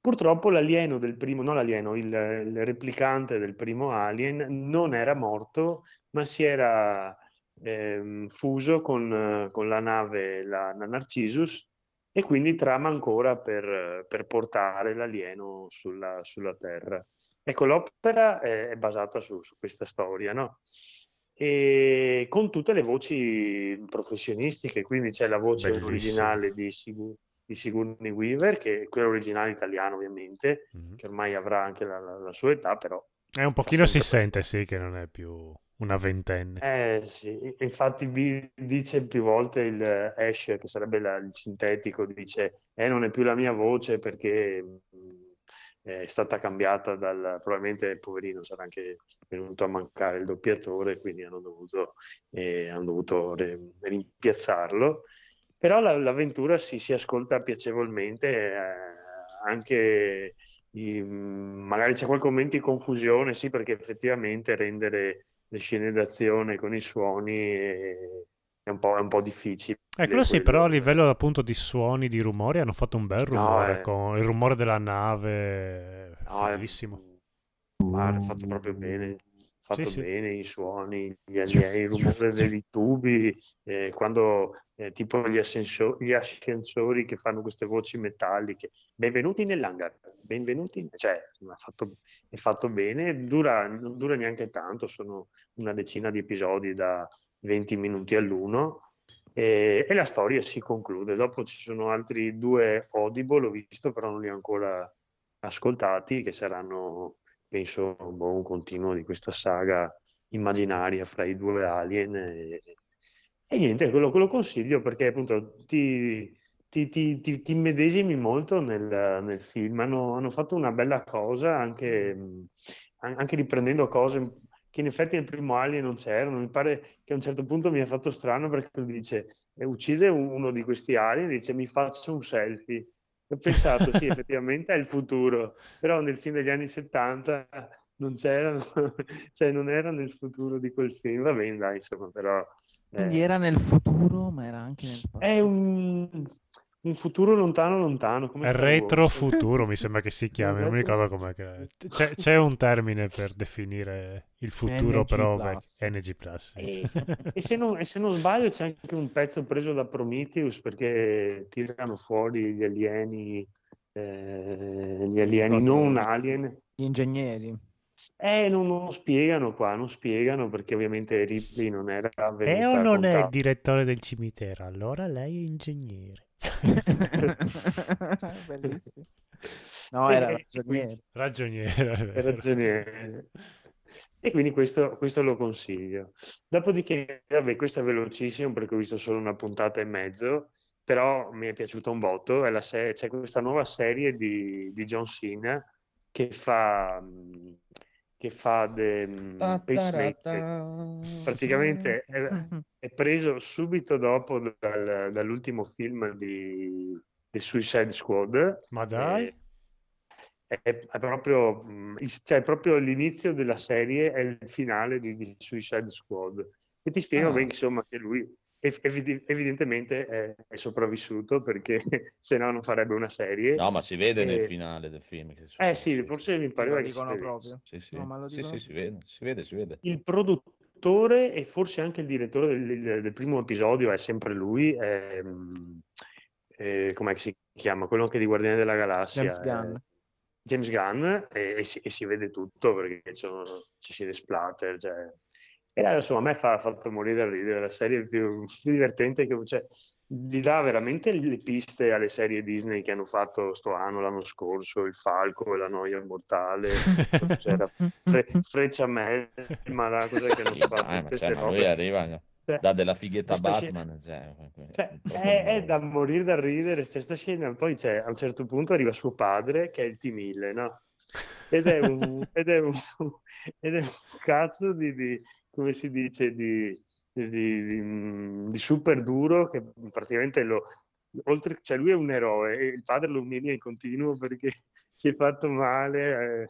D: purtroppo l'alieno del primo, no l'alieno, il, il replicante del primo Alien non era morto, ma si era ehm, fuso con, con la nave, la, la Narcissus, e quindi trama ancora per, per portare l'alieno sulla, sulla Terra. Ecco, l'opera è, è basata su, su questa storia, no? E con tutte le voci professionistiche, quindi c'è la voce
F: Bellissimo.
D: originale di, Sigu- di Sigourney Weaver, che è quello originale italiano ovviamente,
F: Mhm.
D: che ormai avrà anche la, la- la sua età, però
F: Eh, un pochino si sente, sì, che non è più una ventenne.
D: eh sì, infatti dice più volte il eh, Ash, che sarebbe la- il sintetico, dice eh, non è più la mia voce perché mh, è stata cambiata dal... probabilmente poverino sarà anche venuto a mancare il doppiatore, quindi hanno dovuto, eh, hanno dovuto re- rimpiazzarlo. Però la- l'avventura si, si ascolta piacevolmente, eh, anche i- magari c'è qualche momento di confusione, sì, perché effettivamente rendere le scene d'azione con i suoni è, è un po', è un po' difficile.
F: Quello sì, però a livello appunto di suoni, di rumori, hanno fatto un bel
D: No,
F: rumore
D: eh.
F: con il rumore della nave,
D: No, è-
F: fighissimo.
D: guarda, è fatto proprio bene, fatto
F: Sì, sì.
D: bene i suoni, gli, gli- il rumore dei tubi, eh, quando eh, tipo gli, ascenso- gli ascensori che fanno queste voci metalliche. Benvenuti nell'hangar, benvenuti, cioè è fatto, è fatto bene, dura, non dura neanche tanto, sono una decina di episodi da 20 minuti all'uno. E, e la storia si conclude. Dopo ci sono altri due Audible, ho visto, però non li ho ancora ascoltati, che saranno, penso, boh, un continuo di questa saga immaginaria fra i due alien. E, e niente, quello, quello consiglio perché appunto ti, ti, ti, ti, ti immedesimi molto nel, nel film. Hanno, hanno fatto una bella cosa anche, anche riprendendo cose che in effetti nel primo Alien non c'erano. Mi pare che a un certo punto mi ha fatto strano perché lui dice, eh, uccide uno di questi alien e dice mi faccio un selfie. Ho pensato, sì, effettivamente è il futuro, però nel film degli anni 70 non c'erano, cioè non era nel futuro di quel film. Va bene, dai, insomma, però...
E: Quindi
D: eh,
E: era nel futuro, ma era anche nel passato.
D: è un, un futuro lontano lontano,
F: retrofuturo, mi sembra che si chiami, non mi ricordo com'è che... C'è, c'è un termine per definire il futuro,
E: NG+.
F: però beh, NG+. Plus.
D: E, e se non, e se non sbaglio c'è anche un pezzo preso da Prometheus perché tirano fuori gli alieni, eh, gli alieni
E: Cosa-
D: non alien.
E: Gli ingegneri.
D: Eh, non, non spiegano qua, non spiegano perché ovviamente Ripley non era
F: Teo non è il
D: contatto.
F: direttore del cimitero, allora lei è ingegnere.
E: Bellissimo. No, era
D: E- e quindi-
F: Ragioniere, vero.
D: ragione. E quindi questo, questo lo consiglio. Dopodiché, vabbè, questo è velocissimo perché ho visto solo una puntata e mezzo. però mi è piaciuta un botto. È la se- c'è questa nuova serie di, di John Cena che fa, mm, che fa The mm, Pacemaker. Praticamente è, è preso subito dopo dal- dall'ultimo film di, di Suicide Squad.
F: Ma dai?
D: E- è, è proprio, mm, cioè, proprio l'inizio della serie è il finale di, di Suicide Squad. E ti spiego
E: Ah.
D: bene, insomma, che lui ev- evidentemente è, è sopravvissuto perché se no non farebbe una serie.
A: No, ma si vede nel
D: E-
A: finale del film. Che
D: Eh sì, forse mi pareva che si
E: dicono
D: vedesse.
E: proprio.
A: Sì, sì,
E: No, ma lo
A: sì,
E: dicono
A: sì, si vede, si vede, si vede.
D: Il produttore e forse anche il direttore del, del- del primo episodio è sempre lui. È, mm, eh, com'è che si chiama? Quello anche di Guardiani della Galassia.
E: James
D: è-
E: Gunn.
D: James Gunn e, e si, e si vede tutto perché ci sono- ci si splatter. Cioè. E insomma, a me fa, ha fatto morire da ridere, la serie più, divertente che cioè, gli dà veramente le piste alle serie Disney che hanno fatto sto anno, l'anno scorso, Il Falco e la Noia Immortale, c'era Fre- Freccia Melma, la cosa che hanno
A: Sì,
D: fatto,
A: dai, ma,
D: queste
A: cioè, ma lui arriva,
D: Cioè,
A: dà della fighetta
D: questa scena-
A: Batman. Cioè,
D: cioè,
A: proprio-
D: è, è da morire da ridere c'è sta scena, poi c'è, a un certo punto arriva suo padre che è il T-1000, no? Ed è un, ed è un, ed è un cazzo di, di- come si dice, di, di, di- mm, di super duro che praticamente lo, oltre, cioè lui è un eroe e il padre lo umilia in continuo perché si è fatto male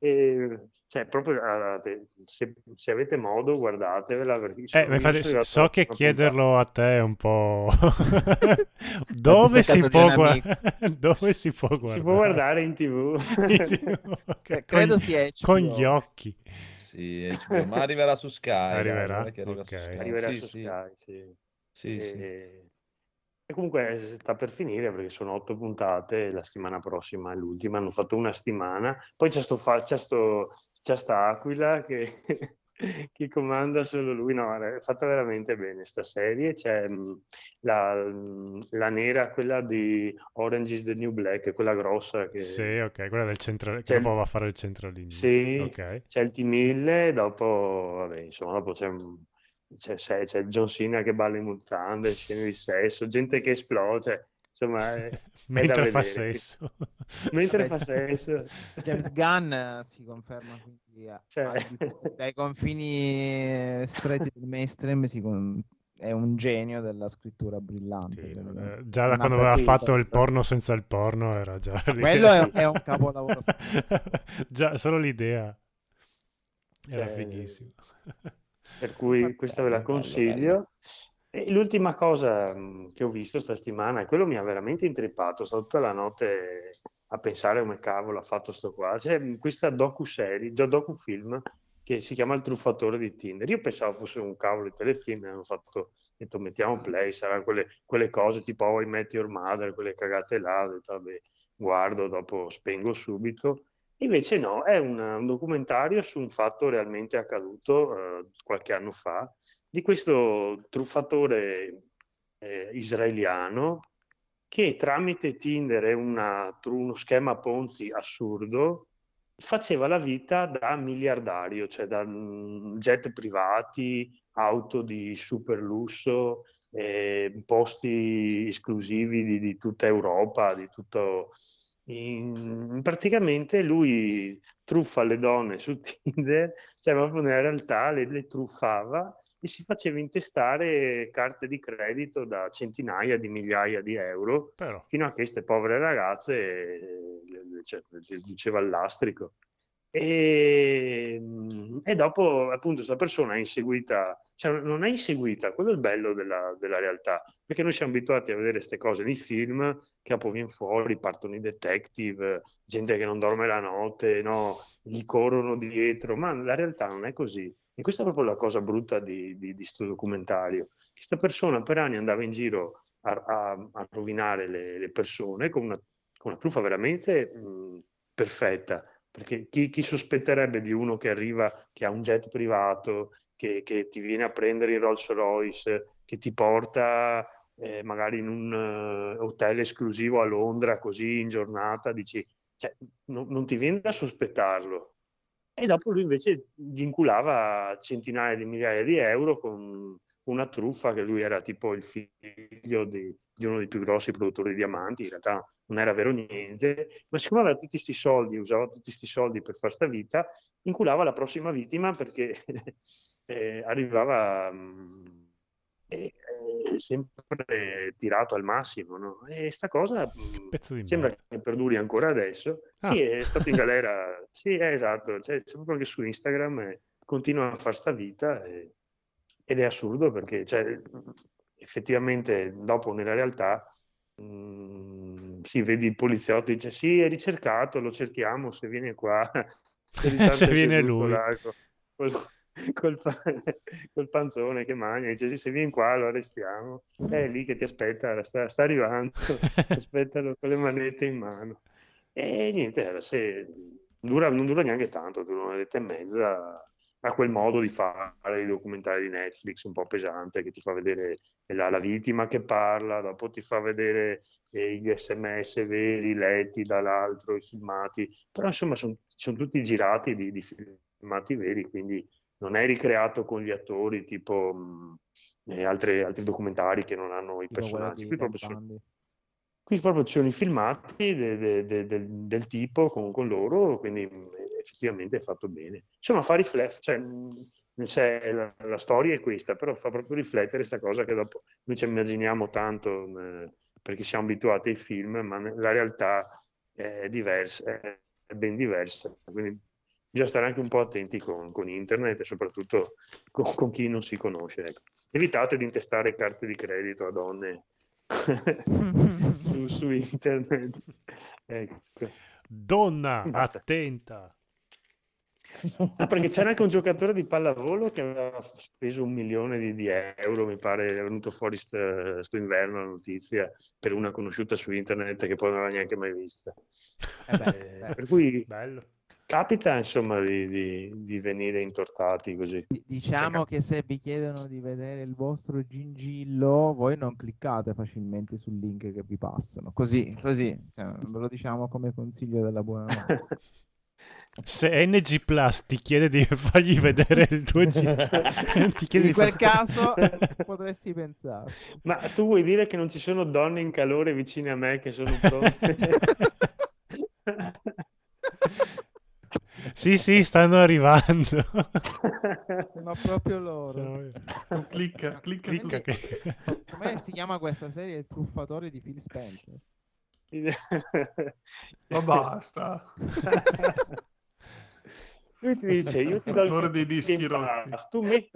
D: eh, e, cioè proprio allora, te- se, se avete modo guardatevela
F: Eh, infatti, so che chiederlo a te è un po'... Dove si può guardare? Dove si può guardare?
D: Si può guardare in tv.
F: Ok,
E: Che- credo
F: con-
E: sia
F: Con gli occhi.
A: Sì, HBO, ma arriverà su Sky.
F: Arriverà?
A: arriva su
F: Ok.
A: Sky.
D: Arriverà
A: Sì,
D: su
A: sì,
D: Sky, sì.
A: sì, sì.
D: E, e comunque eh, sta per finire perché sono otto puntate, la settimana prossima è l'ultima, hanno fatto una settimana. Poi c'è sto, fa- c'è sto, c'è sta Aquila che, che comanda solo lui. No, è fatta veramente bene sta serie. C'è mh, la, mh, la nera, quella di Orange is the New Black, quella grossa che...
F: Sì, ok, quella del centro... che dopo va a fare il centralino.
D: Sì,
F: Ok.
D: c'è il T1000, dopo, vabbè, insomma, dopo c'è, un- c'è, c'è- c'è John Cena che balla in mutande, scene di sesso, gente che esplode, cioè, insomma,
F: Mentre fa sesso.
D: Mentre
E: Vabbè,
D: fa sesso.
E: James Gunn eh, si conferma quindi a-
D: Cioè-
E: al di fuori dai confini eh, stretti del mainstream si con- è un genio della scrittura brillante.
F: Sì, eh, già da quando aveva fatto il porno senza il porno era già lì.
E: Quello è, è un capolavoro.
F: già solo l'idea era
D: Cioè,
F: fighissimo.
D: Per cui questa ve la
A: Bello, bello,
D: consiglio. E l'ultima cosa mh, che ho visto sta settimana, e quello mi ha veramente intrippato, sto tutta la notte a pensare come cavolo ha fatto sto qua. C'è mh, questa docu-serie, già docufilm, che si chiama Il truffatore di Tinder. Io pensavo fosse un cavolo di telefilm, hanno fatto, detto mettiamo play, saranno quelle, quelle cose tipo How I Met Your Mother, quelle cagate là, detto vabbè, guardo, dopo spengo subito. Invece no, è un, un documentario su un fatto realmente accaduto eh, qualche anno fa, di questo truffatore eh, israeliano che tramite Tinder e una- uno schema Ponzi assurdo faceva la vita da miliardario, cioè da mm, jet privati, auto di super lusso, eh, posti esclusivi di, di tutta Europa, di tutto... in- praticamente lui truffa le donne su Tinder, cioè proprio nella realtà le, le truffava e si faceva intestare carte di credito da centinaia di migliaia di euro
F: Però,
D: fino a che queste povere ragazze eh, cioè, diceva il lastrico. E, mm, e dopo, appunto, questa persona è inseguita, cioè non è inseguita, quello è il bello della, della realtà, perché noi siamo abituati a vedere queste cose nei film, che dopo viene fuori, partono i detective, gente che non dorme la notte, no, gli corrono dietro, ma la realtà non è così. E questa è proprio la cosa brutta di, di, di sto documentario. Questa persona per anni andava in giro a, a- a rovinare le, le persone con una, con una truffa veramente mh, perfetta. Perché chi, chi sospetterebbe di uno che arriva, che ha un jet privato, che, che ti viene a prendere in Rolls Royce, che ti porta eh, magari in un eh, hotel esclusivo a Londra, così in giornata, dici, cioè, non, non ti viene da sospettarlo. E dopo lui invece vinculava centinaia di migliaia di euro con una truffa che lui era tipo il figlio di, di uno dei più grossi produttori di diamanti, in realtà non era vero niente, ma siccome aveva tutti questi soldi, usava tutti questi soldi per fare sta vita, inculava la prossima vittima perché eh, arrivava mh, eh, eh, sempre tirato al massimo, no? E sta cosa
F: di
D: sembra
F: merda.
D: che perduri ancora adesso.
F: Ah.
D: Sì, è stato in galera, sì, è esatto, cioè, c'è proprio anche su Instagram eh, continua a fare sta vita e- ed è assurdo perché cioè, effettivamente dopo nella realtà mh, si vedi il poliziotto dice sì è ricercato, lo cerchiamo se viene qua.
F: Se viene lui.
D: là co- col, col pa- col panzone che mangia, dice sì se vieni qua lo arrestiamo. È lì che ti aspetta, sta, sta arrivando, aspettalo con le manette in mano. E niente, era se- dura- non dura neanche tanto, dura un'oretta e mezza. Ha quel modo di fare i documentari di Netflix un po' pesante che ti fa vedere la, la vittima che parla, dopo ti fa vedere eh, gli sms veri letti dall'altro, i filmati, però insomma sono tutti girati di, di filmati veri, quindi non è ricreato con gli attori tipo mh, eh, altre- altri documentari che non hanno i
E: Tipo
D: personaggi. Qui proprio sono-. Qui proprio ci sono i filmati de- de- de- del, del tipo con, con loro, quindi mh, effettivamente è fatto bene. Insomma, fa riflettere, cioè, mh, c'è la, la storia è questa, però fa proprio riflettere questa cosa che dopo noi ci immaginiamo tanto mh, perché siamo abituati ai film, ma la realtà è diversa, è ben diversa. Quindi bisogna stare anche un po' attenti con, con internet e soprattutto con, con chi non si conosce. ecco. Evitate di intestare carte di credito a donne su, su internet. Ecco.
F: Donna,
D: Basta.
F: attenta.
D: Ah, perché c'era anche un giocatore di pallavolo che aveva speso un milione di, di euro, mi pare, è venuto fuori st- sto inverno la notizia per una conosciuta su internet che poi non aveva neanche mai vista.
E: Eh beh,
D: Eh,
E: beh,
D: per cui
F: Bello.
D: Capita insomma di, di- di venire intortati così.
E: di- Diciamo che se vi chiedono di vedere il vostro gingillo, voi non cliccate facilmente sul link che vi passano. Così, così, cioè, ve lo diciamo come consiglio della buona notte.
F: Se NG Plus ti chiede di fargli vedere il tuo giro, chiede
E: In quel
F: far-
E: caso potresti pensare.
D: Ma tu vuoi dire che non ci sono donne in calore vicine a me che sono pronte?
F: Sì, sì, stanno arrivando.
E: Ma proprio loro.
F: Sono-
C: Clicca, clicca,
F: Clicca
C: tu.
F: che...
E: Come si chiama questa serie? Il truffatore di Phil Spencer.
C: Ma basta.
D: Lui ti dice, io ti do il
C: dei dischi.
D: Pass, tu metti,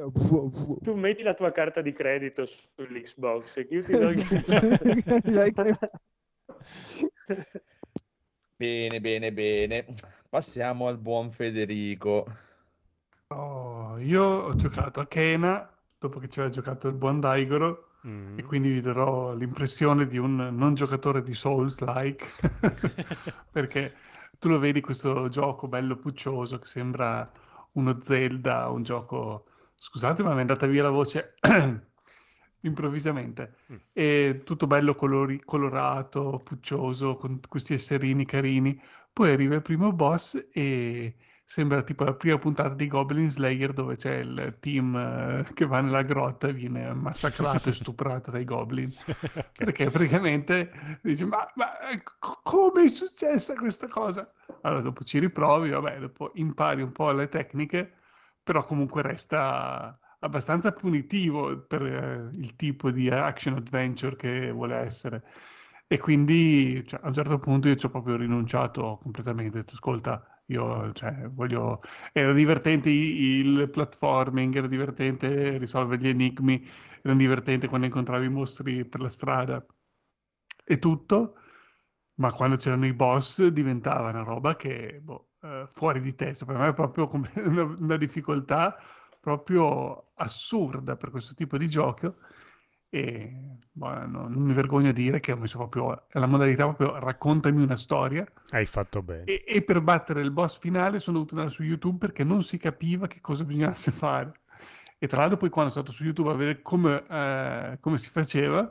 D: tu metti la tua carta di credito sull'Xbox e io ti do il.
A: Bene, bene, bene. Passiamo al buon Federico.
C: Oh, io ho giocato a Kena dopo che ci aveva giocato il buon Daigoro
F: Mm.
C: e quindi vi darò l'impressione di un non giocatore di Souls-like perché tu lo vedi questo gioco bello puccioso che sembra uno Zelda, un gioco... Scusate, ma mi è andata via la voce improvvisamente.
F: Mm.
C: E tutto bello colori- colorato, puccioso, con questi esserini carini. Poi arriva il primo boss e sembra tipo la prima puntata di Goblin Slayer dove c'è il team eh, che va nella grotta e viene massacrato e stuprato dai goblin. Perché praticamente dici, ma, ma eh, co- come è successa questa cosa? Allora dopo ci riprovi, vabbè, dopo impari un po' le tecniche, però comunque resta abbastanza punitivo per eh, il tipo di action adventure che vuole essere. E quindi cioè, a un certo punto io ci ho proprio rinunciato completamente. Ho detto, ascolta, io cioè, voglio... Era divertente il platforming, era divertente risolvere gli enigmi, era divertente quando incontravi i mostri per la strada e tutto, ma quando c'erano i boss diventava una roba che, boh, eh, fuori di testa. Per me è proprio una difficoltà proprio assurda per questo tipo di gioco. E boh, no- non mi vergogno a dire che ho messo proprio la modalità proprio raccontami una storia.
F: Hai fatto bene.
C: E, e per battere il boss finale sono dovuto andare su YouTube perché non si capiva che cosa bisognasse fare. E tra l'altro poi quando sono stato su YouTube a vedere come, eh, come si faceva,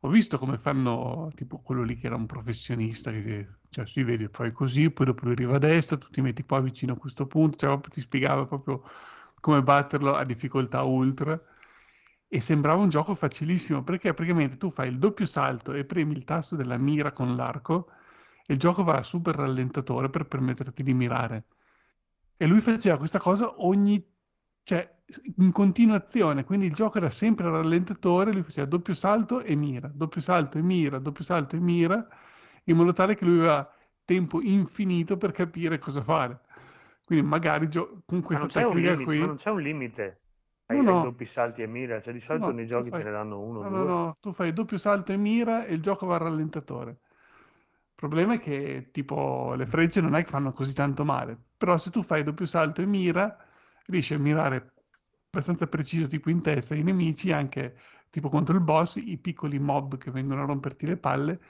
C: ho visto come fanno, tipo quello lì che era un professionista, che cioè, si vede, fai così, poi dopo lui arriva a destra, tu ti metti qua vicino a questo punto, cioè ti spiegava proprio come batterlo a difficoltà ultra. E sembrava un gioco facilissimo perché praticamente tu fai il doppio salto e premi il tasto della mira con l'arco e il gioco va a super rallentatore per permetterti di mirare. E lui faceva questa cosa ogni, cioè in continuazione, quindi il gioco era sempre rallentatore, lui faceva doppio salto e mira, doppio salto e mira, doppio salto e mira, in modo tale che lui aveva tempo infinito per capire cosa fare. Quindi magari gio- con questa tecnica
D: limite,
C: qui...
D: ma non c'è un limite ai,
C: No, no.
D: doppi salti e mira, cioè di solito
C: No,
D: nei giochi
C: fai-
D: te ne danno uno
C: No,
D: due.
C: no, no, tu fai doppio salto e mira e il gioco va al rallentatore. Il problema è che tipo le frecce non è che fanno così tanto male, però se tu fai doppio salto e mira, riesci a mirare abbastanza preciso tipo in testa ai nemici, anche tipo contro il boss, i piccoli mob che vengono a romperti le palle,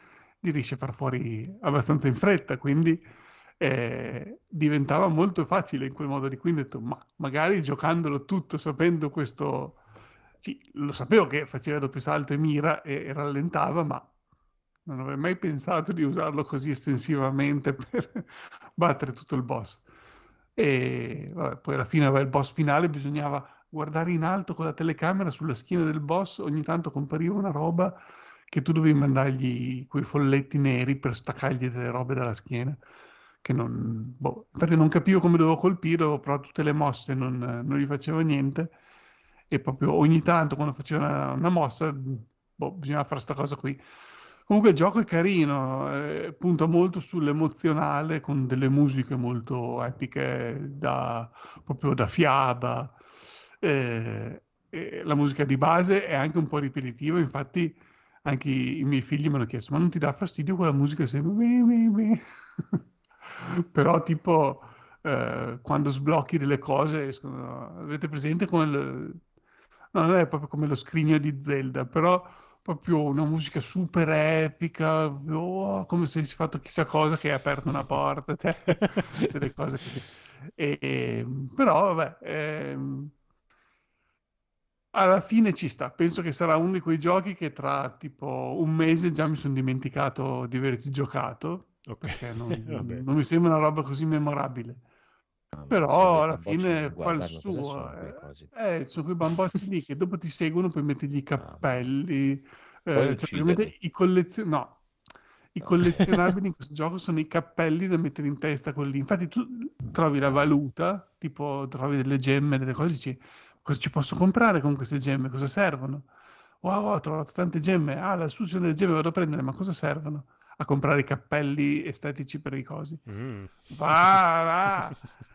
C: li riesci a far fuori abbastanza in fretta, quindi eh, diventava molto facile in quel modo di quindi ho detto, ma magari giocandolo tutto, sapendo questo... Sì, lo sapevo che faceva doppio salto e mira e, e rallentava, ma non avrei mai pensato di usarlo così estensivamente per battere tutto il boss. E vabbè, poi alla fine, il boss finale bisognava guardare in alto con la telecamera sulla schiena del boss, ogni tanto compariva una roba che tu dovevi mandargli quei folletti neri per staccargli delle robe dalla schiena. Che non, boh, infatti non capivo come dovevo avevo provato tutte le mosse, non, non gli facevo niente. E proprio ogni tanto quando faceva una, una mossa, boh, bisognava fare questa cosa qui. Comunque il gioco è carino, eh, punta molto sull'emozionale con delle musiche molto epiche, da, proprio da fiaba. eh, la musica di base è anche un po' ripetitiva, infatti anche i, i miei figli mi hanno chiesto, ma non ti dà fastidio quella musica sempre... Però tipo eh, quando sblocchi delle cose, escono- avete presente come... il- no, non è proprio come lo scrigno di Zelda, però proprio una musica super epica, oh, come se avessi fatto chissà cosa che hai aperto una porta, cioè, delle cose così. E, però, vabbè, ehm, alla fine ci sta. Penso che sarà uno di quei giochi che tra tipo un mese già mi sono dimenticato di averci giocato,
F: Ok,
C: perché non,
F: vabbè.
C: non mi sembra una roba così memorabile.
A: Ah,
C: Però alla fine fa il suo.
A: sono quei
C: eh. Eh, sono quei bambocci lì che dopo ti seguono, puoi mettergli i cappelli.
A: Puoi
C: eh, cioè, i collezionabili. No, i
A: No.
C: collezionabili in questo gioco sono i cappelli da mettere in testa quelli. Infatti, tu trovi la valuta, tipo trovi delle gemme, delle cose, dici cosa ci posso comprare con queste gemme? Cosa servono? Wow, ho trovato tante gemme. Ah, la suzione delle gemme vado a prendere, ma cosa servono? A comprare i cappelli estetici per i cosi.
F: Mm.
C: Va, va.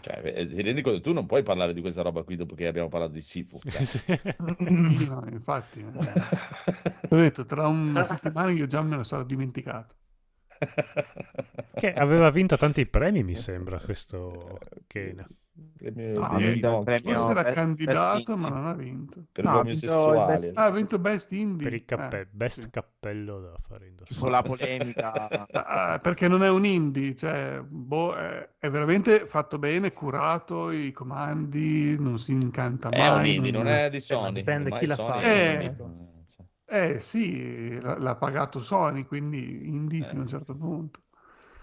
A: Cioè, eh, ti rendi conto? Tu non puoi parlare di questa roba qui dopo che abbiamo parlato di Sifu.
F: Sì.
C: Sì, no, infatti, eh. ho detto tra una settimana io già me lo sarò dimenticato.
F: Che aveva vinto tanti premi, mi sembra, questo Kena.
A: Premio
C: No,
E: premio-
C: Forse era
E: Best-
C: candidato,
E: Best
C: ma non ha vinto.
A: per
E: No, ha vinto. Best-
C: Ah, ha vinto Best Indie.
F: Per il cappe-
C: Eh,
F: best
C: sì.
F: cappello da fare indossare.
E: Tipo la polemica.
C: Ah, perché non è un indie, cioè, boh, è, è veramente fatto bene, curato, i comandi, non si incanta
A: È un
C: mai.
A: indie, non è di Sony.
B: dipende chi l'ha
A: Sony
B: fatto,
A: non
C: Eh. sì, l'ha, l'ha pagato Sony, quindi indie
A: Eh.
C: fino a un certo punto.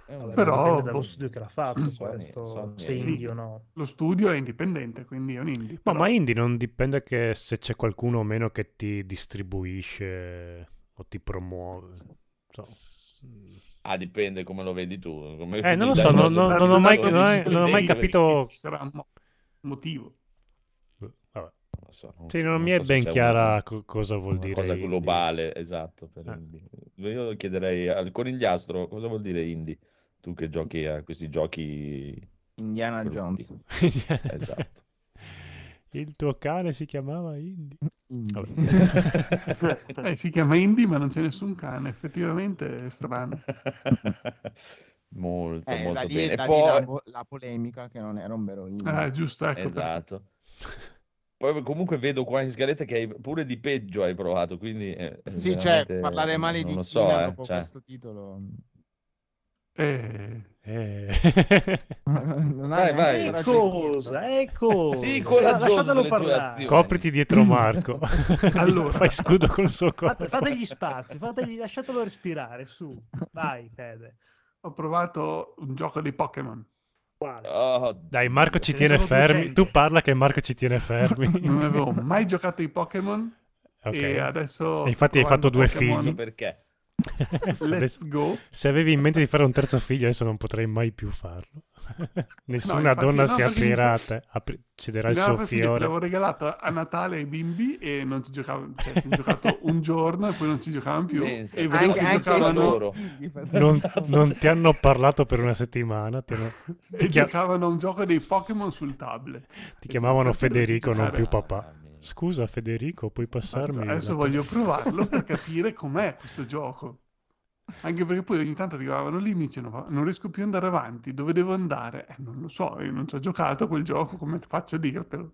A: È un-
C: Però,
B: dipende dallo
C: boh.
B: studio che l'ha fatto
A: Sony-
B: questo,
A: Sony
B: se indie o no.
C: Lo studio è indipendente, quindi è un indie.
F: Ma,
C: però-
F: ma indie non dipende che se c'è qualcuno o meno che ti distribuisce o ti promuove. So.
A: Ah, dipende come lo vedi tu. Come
F: Eh, non lo so, non- non- non ho mai- non ho-
A: sistemi,
F: non ho mai capito-
C: Ci sarà un mo- motivo.
A: So, non-
F: Sì, non,
A: non
F: mi è
A: so se
F: ben chiara
A: una-
F: co- cosa vuol
A: una
F: dire
A: cosa
F: indie.
A: globale, esatto. per
F: Eh.
A: Io chiederei al conigliastro cosa vuol dire indie? Tu che giochi a questi giochi
E: Indiana
A: brutti.
E: Jones.
A: Esatto.
F: Il tuo cane si chiamava Indie.
C: Eh, si chiama indie, ma non c'è nessun cane, effettivamente è strano.
A: molto,
E: Eh,
A: molto
E: da lì,
A: bene. E
E: da
A: poi,
E: la, la polemica che non era un vero indie.
C: Ah, giusto, ecco. perché-
A: esatto. Poi comunque vedo qua in scaletta che hai pure di peggio hai provato, quindi eh,
E: Sì,
A: veramente
E: cioè, parlare male
A: non
E: di
A: lo
E: Kina
A: so, eh,
E: dopo
A: cioè,
E: questo titolo
C: Eh,
F: Eh.
E: non
A: Vai,
E: ha
A: vai.
E: raggio-
B: cosa, cosa.
A: Sii coraggioso tue
B: parlare.
F: Copriti dietro Marco.
C: Allora.
F: Fai scudo col suo corpo.
B: Fate, fategli spazi, fategli, lasciatelo respirare, su. Vai, Fede.
C: ho provato un gioco di Pokémon.
D: Quale?
A: Oh,
F: Dai, Marco ci tiene fermi.
B: 200.
F: Tu parla che Marco ci tiene fermi.
C: Non avevo mai giocato ai Pokémon
F: Ok.
C: e adesso
F: E infatti hai fatto due
C: provando
F: figli.
A: perché?
C: Let's go.
F: Se avevi in mente di fare un terzo figlio, adesso non potrei mai più farlo. Nessuna
C: infatti
F: donna
C: no,
F: si aprirà a te, apri- cederà il suo fiore.
C: l'avevo regalato a Natale ai bimbi e non ci giocavano, cioè ci hanno giocato un giorno e poi non ci giocavano più.
A: Pensa.
C: E vedevo
E: Anche,
C: che giocavano,
A: loro.
F: Non,
A: Esatto.
F: non ti hanno parlato per una settimana, ti, hanno-
C: e
F: ti chia-
C: giocavano a un gioco dei Pokémon sul tablet.
F: ti chiamavano
C: Perché dovevi
F: Federico, non più papà. Scusa Federico, puoi passarmi?
C: Adesso
F: la-
C: voglio provarlo per capire com'è questo gioco. Anche perché poi ogni tanto arrivavano lì e mi dicevano non riesco più ad andare avanti, dove devo andare? Eh, non lo so, io non ci ho giocato a quel gioco, come faccio a dirtelo?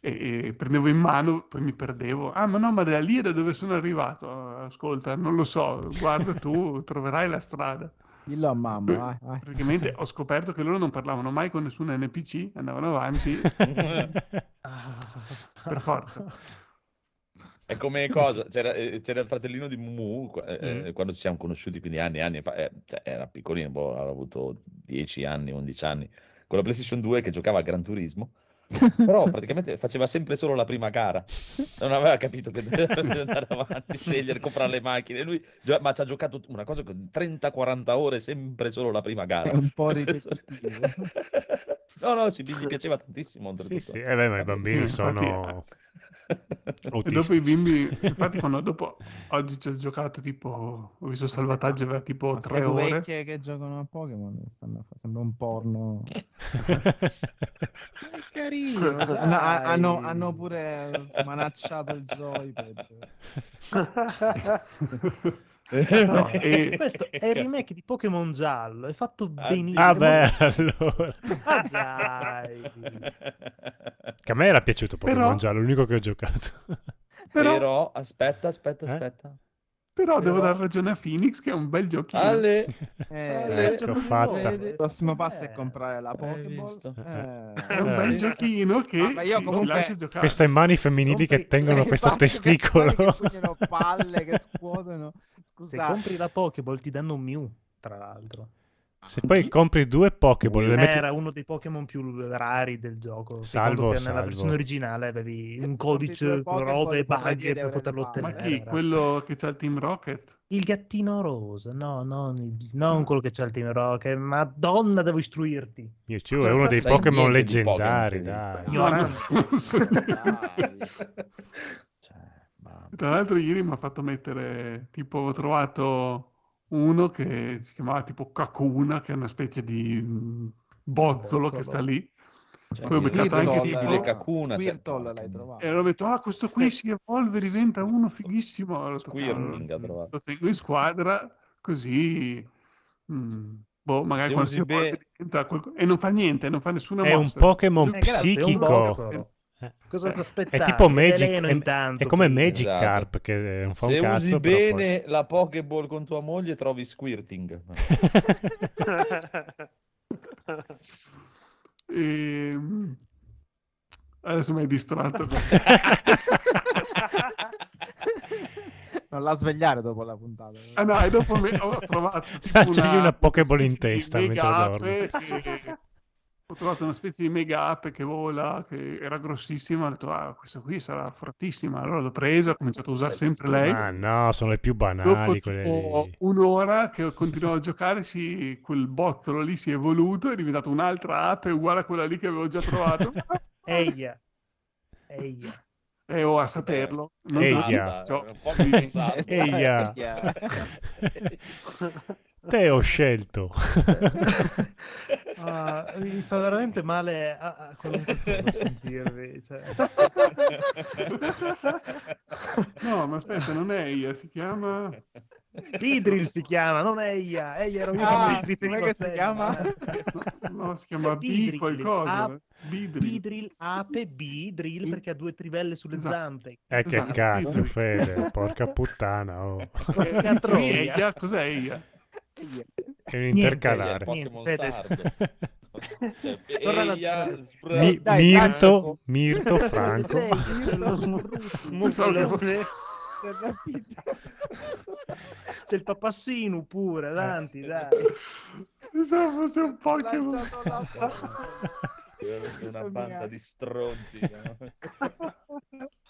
C: E, e prendevo in mano, poi mi perdevo. Ah, ma no, ma da lì è da dove sono arrivato. Ascolta, non lo so, guarda tu, troverai la strada.
E: Dillo a mamma, vai, vai.
C: Praticamente ho scoperto che loro non parlavano mai con nessun NPC, andavano avanti per forza.
A: È come cosa, c'era, eh, c'era il fratellino di Mumu eh,
F: Mm.
A: quando ci siamo conosciuti, quindi anni e anni fa, eh, cioè, era piccolino, boh, aveva avuto 10 anni, 11 anni, con la PlayStation 2 che giocava a Gran Turismo, però praticamente faceva sempre solo la prima gara, non aveva capito che doveva andare avanti, scegliere, comprare le macchine, lui, gio- ma ci ha giocato una cosa con 30-40 ore, sempre solo la prima gara.
E: È un po' ripetitivo.
A: No, no, sì, gli piaceva tantissimo.
F: Sì, sì, eh beh, ma i bambini
C: Sì, infatti, E dopo i
F: autistici.
C: bimbi, infatti quando dopo oggi ci ho giocato tipo, ho visto salvataggio aveva tipo
E: Ma
C: tre ore.
E: vecchie che giocano a Pokémon stanno a fa- sembra un porno.
D: Carino,
E: Hanno, ha- hanno- hanno pure smanacciato il joypad.
C: No, e-
B: Questo è il remake di Pokémon giallo, è fatto
A: Ah,
B: benissimo.
F: Ah beh, allora.
B: Ah, dai.
F: Che a me era piaciuto Pokémon
C: Però-
F: giallo, l'unico che ho giocato.
C: Però,
A: Però, aspetta, aspetta,
F: Eh?
A: aspetta.
C: però devo
A: però-
C: dare ragione a Phoenix che è un bel giochino.
A: Ale,
E: Eh,
F: ecco, fatta.
E: il prossimo passo è
B: Eh,
E: comprare la Pokéball.
A: visto?
E: Eh,
C: È un bel
A: Sì.
C: giochino che
E: Ah, ma io
C: si, si
E: comunque-
C: lascia giocare.
F: Queste mani femminili che tengono
E: eh,
F: questo testicolo.
E: Che pugnano palle che scuotono.
B: Se
E: Scusate.
B: compri la Pokéball ti danno un Mew, tra l'altro.
F: Se poi compri due Pokéball e le metti...
B: Era uno dei Pokémon più rari del gioco.
F: Salvo,
B: che nella
F: salvo.
B: versione originale avevi
E: Se
B: un codice robe e bug
E: 10
B: per poterlo
E: palle.
C: Ma
B: ottenere.
C: chi?
B: era-
C: Quello che c'ha il Team Rocket?
B: Il gattino rosa, no, non, il- non quello che c'ha il Team Rocket. Madonna, devo istruirti.
F: Mewtwo è uno dei Pokémon leggendari,
A: Pokémon,
F: dai.
C: No,
B: no.
C: non so. Tra l'altro ieri mi ha fatto mettere, tipo ho trovato uno che si chiamava tipo Kakuna, che è una specie di mm, bozzolo che sta lì.
A: Cioè,
C: Poi ho
A: sì,
C: beccato anche
A: simile
C: tipo-
A: Kakuna, cioè,
E: Squirtle l'hai trovato.
C: E allora ho detto, ah, questo qui si evolve, diventa uno fighissimo. Allora ho detto,
A: Squirting
C: "Cavolo,
A: ha trovato.
C: Lo tengo in squadra, così... mm, boh, magari
A: Se
C: quando
A: usi
C: si evolve
A: be-
C: diventa qualco- E non fa niente, non fa nessuna
F: È un. Pokémon
B: Eh, grazie, è un
F: psichico.
B: bozzolo.
F: Eh,
B: Cosa
C: Eh,
B: ti
F: È
B: aspettavi?
F: tipo Magic, è,
B: intanto,
F: è come. Magic
A: Esatto.
F: Carp che non fa un
A: Se
F: cazzo,
A: usi
F: però poi-
A: bene la Pokéball con tua moglie trovi Squirting.
C: E... mm, Adesso mi hai distratto.
E: Non la svegliare dopo la puntata.
C: Ah no, e dopo me- ho trovato tipo
F: Lanciagli una Pokéball in testa mentre
C: ape che- trovato una specie di mega ape che vola, che era grossissima. Ho detto, ah, questa qui sarà fortissima. Allora l'ho presa, ho cominciato a usare sempre lei.
F: Ah no, sono le più
C: Dopo
F: banali quelle
C: tipo
F: lì.
C: un'ora che continuavo a giocare, si- quel bozzolo lì si è evoluto, è diventato un'altra ape uguale a quella lì che avevo già trovato.
B: Eia. Eia.
C: e ho a saperlo. Non cioè,
A: pensato.
F: Eia.
E: Eia.
F: Te ho scelto.
B: Ah, mi fa veramente male a, a qualunque cosa sentirvi. Cioè.
C: No, ma aspetta, non è Eia, si chiama...
B: Vidril si chiama, non Eia. Eia era io
E: Ah, com'è
B: a
E: che si chiama?
C: No, si chiama B
B: Bidrill.
C: qualcosa.
B: Ah,
C: Bidrill.
B: Bidril, ape, B, drill
C: I-
B: perché ha due trivelle sulle
C: Esatto.
B: zampe.
F: Eh che
C: Esatto,
F: cazzo. Fede, porca puttana, oh.
C: Eh,
B: Porca
C: dicevi
B: troia.
C: Eia, cos'è Eia?
F: È un
B: Niente,
F: intercalare.
B: Niente,
A: sardo. Cioè, Eia, spra-
F: Mi-
E: Dai,
F: Mirto. Mirto Franco.
B: Mussolone. C'è il papassino pure, avanti, dai.
C: Pensavo fosse un Pokémon.
A: Una banda di stronzi. no?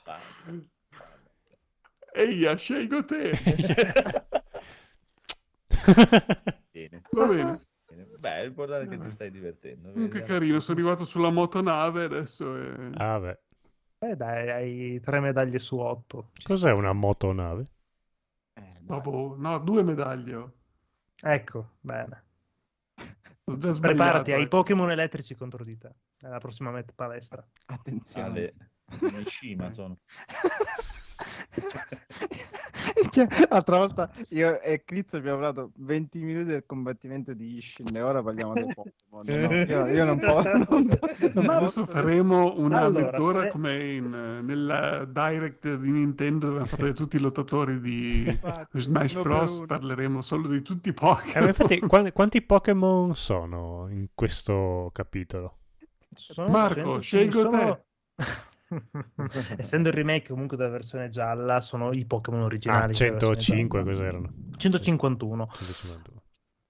A: Banda.
C: Eia, scelgo te.
A: Bene,
C: Va bene.
A: Beh, l'importante è che ti stai divertendo.
C: Mm, Che
A: vedi?
C: carino, sono arrivato sulla motonave adesso. è-
F: Ah, beh.
B: Eh dai, hai tre medaglie su otto. Ci
F: Cos'è una motonave?
E: Eh.
C: Dopo, no, due medaglie.
B: sta. Ecco, bene.
C: Già sbagliato.
B: Preparati, hai i
C: ecco.
B: Pokémon elettrici contro di te. Nella prossima met- palestra.
E: Attenzione.
A: Ale, in cima sono.
E: L'altra volta io e Chris abbiamo parlato 20 minuti del combattimento di Ishin e ora parliamo dei Pokémon. no? Io, io non posso. Non, non
C: Ma adesso
E: posso-
C: faremo una
B: Allora,
C: mezz'ora
B: se-
C: come in, eh, nel direct di Nintendo dove hanno fatto tutti i lottatori di
E: Infatti,
C: Smash
E: uno per
C: Bros. Parleremo solo di tutti i
F: Eh,
C: Pokémon.
F: infatti, qua- quanti Pokémon sono in questo capitolo?
B: Sono
C: Marco,
B: 100
C: scelgo
B: sono- Essendo il remake comunque della versione gialla, sono i Pokémon
F: Ah,
B: originali. versione
F: 105
B: gialla.
F: cos'erano?
B: 151.
F: 151.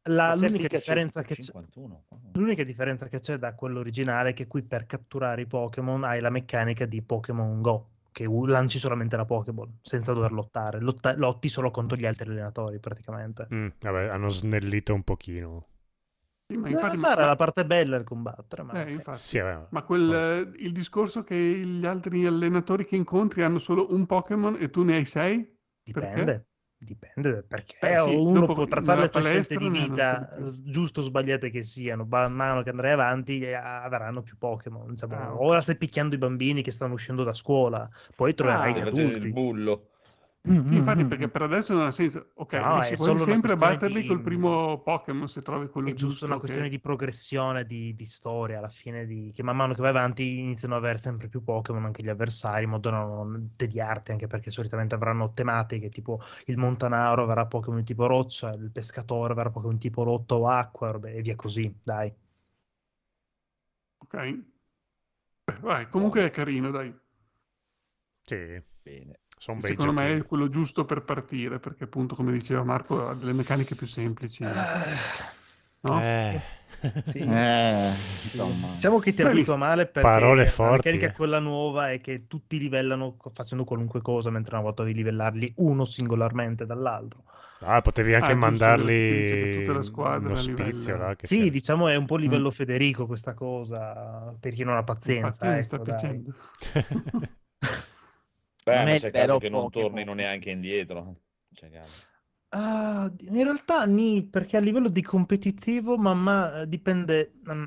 B: La- l'unica, differenza che c'è,
A: 51.
B: l'unica differenza che c'è da quello originale è che qui per catturare i Pokémon hai la meccanica di Pokémon Go, che lanci solamente la Pokéball senza dover lottare. Lotta- lotti solo contro gli altri allenatori praticamente.
F: Mm, vabbè, hanno snellito un pochino.
C: Ma
B: In
C: infatti,
B: realtà era
C: ma-
B: la parte bella il combattere, ma
C: eh, infatti.
F: Sì.
C: Ma quel, eh, il discorso che gli altri allenatori che incontri hanno solo un Pokémon e tu ne hai sei?
B: dipende. Dipende perché
C: Beh, sì,
B: uno
C: dopo
B: potrà fare le sue scelte di vita, giusto o sbagliate che siano, man mano che andrai avanti eh, avranno più Pokémon. insomma.
C: Ah.
B: Ora stai picchiando i bambini che stanno uscendo da scuola, poi troverai
C: Ah,
B: gli adulti.
A: il bullo.
B: Mm,
C: Sì, infatti,
B: mm,
C: perché
B: mm.
C: per adesso non ha senso. Ok,
B: No,
C: riesci
B: una
C: sempre a
B: questione
C: batterli
B: di-
C: col primo Pokémon se trovi quello
B: È giusto
C: giusto.
B: una questione
C: che-
B: di progressione di, di storia alla fine, di, che man mano che vai avanti iniziano ad avere sempre più Pokémon anche gli avversari, in modo da non tediarti, anche perché solitamente avranno tematiche tipo il Montanaro avrà Pokémon tipo roccia, il pescatore avrà Pokémon tipo rotto o acqua, robe- e via così, dai.
C: Ok. Beh, vai, comunque è carino, dai.
F: Sì,
A: Bene.
F: Sono bei
C: Secondo me è quello giusto per partire, perché appunto, come diceva Marco, ha delle meccaniche più semplici. No?
F: Eh,
B: Sì.
E: Eh,
B: Sì.
E: insomma.
B: Diciamo che ti abitua male perché
F: Parole
B: la
F: forti,
B: meccanica
F: eh.
B: quella nuova è che tutti livellano facendo qualunque cosa, mentre una volta devi livellarli uno singolarmente dall'altro.
F: ah, potevi anche
C: Ah,
F: mandarli
C: tutta la squadra livella.
F: là, che
B: Sì,
F: sia-
B: diciamo è un po'
C: Mm.
B: livello Federico questa cosa, per chi non ha
C: Infatti
B: pazienza,
C: mi sta
B: ecco, dai.
C: piacendo.
A: Beh,
E: Non
A: ma c'è caso che non tornino neanche indietro. C'è caso.
B: Di- in realtà ni, perché a livello di competitivo, mamma, eh, dipende... mm,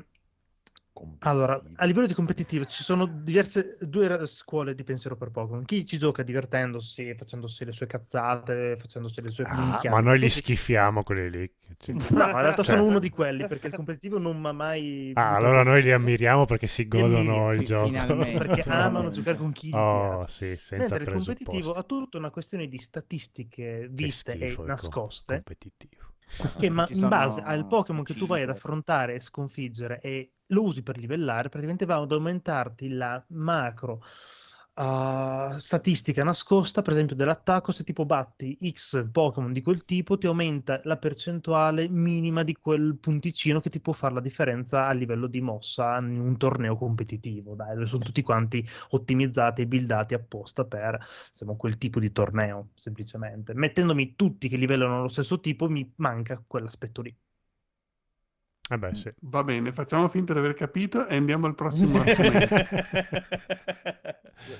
B: Allora, a livello di competitivo ci sono diverse due scuole di pensiero per Pokémon. Chi ci gioca divertendosi, facendosi le sue cazzate, facendosi le sue
F: Ah, ma noi li schifiamo quelli lì.
B: No, in realtà
F: Cioè-
B: sono uno di quelli perché il competitivo non mi ha mai.
F: Ah, allora noi li ammiriamo perché si godono il gioco.
B: Perché amano giocare con chi
F: Oh,
B: piace.
F: sì, senza
B: Mentre il competitivo ha tutta una questione di statistiche
F: Che
B: viste e
F: com-
B: nascoste.
F: competitivo.
B: che ma in base al Pokémon che tu vai ad
E: cheater.
B: affrontare e sconfiggere e lo usi per livellare, praticamente va ad aumentarti la macro uh, statistica nascosta, per esempio dell'attacco, se tipo batti X Pokémon di quel tipo, ti aumenta la percentuale minima di quel punticino che ti può fare la differenza a livello di mossa in un torneo competitivo, dai, sono tutti quanti ottimizzati e buildati apposta per insomma, quel tipo di torneo, semplicemente. Mettendomi tutti che livellano lo stesso tipo, mi manca quell'aspetto lì.
F: Eh beh, sì.
C: Va bene, facciamo finta di aver capito e andiamo al prossimo argomento.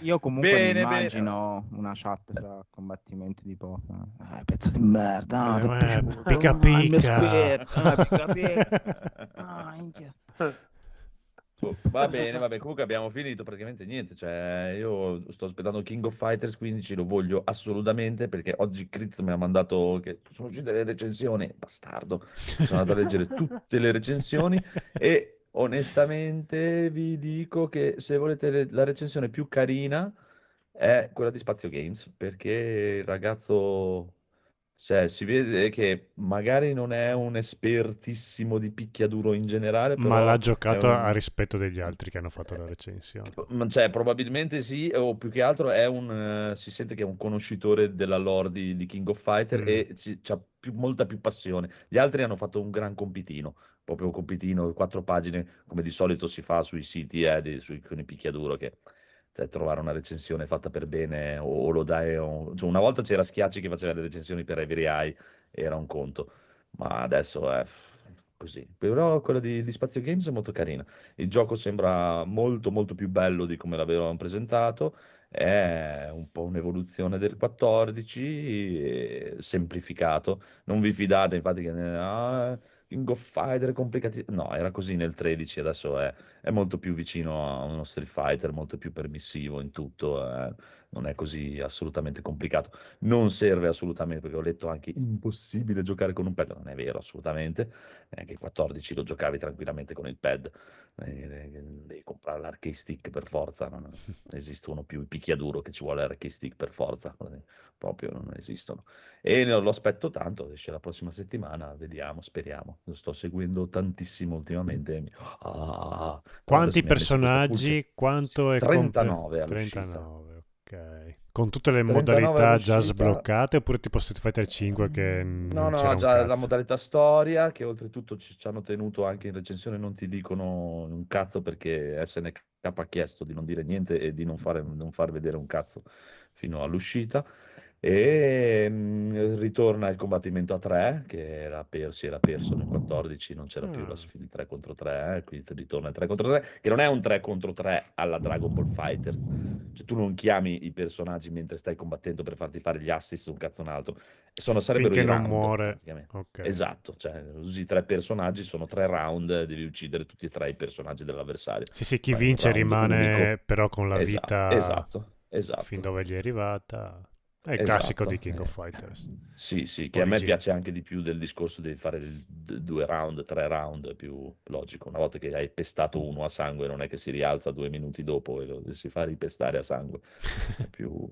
E: Io comunque
A: Bene,
E: mi
A: bene.
E: immagino una chat fra combattimenti di Pokémon. Eh, pezzo di merda, ah,
F: Eh, eh, pica
E: Ah,
F: pica.
E: ah, pica pica. Ah.
A: Oh, Va bene, va bene. Comunque abbiamo finito praticamente niente. Cioè, io sto aspettando King of Fighters 15, lo voglio assolutamente perché oggi Critz mi ha mandato che sono uscite le recensioni. Bastardo. Sono andato a leggere tutte le recensioni e onestamente vi dico che se volete le- la recensione più carina è quella di Spazio Games perché il ragazzo Cioè, si vede che magari non è un espertissimo di picchiaduro in generale,
F: Ma l'ha giocato
A: un...
F: a rispetto degli altri che hanno fatto la recensione.
A: Cioè, probabilmente sì, o più che altro è un, eh, si sente che è un conoscitore della lore di, di King of Fighter
F: Mm.
A: e ha molta più passione. Gli altri hanno fatto un gran compitino, proprio un compitino, quattro pagine, come di solito si fa sui siti, eh, di- sui, con i picchiaduro, che cioè, trovare una recensione fatta per bene o, o lo dai... un- cioè, una volta c'era Schiacci che faceva le recensioni per Every Eye, era un conto, ma adesso è così. Però quella di, di Spazio Games è molto carina. Il gioco sembra molto molto più bello di come l'avevano presentato, è un po' un'evoluzione del 14, eh, semplificato. Non vi fidate infatti che ah, King of Fighter è complicato. No, era così nel 13, adesso è, è molto più vicino a uno Street Fighter, molto più permissivo in tutto, eh, non è così assolutamente complicato. Non serve assolutamente, perché ho letto anche impossibile giocare con un pad, non è vero assolutamente, neanche il 14 lo giocavi tranquillamente con il pad, eh, devi comprare l'arcade stick per forza, non, esistono più i picchiaduro che ci vuole l'arcade stick per forza, proprio non esistono. E lo aspetto tanto, esce la prossima settimana, vediamo, speriamo. Lo sto seguendo tantissimo ultimamente. Ah,
F: Quanti
A: ha messo questa pulce-
F: personaggi? Quanto è comple-
A: 39 all'uscita.
F: 39, ok. Con tutte le
A: 39
F: modalità già sbloccate oppure tipo Street Fighter 5 che
A: No,
F: non
A: no,
F: un
A: già la modalità storia, che oltretutto ci, ci hanno tenuto anche in recensione, non ti dicono un cazzo perché SNK ha chiesto di non dire niente e di non, fare, non far vedere un cazzo fino all'uscita. E mm, ritorna il combattimento a 3, che era per, si era perso nel 14, non c'era più la
F: Ah.
A: sfida 3 contro 3, eh, quindi ritorna il 3 contro 3, che non è un 3 contro 3 alla Dragon Ball Fighters. Cioè, tu non chiami i personaggi mentre stai combattendo per farti fare gli assist un cazzo un altro. Sono, sarebbero
F: Finché non
A: round,
F: muore.
A: praticamente.
F: Ok.
A: Esatto, cioè usi tre personaggi, sono tre round, devi uccidere tutti e tre i personaggi dell'avversario.
F: Sì, sì, chi
A: Fai
F: vince rimane
A: unico.
F: però con la
A: Esatto,
F: vita
A: esatto, esatto.
F: fin dove gli è arrivata. È il
A: Esatto,
F: classico di King
A: eh.
F: of Fighters.
A: Sì, sì, che a me
F: Origine.
A: piace anche di più del discorso di fare il d- due round, tre round, è più logico. Una volta che hai pestato uno a sangue, non è che si rialza due minuti dopo e lo si fa ripestare a sangue. È più...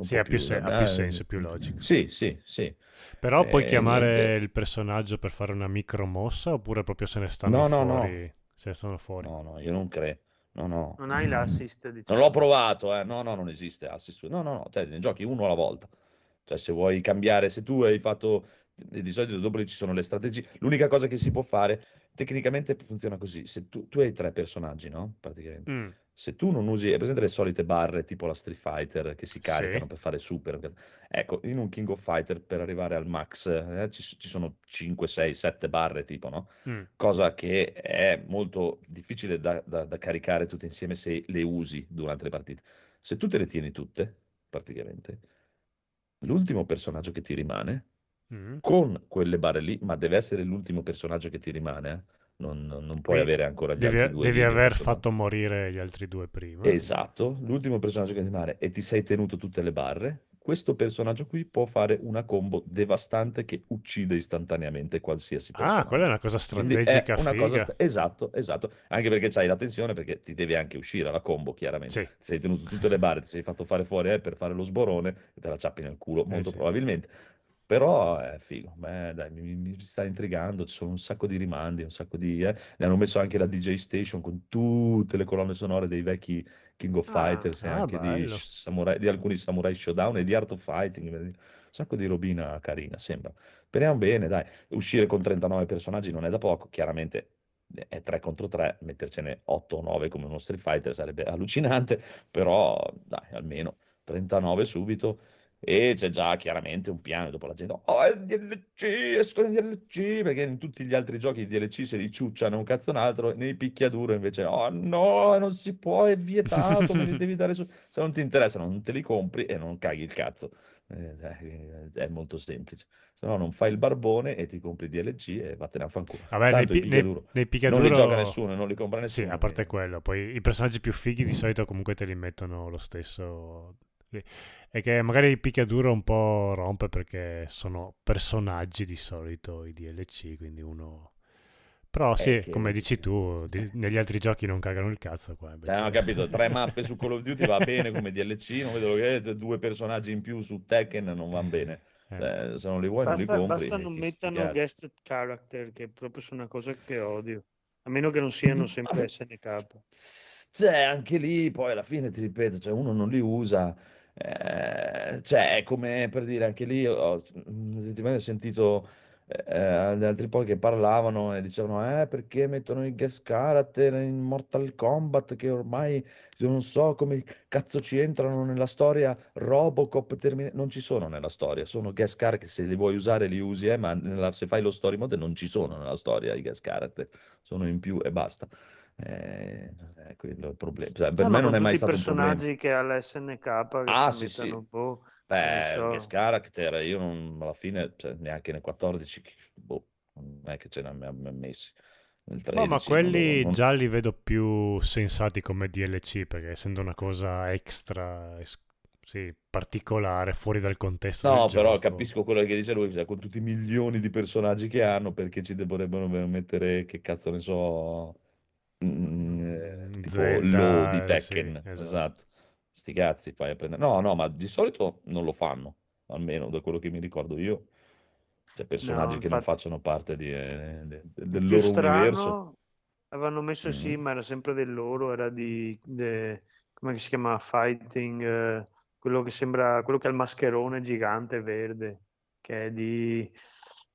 F: Sì, ha più, se- ha
A: eh,
F: più senso, è più logico.
A: Sì, sì, sì.
F: Però puoi
A: Eh,
F: chiamare
A: niente.
F: il personaggio per fare una micro mossa oppure proprio se ne stanno
A: No, no, no.
F: fuori? Se ne stanno fuori.
A: No, no, io non credo. No, no.
D: Non hai l'assist,
A: Non
D: diciamo.
A: l'ho provato, eh. No, no, non esiste assist. No, no, no, te ne giochi uno alla volta. Cioè, se vuoi cambiare, se tu hai fatto, di solito dopo ci sono le strategie. L'unica cosa che si può fare, tecnicamente funziona così. Se tu, tu hai tre personaggi, no? Praticamente.
F: Mm,
A: Se tu non usi, è presente le solite barre tipo la Street Fighter che si caricano
F: Sì.
A: per fare super? Ecco, in un King of Fighter per arrivare al max eh, ci, ci sono 5, 6, 7 barre tipo, no?
F: mm.
A: cosa che è molto difficile da, da- da caricare tutte insieme se le usi durante le partite. Se tu te le tieni tutte, praticamente, l'ultimo personaggio che ti rimane,
F: Mm.
A: con quelle barre lì, ma deve essere l'ultimo personaggio che ti rimane, eh, Non, non- puoi avere ancora gli
F: Devi,
A: altri due
F: devi aver
A: insomma.
F: fatto morire gli altri due prima.
A: Esatto, l'ultimo personaggio che ti rimane e ti sei tenuto tutte le barre, questo personaggio qui può fare una combo devastante che uccide istantaneamente qualsiasi personaggio.
F: Ah, quella è una cosa strategica
A: una cosa sta- esatto, esatto, anche perché c'hai la tensione perché ti deve anche uscire la combo, chiaramente.
F: Sì.
A: Ti sei tenuto tutte le barre, ti sei fatto fare fuori eh, per fare lo sborone e te la ciappi nel culo,
F: Eh
A: molto
F: sì.
A: probabilmente. Però è figo, Beh, dai, mi, mi- sta intrigando, ci sono un sacco di rimandi, un sacco di... eh. Ne hanno messo anche la DJ Station con tutte le colonne sonore dei vecchi King of
D: Ah.
A: Fighters e
F: Ah,
A: anche di, samurai- di alcuni Samurai Showdown e di Art of Fighting, un sacco di robina carina, sembra. Speriamo bene, dai. Uscire con 39 personaggi non è da poco, chiaramente è 3 contro 3, mettercene 8 o 9 come uno Street Fighter sarebbe allucinante, però dai, almeno 39 subito. E c'è già chiaramente un piano, dopo la gente, oh, è DLC, escono i DLC, perché in tutti gli altri giochi i DLC se li ciucciano un cazzo un altro, nei picchiaduro invece, oh no, non si può, è vietato, me li devi dare su... Se non ti interessano non te li compri e non caghi il cazzo. Eh, cioè, è molto semplice. Se no non fai il barbone e ti compri DLC e vattene a fanculo.
F: Vabbè, nei,
A: Tanto i
F: pi- nei-
A: picchiaduro
F: nei
A: non
F: picchiaduro...
A: li gioca nessuno, non li compra
F: Sì,
A: nessuno.
F: a parte
A: quindi-
F: quello, poi i personaggi più fighi di solito comunque te li mettono lo stesso. E che magari il picchiaduro un po' rompe perché sono personaggi di solito i DLC, quindi uno... Però sì,
A: che-
F: come dici tu, di- negli altri giochi non cagano il cazzo qua. invece-
A: Eh, ho capito, tre mappe su Call of Duty va bene come DLC, non vedo che due personaggi in più su Tekken non vanno bene.
F: Eh.
A: Eh, se non li vuoi, non li
D: Basta,
A: compri.
D: basta non
A: chi sti
D: mettano
A: cazzi.
D: guest character, che proprio sono una cosa che odio. A meno che non siano
A: Mm,
D: sempre. SNK.
A: Cioè, anche lì, poi alla fine ti ripeto, cioè, uno non li usa. Eh, cioè, è come per dire, anche lì ho, ultimamente ho sentito eh, gli altri poi che parlavano e dicevano, eh, perché mettono i guest character in Mortal Kombat che ormai io non so come cazzo ci entrano nella storia Robocop, Termin- non ci sono nella storia, sono guest character, se li vuoi usare li usi, eh, ma nella- se fai lo story mode non ci sono nella storia i guest character, sono in più e basta. Eh, è quello il problema. Cioè, per
D: No,
A: me non è mai
D: tutti i
A: stato un problema.
D: personaggi che ha la SNK che
A: Ah, sì, sì.
D: un po'.
A: Beh,
D: so.
A: guest character, io non, alla fine, cioè, neanche nel 14, chi- boh, non è che ce ne abbiamo messi. Nel
F: No, ma
A: 13,
F: quelli
A: non-
F: già li vedo più sensati come DLC, perché essendo una cosa extra, sì, particolare, fuori dal contesto
A: No,
F: del
A: però
F: gioco.
A: capisco quello che dice lui, cioè, con tutti i milioni di personaggi che hanno, perché ci dovrebbero mettere, che cazzo ne so, mm, eh, tipo
F: Zelda,
A: Lo di Tekken,
F: sì, esatto.
A: esatto. Sti cazzi fai a prendere. No, no, ma di solito non lo fanno, almeno da quello che mi ricordo io. Cioè, personaggi
D: No,
A: che non facciano parte di, eh, de- de- del
D: più
A: loro universo.
D: strano avevano messo sì,
A: Mhm.
D: ma era sempre del loro, era di, de- come si chiama? Fighting, eh, quello che sembra, quello che ha il mascherone gigante verde, che è di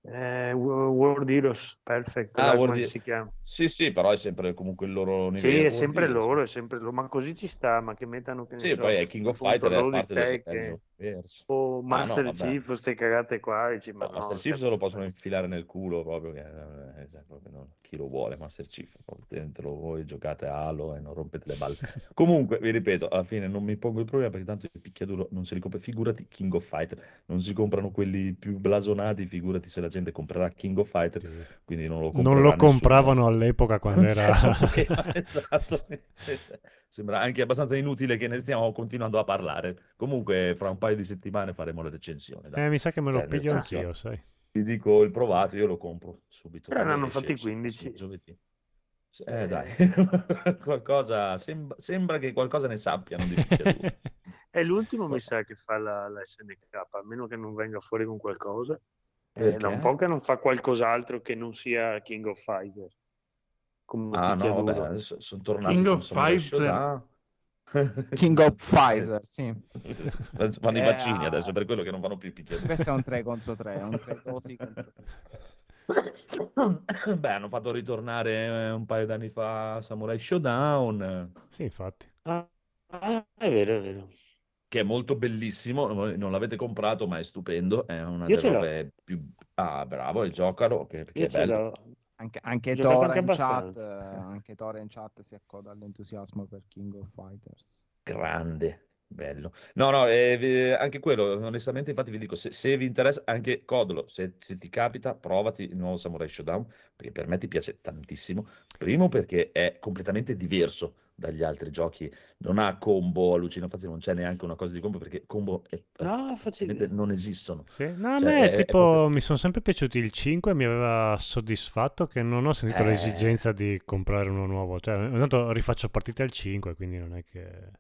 D: eh, Wo- World Heroes, perfect,
A: Ah, World
D: si chiama?
A: Sì, sì, però è sempre comunque il loro
D: Sì,
A: universo.
D: è
A: World
D: sempre
A: Heroes.
D: loro, è sempre loro, ma così ci sta, ma che mettano, che ne
A: Sì,
D: so,
A: poi è King of
D: appunto,
A: Fighter, è parte del
D: Tekken,
A: del universo.
D: o
A: Ah, no,
D: Master
A: vabbè.
D: Chief, queste cagate qua, dici, ma
A: No,
D: no,
A: Master Chief se lo possono infilare nel culo proprio, che, eh, cioè, proprio non- chi lo vuole Master Chief, tenetelo voi, giocate a Halo e non rompete le balle. Comunque, vi ripeto, alla fine non mi pongo il problema perché tanto il picchiaduro non si ricopre, figurati King of Fighter, non si comprano quelli più blasonati, figurati se la gente comprerà King of Fighter, quindi non lo
F: Non lo compravano all'epoca quando
A: Non
F: era...
A: esatto. Sembra anche abbastanza inutile che ne stiamo continuando a parlare. Comunque, fra un paio di settimane faremo la recensione. dai.
F: Eh, mi sa che me lo
A: Cioè,
F: piglio
A: senso,
F: anch'io, sai.
A: Ti dico il provato, io lo compro subito.
D: Però ne hanno fatti
A: sì,
D: 15.
A: sì, giovedì. Eh, dai, qualcosa, sembra, sembra che qualcosa ne sappiano di.
D: È l'ultimo, mi sa, che fa la, la SNK, a meno che non venga fuori con qualcosa. È da un po' che non fa qualcos'altro che non sia King of Fighter. Come
A: Ah, no, adesso sono tornati
C: King of.
A: Shodown.
E: King of Pfizer, sì.
A: Fanno i
E: Eh,
A: vaccini
E: ah.
A: adesso, per quello che non vanno più i picchiaduro.
E: Questo è un 3 contro 3, è un 3 dosi contro 3.
A: Beh, hanno fatto ritornare eh, un paio d'anni fa Samurai Showdown,
F: Sì, infatti.
D: Ah, è vero, è vero.
A: che è molto bellissimo. Non l'avete comprato, ma è stupendo. È una
D: Io
A: delle
D: ce l'ho.
A: robe più. Ah, bravo, il giocalo, che, perché
D: Io
A: è
D: ce
A: bello.
E: Anche, anche Tora
D: anche
E: in chat,
D: abbastanza.
E: anche Tora in chat si accoda all'entusiasmo per King of Fighters.
A: Grande, bello. No, no, eh, anche quello, onestamente, infatti vi dico, se, se vi interessa, anche Codolo, se, se ti capita, provati il nuovo Samurai Shodown, perché per me ti piace tantissimo. Primo perché è completamente diverso dagli altri giochi, non ha combo allucinante, infatti non c'è neanche una cosa di combo, perché combo è,
D: No,
A: non esistono.
F: Sì. No, a
A: Cioè,
F: me
A: è- è
F: tipo
A: proprio-
F: mi sono sempre piaciuti il 5 mi aveva soddisfatto che non ho sentito
A: Eh.
F: l'esigenza di comprare uno nuovo. Cioè, ogni tanto rifaccio partite al 5, quindi non è che...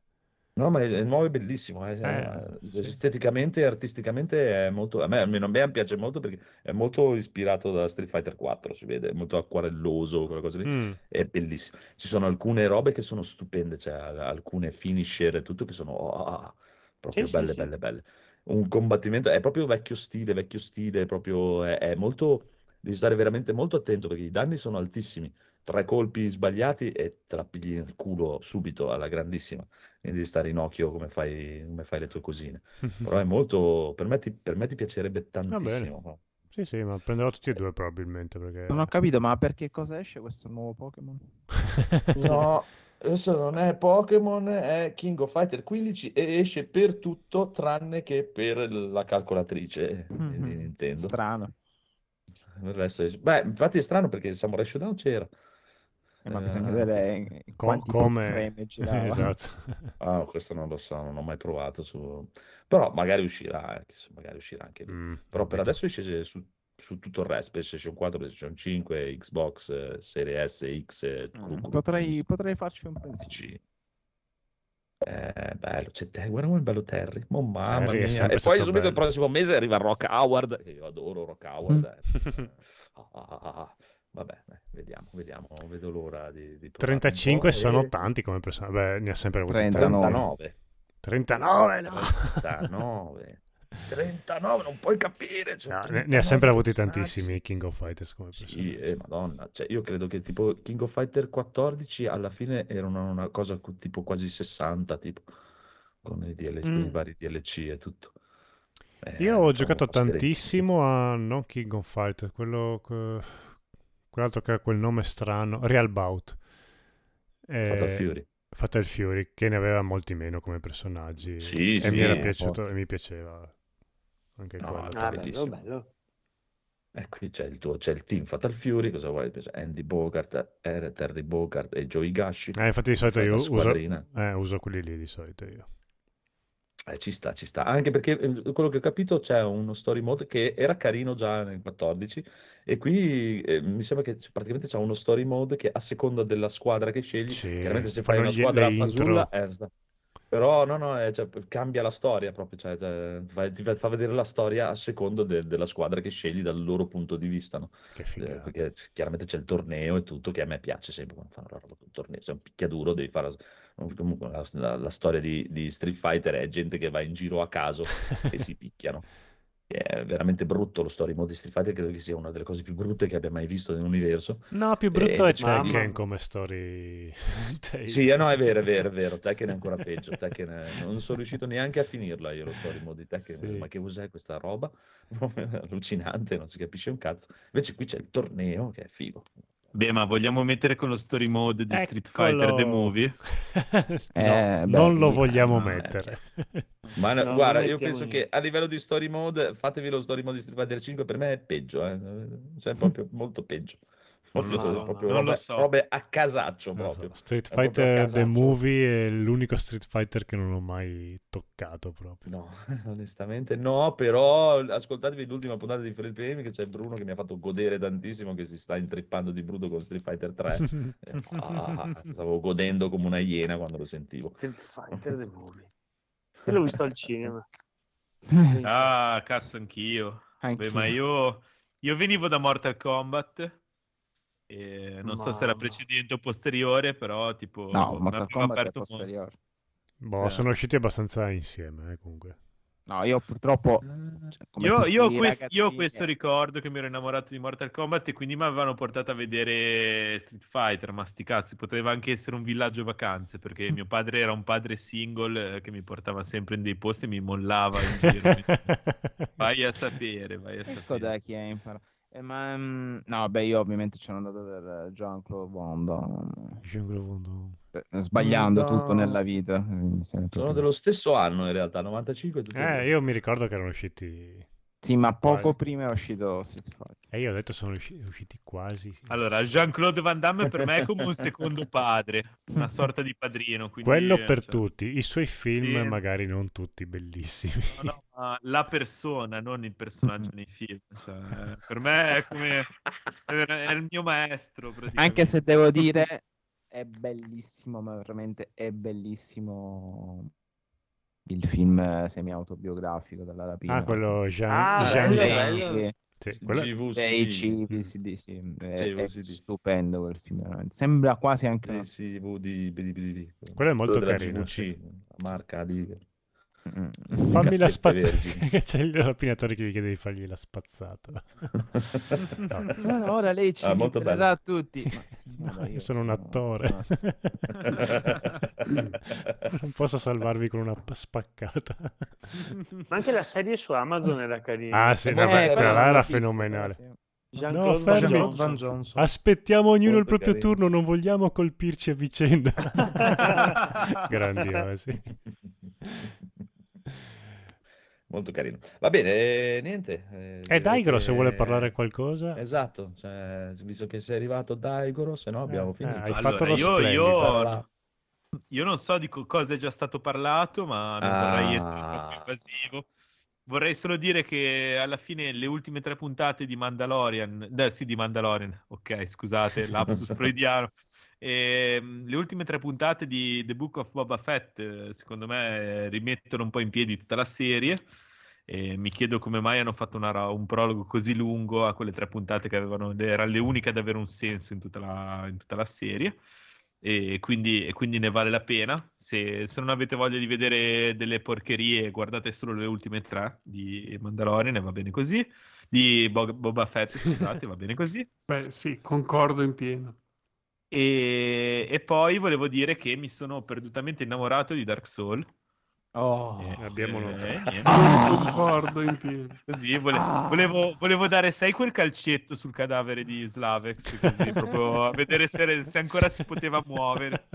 A: No, ma il il nuovo è bellissimo, eh,
F: Eh, sì.
A: esteticamente e artisticamente è molto, a me almeno a me piace molto perché è molto ispirato da Street Fighter 4, si vede, è molto acquarelloso, quella cosa lì,
F: Mm.
A: è bellissimo. Ci sono alcune robe che sono stupende, cioè al- alcune finisher e tutto che sono oh, proprio
D: Sì, sì,
A: belle,
D: sì.
A: belle, belle. Un combattimento, è proprio vecchio stile, vecchio stile, proprio, è, è molto, devi stare veramente molto attento perché i danni sono altissimi. Tre colpi sbagliati e te la pigli nel culo subito alla grandissima. Quindi devi stare in occhio come fai, come fai le tue cosine. Però è molto, per me ti, per me ti piacerebbe tantissimo.
F: Sì, sì, ma prenderò tutti e due probabilmente perché...
E: Non ho capito, ma perché cosa esce questo nuovo Pokémon?
A: No, adesso non è Pokémon, è King of Fighter 15 e esce per tutto tranne che per la calcolatrice di
E: Mhm.
A: Nintendo.
E: Strano.
A: Il resto esce- Beh, infatti è strano perché il Samurai Shodown c'era.
E: Eh, ma
A: Eh,
E: bisogna
A: anzi.
E: vedere quanti
F: come... esatto.
A: Ah, questo non lo so, non ho mai provato su... Però magari uscirà, eh, magari uscirà anche lì.
F: Mm,
A: Però per adesso esce su, su tutto il resto, PlayStation 4, PlayStation 5, Xbox, eh, Serie S, X, eh,
E: Mm, Potrei, potrei farci un pensiero.
A: Eh, bello, c'è te, guarda come è bello Terry, oh, mamma
F: Terry
A: mia. E poi subito il
F: bello.
A: prossimo mese arriva Rock Howard, che io adoro Rock Howard. eh. Ah, ah, ah, ah. Vabbè, eh, vediamo, vediamo, vedo l'ora di, di provarlo un
F: 35
A: po'.
F: sono
A: E-
F: tanti come personaggi. Beh, ne ha sempre avuti
E: 39.
A: 39.
F: 39, no!
A: 39. 39, non puoi capire. cioè,
F: No, ne,
A: 39
F: ne ha sempre avuti tantissimi King of Fighters come
A: Sì, eh, madonna, cioè, io credo che tipo King of Fighter 14 alla fine erano una cosa tipo quasi 60, tipo, con i, DLC, con i
D: Mm.
A: vari DLC e tutto. Eh,
F: Io ho
A: sono
F: giocato tantissimo a non King of Fighters, quello che- quell'altro che ha quel nome strano, Real Bout.
A: Fatal
F: Eh,
A: Fury.
F: Fatal Fury, che ne aveva molti meno come personaggi.
A: Sì,
F: e
A: sì,
F: mi era piaciuto e mi piaceva anche
A: No,
F: quello.
D: Ah, bello,
A: bellissimo.
D: bello.
A: E qui c'è il tuo, c'è il team Fatal Fury, cosa vuoi? Andy Bogart, eh, Terry Bogart e Joey Gashi.
F: Eh, infatti di solito io uso, eh, uso quelli lì di solito io.
A: Eh, ci sta, ci sta. Anche perché eh, quello che ho capito c'è uno story mode che era carino già nel 14 e qui eh, mi sembra che c- praticamente c'è uno story mode che a seconda della squadra che scegli,
F: Sì,
A: chiaramente se fai
F: fanno
A: una
F: gli-
A: squadra
F: le
A: fasulla,
F: intro.
A: eh, sta- però no, no, eh, cioè, cambia la storia proprio, cioè, eh, fa- ti fa fa vedere la storia a secondo de- della squadra che scegli dal loro punto di vista, no?
F: Che
A: Eh,
F: figata.
A: perché c- chiaramente c'è il torneo e tutto, che a me piace sempre quando fanno la roba col torneo, sei un picchiaduro, devi fare... Comunque la, la- la storia di, di Street Fighter è gente che va in giro a caso e si picchiano. È veramente brutto lo story mode di Street Fighter, credo che sia una delle cose più brutte che abbia mai visto nell'universo.
F: No, più
A: E
F: brutto è
A: invece-
D: Mamma.
F: Tekken come story.
A: Sì, eh, no, è vero, è vero, è vero. Tekken è ancora peggio. Tekken è- Non sono riuscito neanche a finirla io lo story mode di Tekken.
F: Sì.
A: Ma che cos'è questa roba? Allucinante, non si capisce un cazzo. Invece qui c'è il torneo che è figo.
I: Beh, ma vogliamo mettere con lo story mode di Street Fighter The
F: Eccolo.
I: Movie?
F: No,
E: Eh,
F: non lo
E: sì.
F: vogliamo
A: No, eh.
F: mettere.
A: Ma no, guarda, io penso che
D: niente.
A: a livello di story mode, fatevi lo story mode di Street Fighter 5, per me è peggio, eh. Cioè, proprio molto peggio. Proprio,
I: Non lo so,
A: proprio
I: non lo
A: robe,
I: so.
A: robe a casaccio
F: lo so,
A: proprio.
F: Street
A: proprio
F: Fighter The. Movie è l'unico Street Fighter che non ho mai toccato proprio.
A: No, onestamente no, però ascoltatevi l'ultima puntata di Free Premi che c'è Bruno che mi ha fatto godere tantissimo, che si sta intrippando di brutto con Street Fighter 3. Eh, ah, stavo godendo come una iena quando lo sentivo.
D: Street Fighter The Movie. Io l'ho visto al cinema.
I: Ah, cazzo, anch'io. Beh,
E: Anch'io.
I: ma io, io venivo da Mortal Kombat. E non so se era precedente o posteriore, però tipo
E: No, Mortal Kombat è posteriore.
F: Boh,
I: Sì.
F: sono usciti abbastanza insieme, eh, comunque.
E: No, io purtroppo... Cioè,
I: Io, io quest- io ho
E: ragazzini,
I: questo
E: eh,
I: ricordo che mi ero innamorato di Mortal Kombat e quindi mi avevano portato a vedere Street Fighter, ma sti cazzi, poteva anche essere un villaggio vacanze perché mio padre era un padre single eh, che mi portava sempre in dei posti e mi mollava in giro. Vai a sapere, vai a
E: Ecco da
I: sapere.
E: chi è imparato. Eh, ma mm, no, beh, io ovviamente ci sono andato per eh, Jean-Claude Van Damme,
F: Jean-Claude Van Damme.
E: eh, sbagliando
A: No.
E: tutto nella vita.
A: Sono dello stesso anno in realtà, 95 e tutto
F: Eh, io mi ricordo che erano usciti.
E: Sì, ma poco
F: Quasi.
E: prima è uscito Street Fighter.
F: E io ho detto sono usci- usciti quasi. sì.
I: Allora, Jean-Claude Van Damme per me è come un secondo padre, una sorta di padrino. Quindi,
F: Quello
I: eh,
F: per
I: cioè,
F: tutti. I suoi film,
I: Sì.
F: magari non tutti bellissimi.
I: no, no, ma la persona, non il personaggio nei film. cioè, per me è come è, il mio maestro.
E: Anche se devo dire, è bellissimo, ma veramente è bellissimo il film eh, semi-autobiografico della rapina.
F: Ah, quello Jean,
D: Ah,
F: Jean
D: bello,
F: Jean-
D: bello.
F: Sì, quello-
A: GVCD.
E: CVCD, sì, è, è stupendo quel film, veramente. Sembra quasi anche una...
F: Quello è molto carino,
A: GVC, marca di...
E: Mm.
F: Fammi la spazzata. che c'è il rapinatore che gli chiede di fargli la spazzata. No.
E: No, no, ora lei ci
A: Ah,
E: libererà
A: bello.
E: tutti. Ma, signora,
F: Io sono un attore. non posso salvarvi con una spaccata.
D: Ma anche la serie su Amazon era carina.
F: Ah, sì,
A: Eh,
F: vabbè,
A: quella
F: quella era fenomenale.
E: sì.
F: No,
D: Van
F: fermi.
B: Jean-Claude Van
D: Johnson.
F: Aspettiamo ognuno il
A: Molto
F: proprio
A: carino.
F: turno, non vogliamo colpirci a vicenda. Grandiosi.
A: Molto carino. Va bene, eh, niente. eh,
F: E
A: direi
F: Daigoro, se
A: che-
F: vuole parlare qualcosa.
A: Esatto, cioè, visto che sei arrivato Daigoro, se no abbiamo
F: Eh,
A: finito.
F: hai
I: Allora,
F: fatto lo
I: io- io- Io non so di co- cosa è già stato parlato, ma non vorrei essere
A: Ah.
I: troppo invasivo. Vorrei solo dire che alla fine le ultime tre puntate di Mandalorian, eh, sì, di Mandalorian, ok, scusate, lapsus freudiano, Ehm, le ultime tre puntate di The Book of Boba Fett, eh, secondo me, eh, rimettono un po' in piedi tutta la serie. E mi chiedo come mai hanno fatto una un prologo così lungo a quelle tre puntate che avevano, erano le uniche ad avere un senso in tutta la, in tutta la serie. E quindi, e quindi ne vale la pena. Se, se non avete voglia di vedere delle porcherie, guardate solo le ultime tre di Mandalorian, e va bene così. Di Bo- Boba Fett, scusate, va bene così.
C: Beh, sì, concordo in pieno.
I: E, e poi volevo dire che mi sono perdutamente innamorato di Dark Souls.
E: Oh,
I: Eh,
F: abbiamo
I: eh,
F: notato.
I: niente.
C: Concordo in pieno.
I: Così vole- volevo, volevo dare, sai, quel calcetto sul cadavere di Slavex, così proprio a vedere se, se ancora si poteva muovere.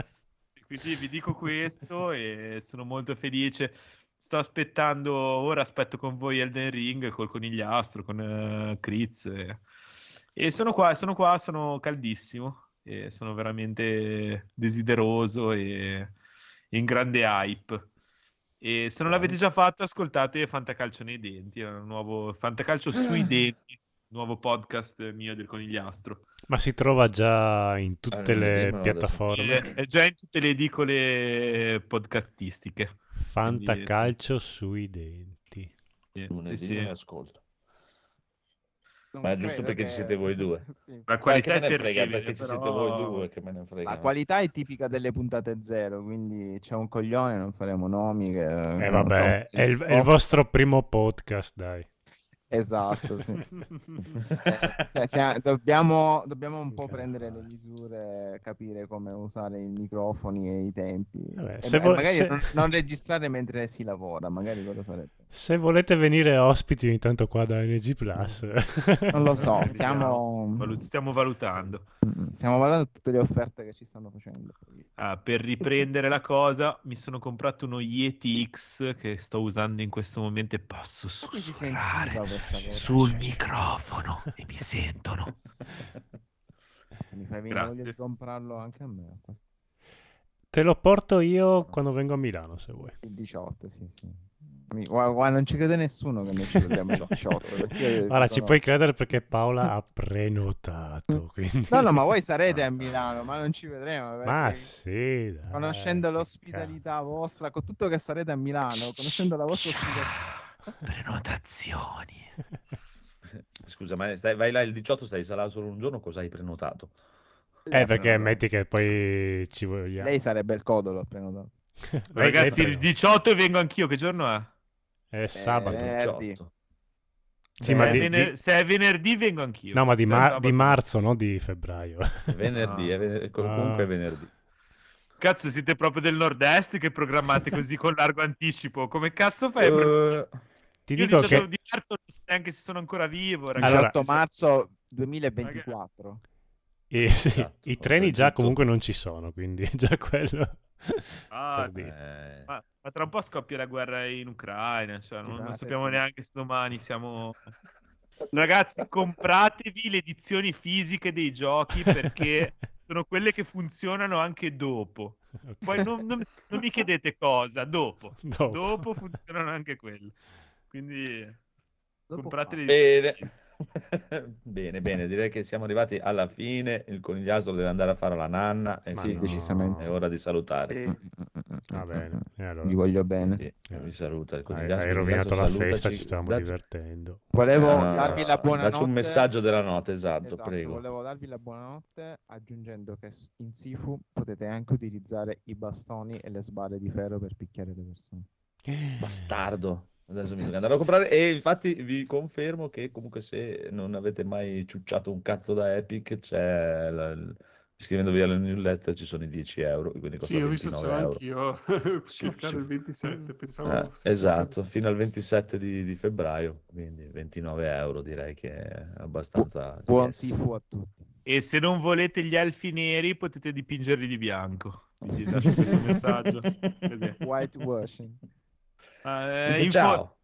I: E Quindi vi dico questo e sono molto felice. Sto aspettando, ora aspetto con voi Elden Ring col conigliastro, con eh, Kriz. E, e sono qua, sono qua, sono caldissimo e sono veramente desideroso e in grande hype. E se non l'avete già fatto, ascoltate Fantacalcio nei denti, è un nuovo Fantacalcio sui denti, nuovo podcast mio del conigliastro.
F: Ma si trova già in tutte
A: Allora,
F: le piattaforme.
I: È, è già in tutte le edicole podcastistiche.
F: Fantacalcio sui denti.
I: Sì,
A: Lunedì
I: sì, sì.
A: ascolto.
E: Non
A: Ma è giusto perché
E: che-
A: ci siete voi due.
E: Sì.
I: La qualità è terribile,
A: perché ci
I: però-
A: siete voi due che me ne frega.
E: La qualità è tipica delle puntate zero, quindi c'è un coglione, non faremo nomi. Che,
F: E
E: non
F: vabbè,
E: so,
F: è il, è il vostro primo podcast, dai.
E: Esatto, sì. Eh, se- se- dobbiamo, dobbiamo un po' prendere le misure, capire come usare i microfoni e i tempi.
F: Vabbè,
E: E
F: vo-
E: magari
F: se-
E: non, non registrare mentre si lavora, magari quello sarebbe.
F: Se volete venire ospiti ogni tanto qua da NG Plus,
E: Non lo so, stiamo,
I: Valu- stiamo valutando.
E: Mm, stiamo valutando tutte le offerte che ci stanno facendo.
I: Ah, per riprendere la cosa, mi sono comprato uno Yeti X che sto usando in questo momento e posso
E: Come si sentiva
I: sussurrare
E: questa cosa?
I: sul microfono e mi sentono.
E: Se mi fai venire voglia
I: Grazie.
E: di comprarlo anche a me.
F: te lo porto io quando vengo a Milano, se vuoi.
E: Il 18, sì, sì. Mi- Guarda, guarda, non ci crede nessuno che noi ci vediamo il 18. perché io
F: Ora ci puoi credere perché Paola ha prenotato, quindi...
E: No, no, ma voi sarete a Milano, ma non ci vedremo.
F: Ma
E: perché
F: sì, dai,
E: Conoscendo l'ospitalità vostra, con tutto che sarete a Milano, conoscendo la vostra ospitalità.
I: Prenotazioni.
A: Scusa, ma stai- vai là il 18, stai là solo un giorno, cosa hai prenotato?
F: Eh, perché metti che poi ci vogliamo...
E: Lei sarebbe il codolo prenotato.
I: Ragazzi, il 18 vengo anch'io, che giorno è?
F: È sabato.
E: Eh, Venerdì.
A: 18.
F: Sì,
I: se,
F: ma
I: è
F: di-
I: vener-
F: di-
I: se è venerdì vengo anch'io.
F: No, ma di,
I: è
F: ma- di
I: no.
F: marzo, non di febbraio.
A: È venerdì, è ven- comunque
F: Ah.
A: è venerdì.
I: Cazzo, siete proprio del nord-est che programmate così con largo anticipo. Come cazzo fai? pre-
A: Eh,
F: Ti
I: Io
F: dico
I: 18
F: che...
I: di marzo non so neanche se sono ancora vivo, ragazzi.
F: Allora-
E: 18 marzo 2024.
F: eh, sì,
A: Esatto,
F: i treni già comunque non ci sono, quindi già quello...
I: Ah,
F: per dire.
A: eh,
I: ma, ma tra un po' scoppia la guerra in Ucraina, cioè non, non sappiamo
E: sì.
I: neanche se domani siamo... Ragazzi, compratevi le edizioni fisiche dei giochi perché sono quelle che funzionano anche dopo. Poi non, non- non mi chiedete cosa, dopo.
F: Dopo.
I: Dopo funzionano anche quelle. Quindi
E: Dopo
I: comprateli.
A: Bene. bene, bene, direi che siamo arrivati alla fine. Il conigliastro deve andare a fare la nanna. E
E: Sì,
A: quindi
E: decisamente.
A: È ora di salutare.
D: Sì.
E: Mm, mm, mm,
F: Va bene, e allora...
E: Vi voglio bene.
A: Sì, vi saluta il
F: Hai, hai rovinato la
A: Conigliastro,
F: festa,
A: salutaci.
F: ci stavamo
A: Dacci-
F: divertendo.
E: Volevo
A: Ah,
E: darvi la buonanotte.
A: Dacci un messaggio della notte, esatto,
E: Esatto,
A: prego.
E: volevo darvi la buonanotte aggiungendo che in Sifu potete anche utilizzare i bastoni e le sbarre di ferro per picchiare le persone.
A: Bastardo. Adesso mi tocca andare a comprare e infatti vi confermo che comunque se non avete mai ciucciato un cazzo da Epic c'è la- iscrivendovi alla newsletter ci sono i 10 euro quindi costa
C: Sì, ho visto ce
A: 29
C: l'ho
A: euro.
C: anch'io.
A: Sì,
C: il 27, pensavo
A: Eh,
C: fosse
A: esatto, fino al 27 di, di febbraio, quindi 29 euro direi che è abbastanza
E: Buon
A: yes.
E: Sifu a tutti.
I: E se non volete gli elfi neri, potete dipingerli di bianco. Vi lascio questo messaggio.
E: Whitewashing.
I: Ah, eh,
A: Dite
I: in
A: ciao.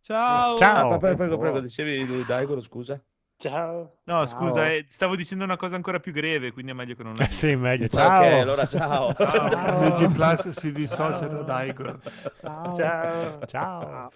I: Ciao.
F: Ciao.
A: Ah, prego, prego, prego, dicevi Daigoro, scusa?
D: Ciao.
I: No,
E: Ciao.
I: scusa, eh, stavo dicendo una cosa ancora più greve, quindi è meglio che non la
F: Eh, sì, meglio. Ciao.
A: Ok, allora ciao.
I: Ciao.
C: Plus si dissocia da Daigoro.
E: Ciao.
D: Ciao.
F: Ciao.